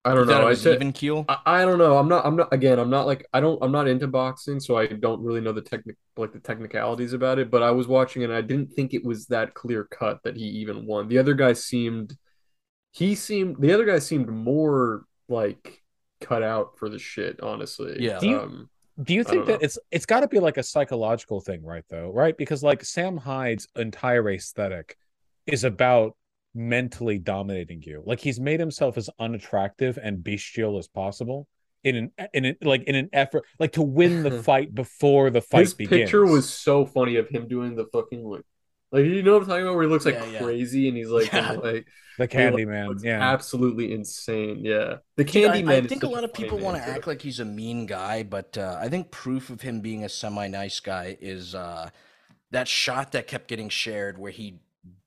I don't You know. it I said even keel. I, I don't know. I'm not I'm not again, I'm not like I don't I'm not into boxing, so I don't really know the technic like the technicalities about it, but I was watching and I didn't think it was that clear cut that he even won. The other guy seemed he seemed the other guy seemed more like cut out for the shit, honestly. Yeah. Do you- Um, Do you think that know. it's it's got to be like a psychological thing, right? Though, right? Because like Sam Hyde's entire aesthetic is about mentally dominating you. Like he's made himself as unattractive and bestial as possible in an in an, like in an effort like to win the [LAUGHS] fight before the fight His begins. picture was so funny of him doing the fucking like, like you know what I'm talking about, where he looks like Yeah, yeah. crazy and he's like, Yeah. like the Candy Man. looks Yeah. absolutely insane. Yeah, the Dude, I- Candy I, Man. is think a lot of people want to act like he's a mean guy, but uh, I think proof of him being a semi-nice guy is uh, that shot that kept getting shared where he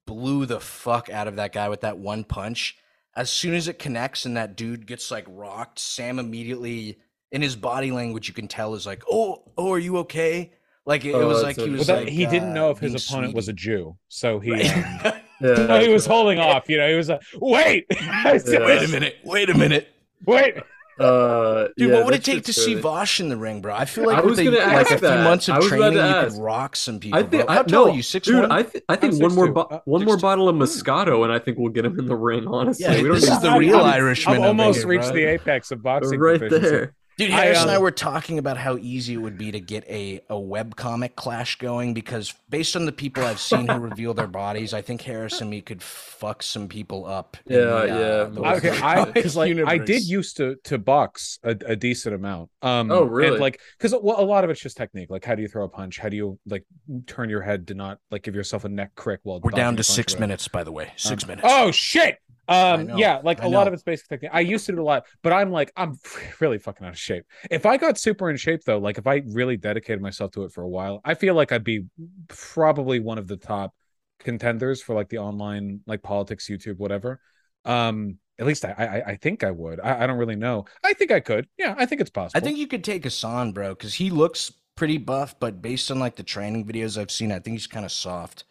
blew the fuck out of that guy with that one punch. as soon as it connects and that dude gets like rocked, Sam immediately in his body language you can tell is like, "Oh, oh, are you okay?" Like it, it Oh, was that's like he was Well, that, like he didn't uh, know if his being opponent was a. Jew, so he Right. um, [LAUGHS] Yeah, [LAUGHS] he was holding off. You know, he was like, "Wait, [LAUGHS] Wait a minute. Wait a minute. wait." Uh, Dude, yeah, what would it take to shit's see silly. Vaush in the ring, bro? I feel like I with was a, gonna like ask a few that. months of training, you could rock some people. I think bro. I, tall no, are you? Six dude. one? I th- I think I'm one more bo- Uh, one more 6'2". bottle of Moscato, and I think we'll get him in the [LAUGHS] ring. Honestly, Yeah, we don't this is the real Irishman I've almost here, reached bro. the apex of boxing. right there. Dude, I, Harris and I um, were talking about how easy it would be to get a, a webcomic clash going because based on the people I've seen who reveal their bodies, I think Harris and me could fuck some people up. Yeah, the, uh, yeah, the most Okay, I like I did used to to box a, a decent amount. Um, Oh, really? And like because well, a lot of it's just technique. Like how do you throw a punch? How do you like turn your head to not like give yourself a neck crick while We're down to six minutes, by the way. Six minutes. Oh shit! Um, yeah, like I a lot of it's basic technique. I used to do a lot, but I'm like I'm [LAUGHS] really fucking out of shape. If I got super in shape though, like if I really dedicated myself to it for a while, I feel like I'd be probably one of the top contenders for like the online like politics, YouTube, whatever. Um, at least I I, I think I would. I, I don't really know. I think I could. Yeah, I think it's possible. I think you could take Hasan, bro, because he looks pretty buff, but based on like the training videos I've seen, I think he's kind of soft.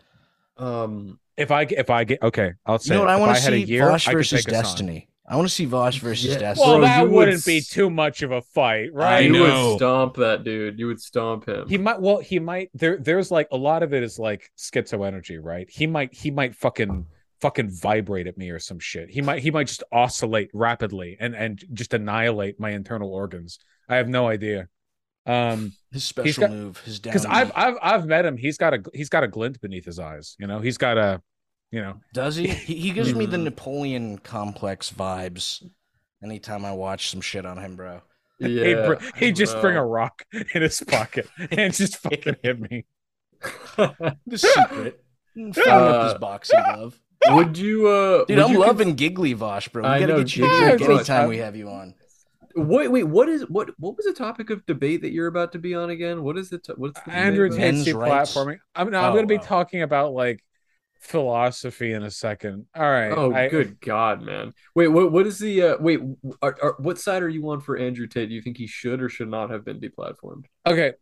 Um, if I if I get okay, I'll say You know what? I want to see year, Vaush versus. Destiny. I want to see Vaush versus Yeah. Destiny. Well, Bro, that you would wouldn't be too much of a fight, right? I you know. would stomp that dude. You would stomp him. He might well he might there there's like a lot of it is like schizo energy, right? He might he might fucking fucking vibrate at me or some shit. He might he might just oscillate rapidly and and just annihilate my internal organs. I have no idea. Um his special got- move, his down. cuz I've. I've I've met him. He's got a he's got a glint beneath his eyes, you know. He's got a you know. Does he? He, [LAUGHS] he gives me the Mhm. Napoleon complex vibes anytime I watch some shit on him, bro. he'd, yeah, br- he'd just bring a rock [LAUGHS] in his pocket [LAUGHS] and just fucking hit me. The secret. Found up his Uh, boxing glove. would you? Uh, Dude, would I'm you loving Giggly Vaush, bro. We I gotta know, get you a Giggly drink anytime I- we have you on. Wait, wait. What is what? What was the topic of debate that you're about to be on again? What is the? T- what's the Andrew about? Tate Men's Tate rights. platforming. I'm no, I'm Oh, going to be wow. talking about like philosophy in a second. All right. Oh, I- good God, man! Wait, what? What is the? Uh, wait, are, are, what side are you on for Andrew Tate? Do you think he should or should not have been deplatformed? Okay.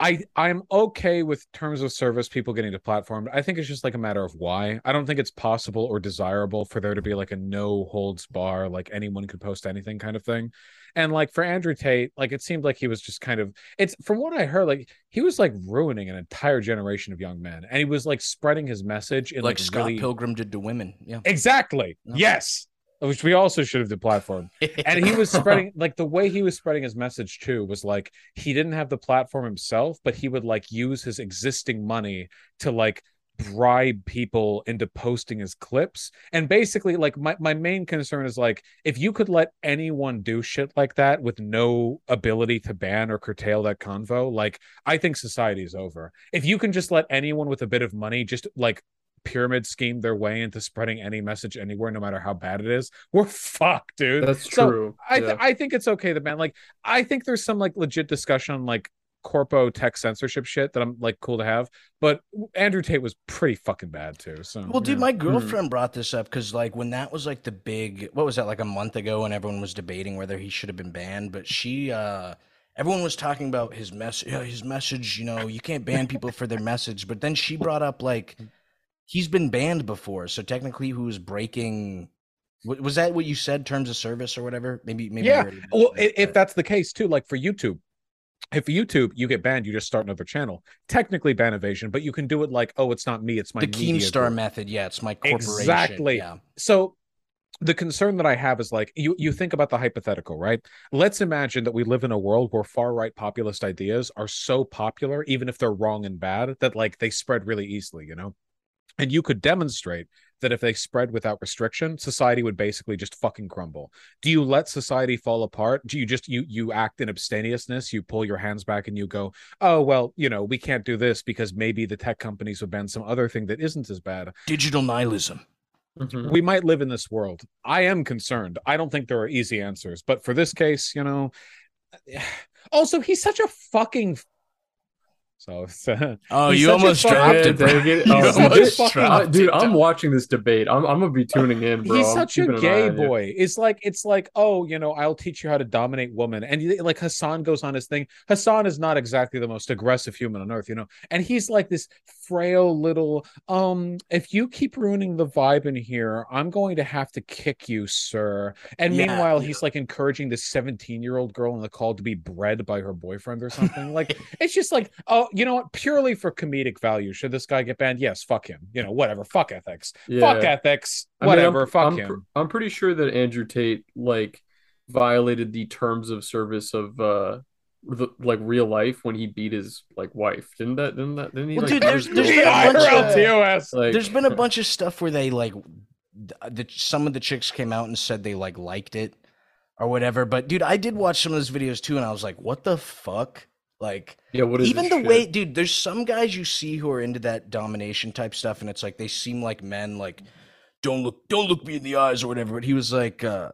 I I'm okay with terms of service people getting deplatformed. I think it's just like a matter of why. I don't think it's possible or desirable for there to be like a no holds bar, like anyone could post anything kind of thing. And like for Andrew Tate, like it seemed like he was just kind of it's from what I heard, like he was like ruining an entire generation of young men. And he was like spreading his message in Like like, Scott really Pilgrim did to women. Yeah. Exactly. No. Yes. Which we also should have deplatformed. [LAUGHS] and he was spreading like the way he was spreading his message too was like he didn't have the platform himself but he would like use his existing money to like bribe people into posting his clips and basically like my, my main concern is like if you could let anyone do shit like that with no ability to ban or curtail that convo like i think society is over if you can just let anyone with a bit of money just like pyramid scheme their way into spreading any message anywhere no matter how bad it is we're [LAUGHS] fucked dude That's So, true. I th- yeah. I think it's okay to ban. Like I think there's some like legit discussion on like corpo tech censorship shit that I'm like cool to have. But Andrew Tate was pretty fucking bad too. So Well, dude, yeah. my girlfriend brought this up because, like, when that was like the big, what was that, like a month ago, when everyone was debating whether he should have been banned, but she, uh, everyone was talking about his message, his message. You know, you can't ban people for their message. But then she brought up like he's been banned before, so technically, who was breaking? Was that what you said? Terms of service or whatever? Maybe, maybe. yeah. Well, if but- that's the case too, like for YouTube. If YouTube you get banned, you just start another channel. Technically ban evasion, but you can do it like, oh, it's not me, it's my the Keemstar method, yeah, it's my corporation. Exactly. Yeah. so the concern that I have is like you you think about the hypothetical, right? Let's imagine that we live in a world where far right populist ideas are so popular, even if they're wrong and bad, that like they spread really easily, you know? And you could demonstrate that if they spread without restriction, society would basically just fucking crumble. Do you let society fall apart? Do you just you you act in abstemiousness? You pull your hands back and you go, "Oh, well, you know, we can't do this because maybe the tech companies would ban some other thing that isn't as bad." Digital nihilism. Mhm. we might live in this world. I am concerned. I don't think there are easy answers, but for this case, you know, [SIGHS] also he's such a fucking So [LAUGHS] it's, uh, Oh, you almost dropped it, bro. dang Oh, almost dude, dropped I- dude, it, I'm watching this debate. I'm, I'm gonna be tuning in, bro. he's such a keeping an eye gay boy. It's like it's like oh, you know, I'll teach you how to dominate women. And like Hasan goes on his thing. Hasan is not exactly the most aggressive human on earth, you know. And he's like this frail little um if you keep ruining the vibe in here, I'm going to have to kick you, sir. And Yeah, meanwhile, yeah. he's like encouraging this 17-year-old girl in the call to be bred by her boyfriend or something. like [LAUGHS] it's just like, oh, you know what? Purely for comedic value. Should this guy get banned? Yes, fuck him. You know, whatever. Fuck ethics. Fuck Yeah. ethics. I mean, I'm- Whatever. fuck I'm, him. I'm pretty sure that Andrew Tate like violated the terms of service of uh the, like real life when he beat his like wife. Didn't that? Didn't that? Didn't he? Well, like, dude, beat there's- his there's been a bunch of- [LAUGHS] TOS. like There's been a [LAUGHS] bunch of stuff where they like, th- the, some of the chicks came out and said they like liked it or whatever. But dude, I did watch some of those videos too, and I was like, what the fuck? Like, yeah. What is even the shit? way, dude, there's some guys you see who are into that domination type stuff, and it's like they seem like men, like don't look, don't look me in the eyes or whatever. But he was like, uh,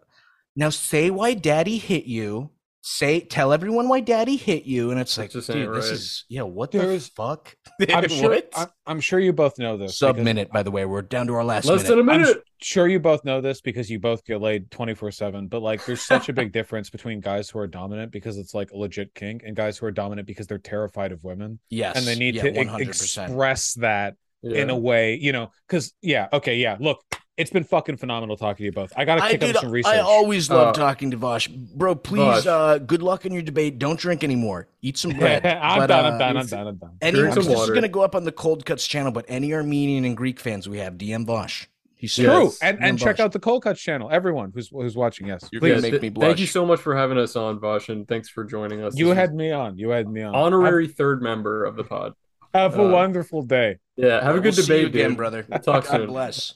now say why daddy hit you. Say, tell everyone why daddy hit you, and it's like, just dude, ain't this is yeah, what There's- the fuck? [LAUGHS] I'm sure. I'm, I'm sure you both know this. Sub minute, by the way. We're down to our last less minute. than a I'm minute. sure you both know this because you both get laid 24 7 but like there's such a big [LAUGHS] difference between guys who are dominant because it's like a legit kink and guys who are dominant because they're terrified of women Yes, and they need yeah, to e- 100%. express that Yeah. in a way you know because yeah okay yeah look it's been fucking phenomenal talking to you both i gotta I, kick dude, up some research I always love Uh, talking to Vaush, bro. Please, Vaush. uh, good luck in your debate. Don't drink anymore. Eat some bread. [LAUGHS] i'm But, done uh, i'm done i'm done i'm done Any, Drink this some is going to go up on the Cold Cuts channel, but any Armenian and Greek fans we have, DM Vaush. He's true serious. and, DM and check out the cold cuts channel everyone who's who's watching yes You're please make th- me Thank you so much for having us on, Vaush, and thanks for joining us. you This had me on you had me on honorary third member of the pod. have, have a uh, wonderful day Yeah, have a We'll good see you debate, again, dude. brother. We'll talk [LAUGHS] God soon. bless.